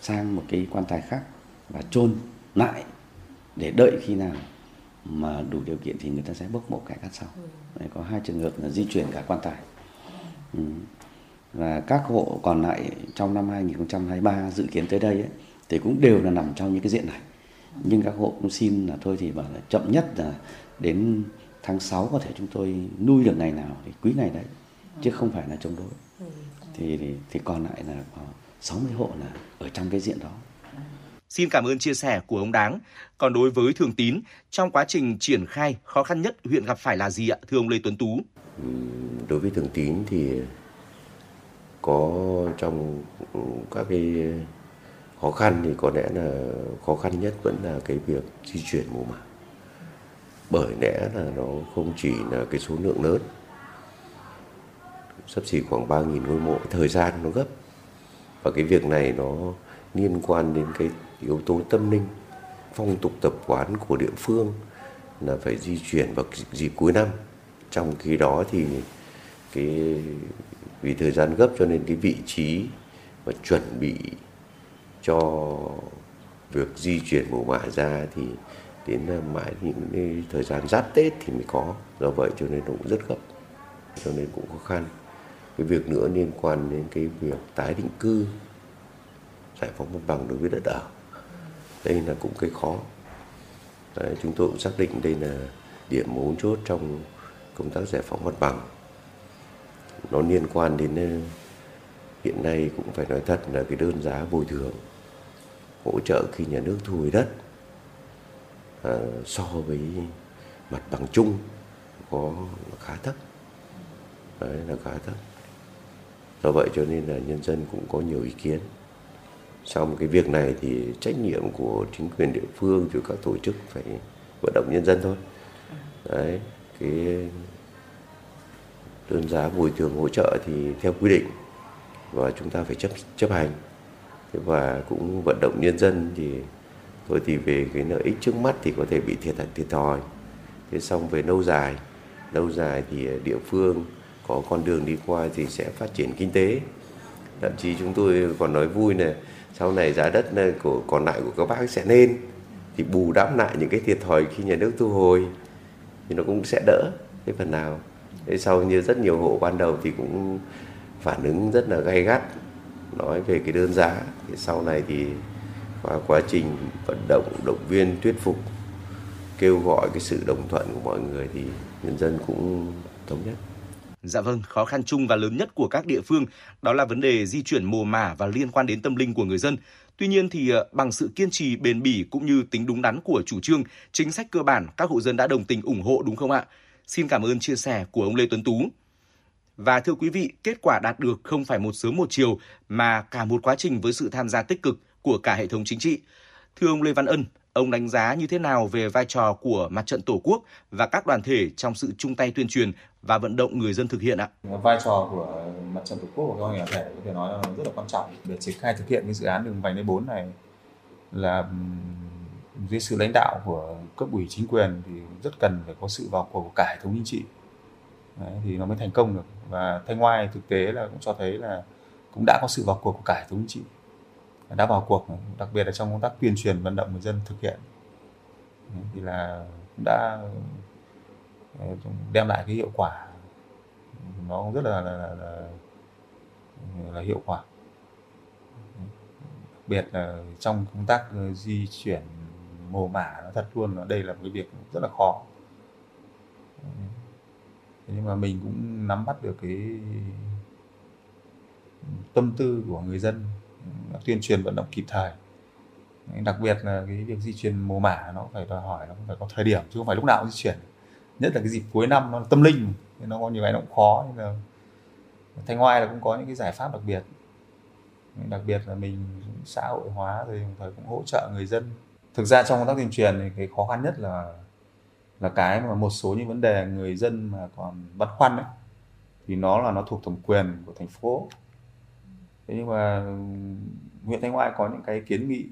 sang một cái quan tài khác và chôn lại để đợi khi nào mà đủ điều kiện thì người ta sẽ bốc mộ cải cát sau. Đấy, có hai trường hợp là di chuyển cả quan tài. Ừ. và các hộ còn lại trong năm 2023 dự kiến tới đây ấy, thì cũng đều là nằm trong những cái diện này. Nhưng các hộ cũng xin là thôi thì bảo là chậm nhất là đến tháng 6 có thể chúng tôi nuôi được ngày nào thì quý ngày đấy chứ không phải là chống đối thì thì, thì còn lại là có 60 hộ là ở trong cái diện đó Xin cảm ơn chia sẻ của ông Đáng. Còn đối với Thường Tín, trong quá trình triển khai, khó khăn nhất huyện gặp phải là gì ạ, thưa ông Lê Tuấn Tú? Đối với Thường Tín thì có trong các cái khó khăn thì có lẽ là khó khăn nhất vẫn là cái việc di chuyển mùa màng bởi lẽ là nó không chỉ là cái số lượng lớn sắp xỉ khoảng 3.000 ngôi mộ. Thời gian nó gấp. Và cái việc này nó liên quan đến cái yếu tố tâm linh, phong tục tập quán của địa phương là phải di chuyển vào dịp cuối năm. Trong khi đó thì cái, vì thời gian gấp cho nên cái vị trí và chuẩn bị cho việc di chuyển mồ mả ra thì đến à, mãi những cái thời gian giáp Tết thì mới có. Do vậy cho nên nó cũng rất gấp. Cho nên cũng khó khăn cái việc nữa liên quan đến cái việc tái định cư giải phóng mặt bằng đối với đất ở. Đây là cũng cái khó. Đấy, chúng tôi cũng xác định đây là điểm mấu chốt trong công tác giải phóng mặt bằng. Nó liên quan đến ờ, hiện nay cũng phải nói thật là cái đơn giá bồi thường hỗ trợ khi nhà nước thu hồi đất à, so với mặt bằng chung có khá thấp. Đấy là khá thấp do vậy cho nên là nhân dân cũng có nhiều ý kiến. Xong cái việc này thì trách nhiệm của chính quyền địa phương rồi các tổ chức phải vận động nhân dân thôi. Đấy, cái đơn giá bồi thường hỗ trợ thì theo quy định và chúng ta phải chấp chấp hành. Và cũng vận động nhân dân thì thôi thì về cái lợi ích trước mắt thì có thể bị thiệt hại thiệt thòi. Thế xong về lâu dài lâu dài thì địa phương có con đường đi qua thì sẽ phát triển kinh tế. Thậm chí chúng tôi còn nói vui này, sau này giá đất của, còn lại của các bác sẽ lên. Thì bù đắp lại những cái thiệt thòi khi nhà nước thu hồi thì nó cũng sẽ đỡ. Cái phần nào? Thế sau như rất nhiều hộ ban đầu thì cũng phản ứng rất là gay gắt, nói về cái đơn giá. Thì sau này thì qua quá trình vận động động viên, thuyết phục, kêu gọi cái sự đồng thuận của mọi người thì nhân dân cũng thống nhất. Dạ vâng, khó khăn chung và lớn nhất của các địa phương đó là vấn đề di chuyển mồ mả và liên quan đến tâm linh của người dân. Tuy nhiên thì ờ, bằng sự kiên trì bền bỉ cũng như tính đúng đắn của chủ trương, chính sách cơ bản các hộ dân đã đồng tình ủng hộ đúng không ạ? Xin cảm ơn chia sẻ của ông Lê Tuấn Tú. Và thưa quý vị, kết quả đạt được không phải một sớm một chiều mà cả một quá trình với sự tham gia tích cực của cả hệ thống chính trị. Thưa ông Lê Văn Ân, Ông đánh giá như thế nào về vai trò của mặt trận Tổ quốc và các đoàn thể trong sự chung tay tuyên truyền và vận động người dân thực hiện ạ? Vai trò của mặt trận Tổ quốc và các đoàn thể có thể nói là rất là quan trọng để triển khai thực hiện cái dự án đường vành đai 4 này là dưới sự lãnh đạo của cấp ủy chính quyền thì rất cần phải có sự vào cuộc của cả hệ thống chính trị. Đấy, thì nó mới thành công được. Và thanh ngoài thực tế là cũng cho thấy là cũng đã có sự vào cuộc của cả hệ thống chính trị. Đã vào cuộc đặc biệt là trong công tác tuyên truyền vận động người dân thực hiện. Thì là cũng đã đem lại cái hiệu quả nó rất là là, là, là, là hiệu quả. Đặc biệt là trong công tác ờ, di chuyển mồ mả nó thật luôn là đây là một cái việc rất là khó. Nhưng mà mình cũng nắm bắt được cái tâm tư của người dân tuyên truyền vận động kịp thời. Đặc biệt là cái việc di chuyển mồ mả nó phải đòi hỏi nó phải có thời điểm chứ không phải lúc nào cũng di chuyển nhất là cái dịp cuối năm nó là tâm linh nên nó có nhiều cái nó cũng khó nhưng là thanh ngoai là cũng có những cái giải pháp đặc biệt. Đặc biệt là mình xã hội hóa rồi, đồng thời cũng hỗ trợ người dân. Thực ra trong công tác tuyên truyền thì cái khó khăn nhất là là cái mà một số những vấn đề người dân mà còn băn khoăn ấy, thì nó là nó thuộc thẩm quyền của thành phố. Thế nhưng mà huyện thanh oai có những cái kiến nghị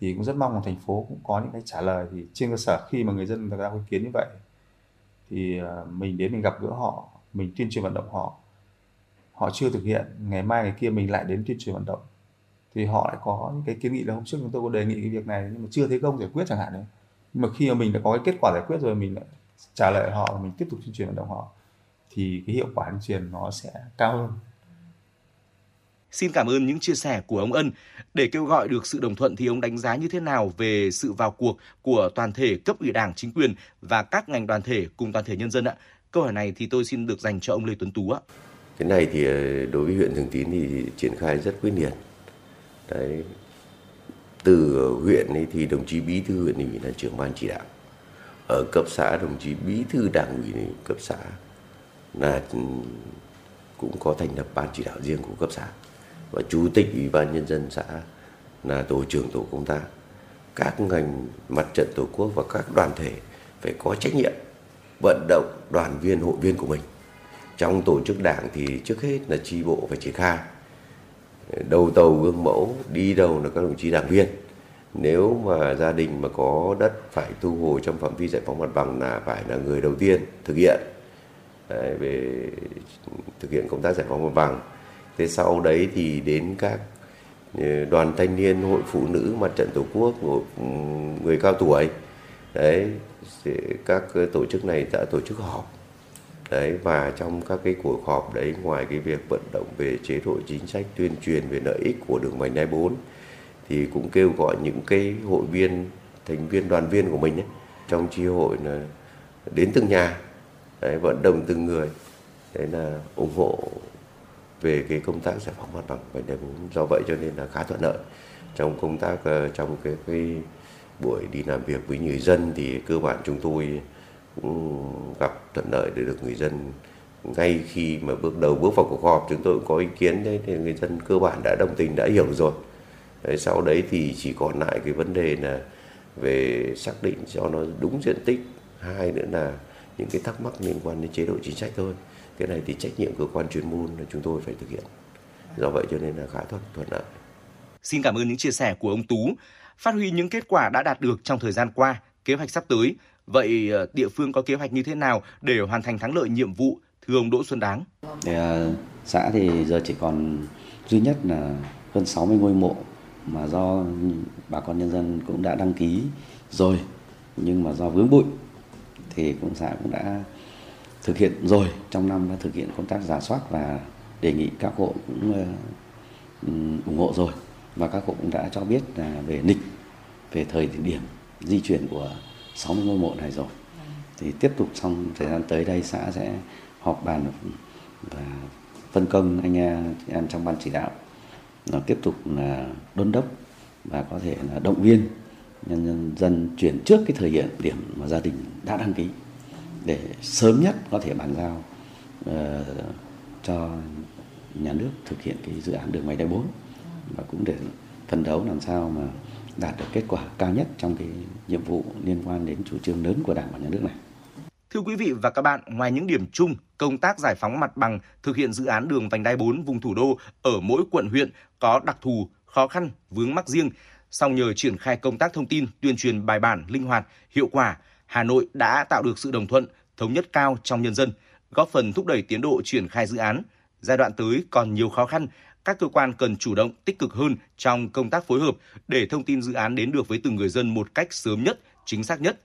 thì cũng rất mong là thành phố cũng có những cái trả lời. Thì trên cơ sở khi mà người dân người ta có ý kiến như vậy thì ờ, mình đến mình gặp gỡ họ, mình tuyên truyền vận động họ. Họ chưa thực hiện, ngày mai, ngày kia mình lại đến tuyên truyền vận động. Thì họ lại có những cái kiến nghị là hôm trước chúng tôi có đề nghị cái việc này nhưng mà chưa thấy công giải quyết chẳng hạn đấy. Nhưng mà khi mà mình đã có cái kết quả giải quyết rồi, mình lại trả lời họ mình tiếp tục tuyên truyền vận động họ, thì cái hiệu quả tuyên truyền nó sẽ cao hơn. Xin cảm ơn những chia sẻ của ông Ân. Để kêu gọi được sự đồng thuận thì ông đánh giá như thế nào về sự vào cuộc của toàn thể cấp ủy Đảng, chính quyền và các ngành đoàn thể cùng toàn thể nhân dân ạ? Câu hỏi này thì tôi xin được dành cho ông Lê Tuấn Tú ạ. Cái này thì ờ, đối với huyện Thường Tín thì triển khai rất quyết liệt. Đấy. Từ huyện ấy thì đồng chí bí thư huyện ủy là trưởng ban chỉ đạo. Ở cấp xã đồng chí bí thư đảng ủy cấp xã là ừ, cũng có thành lập ban chỉ đạo riêng của cấp xã và chủ tịch ủy ban nhân dân xã là tổ trưởng tổ công tác. Các ngành mặt trận tổ quốc và các đoàn thể phải có trách nhiệm vận động đoàn viên hội viên của mình. Trong tổ chức đảng thì trước hết là tri bộ phải triển khai. Đầu tàu gương mẫu đi đầu là các đồng chí đảng viên. Nếu mà gia đình mà có đất phải thu hồi trong phạm vi giải phóng mặt bằng là phải là người đầu tiên thực hiện Đấy, về thực hiện công tác giải phóng mặt bằng thế sau đấy thì đến các ờ, đoàn thanh niên hội phụ nữ mặt trận tổ quốc ừ, người cao tuổi. Đấy các ờ, tổ chức này đã tổ chức họp. Đấy và trong các cái cuộc họp đấy ngoài cái việc vận động về chế độ chính sách tuyên truyền về lợi ích của đường vành đai 4 thì cũng kêu gọi những cái hội viên thành viên đoàn viên của mình ấy, trong chi hội là đến từng nhà đấy, vận động từng người. Đấy là ủng hộ về cái công tác giải phóng mặt bằng vành đai 4 do vậy cho nên là khá thuận lợi. Trong công tác ờ, trong cái, cái buổi đi làm việc với người dân thì cơ bản chúng tôi cũng gặp thuận lợi để được người dân ngay khi mà bước đầu bước vào cuộc họp chúng tôi cũng có ý kiến đấy thì người dân cơ bản đã đồng tình đã hiểu rồi. Đấy, sau đấy thì chỉ còn lại cái vấn đề là về xác định cho nó đúng diện tích hai nữa là những cái thắc mắc liên quan đến chế độ chính sách thôi cái này thì trách nhiệm cơ quan chuyên môn là chúng tôi phải thực hiện. Do vậy cho nên là khá thuận thuận lợi. Xin cảm ơn những chia sẻ của ông Tú. Phát huy những kết quả đã đạt được trong thời gian qua kế hoạch sắp tới. Vậy ờ, địa phương có kế hoạch như thế nào để hoàn thành thắng lợi nhiệm vụ thưa ông Đỗ Xuân Đáng? Thì, uh, xã thì giờ chỉ còn duy nhất là hơn 60 ngôi mộ mà do bà con nhân dân cũng đã đăng ký rồi. Nhưng mà do vướng bụi thì cũng xã cũng đã thực hiện rồi trong năm đã thực hiện công tác giả soát và đề nghị các hộ cũng uh, ủng hộ rồi. Và các hộ cũng đã cho biết là về lịch về thời điểm di chuyển của 60 ngôi mộ này rồi. Thì tiếp tục trong thời gian tới đây xã sẽ họp bàn và phân công anh ờ, em trong ban chỉ đạo là tiếp tục là đôn đốc và có thể là động viên nhân dân chuyển trước cái thời điểm điểm mà gia đình đã đăng ký để sớm nhất có thể bàn giao uh, cho nhà nước thực hiện cái dự án đường vành đai 4 và cũng để phấn đấu làm sao mà đạt được kết quả cao nhất trong cái nhiệm vụ liên quan đến chủ trương lớn của Đảng và Nhà nước này. Thưa quý vị và các bạn, ngoài những điểm chung, công tác giải phóng mặt bằng, thực hiện dự án đường vành đai 4 vùng thủ đô ở mỗi quận huyện có đặc thù, khó khăn, vướng mắc riêng. Song nhờ triển khai công tác thông tin, tuyên truyền bài bản, linh hoạt, hiệu quả, Hà Nội đã tạo được sự đồng thuận, thống nhất cao trong nhân dân, góp phần thúc đẩy tiến độ triển khai dự án. Giai đoạn tới còn nhiều khó khăn, các cơ quan cần chủ động tích cực hơn trong công tác phối hợp để thông tin dự án đến được với từng người dân một cách sớm nhất, chính xác nhất.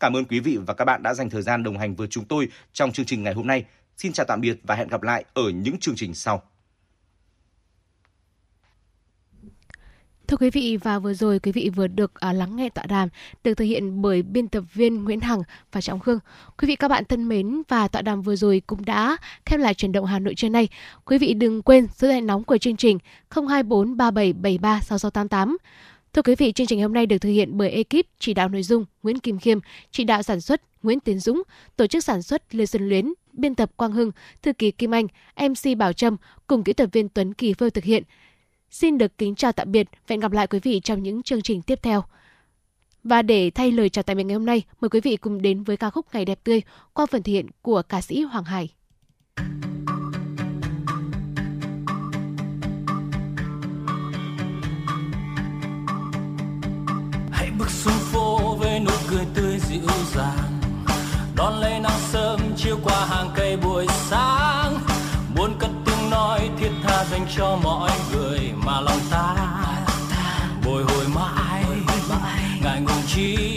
Cảm ơn quý vị và các bạn đã dành thời gian đồng hành với chúng tôi trong chương trình ngày hôm nay. Xin chào tạm biệt và hẹn gặp lại ở những chương trình sau. Thưa quý vị và vừa rồi quý vị vừa được uh, lắng nghe tọa đàm được thực hiện bởi biên tập viên Nguyễn Hằng và Trọng Khương. Quý vị các bạn thân mến và tọa đàm vừa rồi cũng đã khép lại chuyển động Hà Nội trưa nay. Quý vị đừng quên số điện nóng của chương trình 024 3773 6688. Thưa quý vị, chương trình hôm nay được thực hiện bởi ekip chỉ đạo nội dung Nguyễn Kim Khiêm, chỉ đạo sản xuất Nguyễn Tiến Dũng, tổ chức sản xuất Lê Xuân Luyến, biên tập Quang Hưng, thư ký Kim Anh, MC Bảo Trâm cùng kỹ thuật viên Tuấn Kỳ phơi thực hiện. Xin được kính chào tạm biệt và hẹn gặp lại quý vị trong những chương trình tiếp theo. Và để thay lời chào tạm biệt ngày hôm nay, mời quý vị cùng đến với ca khúc Ngày đẹp tươi qua phần thể hiện của ca sĩ Hoàng Hải. hãy bước xuống phố với nụ cười tươi dịu dàng đón lấy nắng sớm chiếu qua hàng cây buổi sáng muốn cất thiết tha dành cho mọi người mà lòng ta bồi hồi mãi. Ngại ngùng chi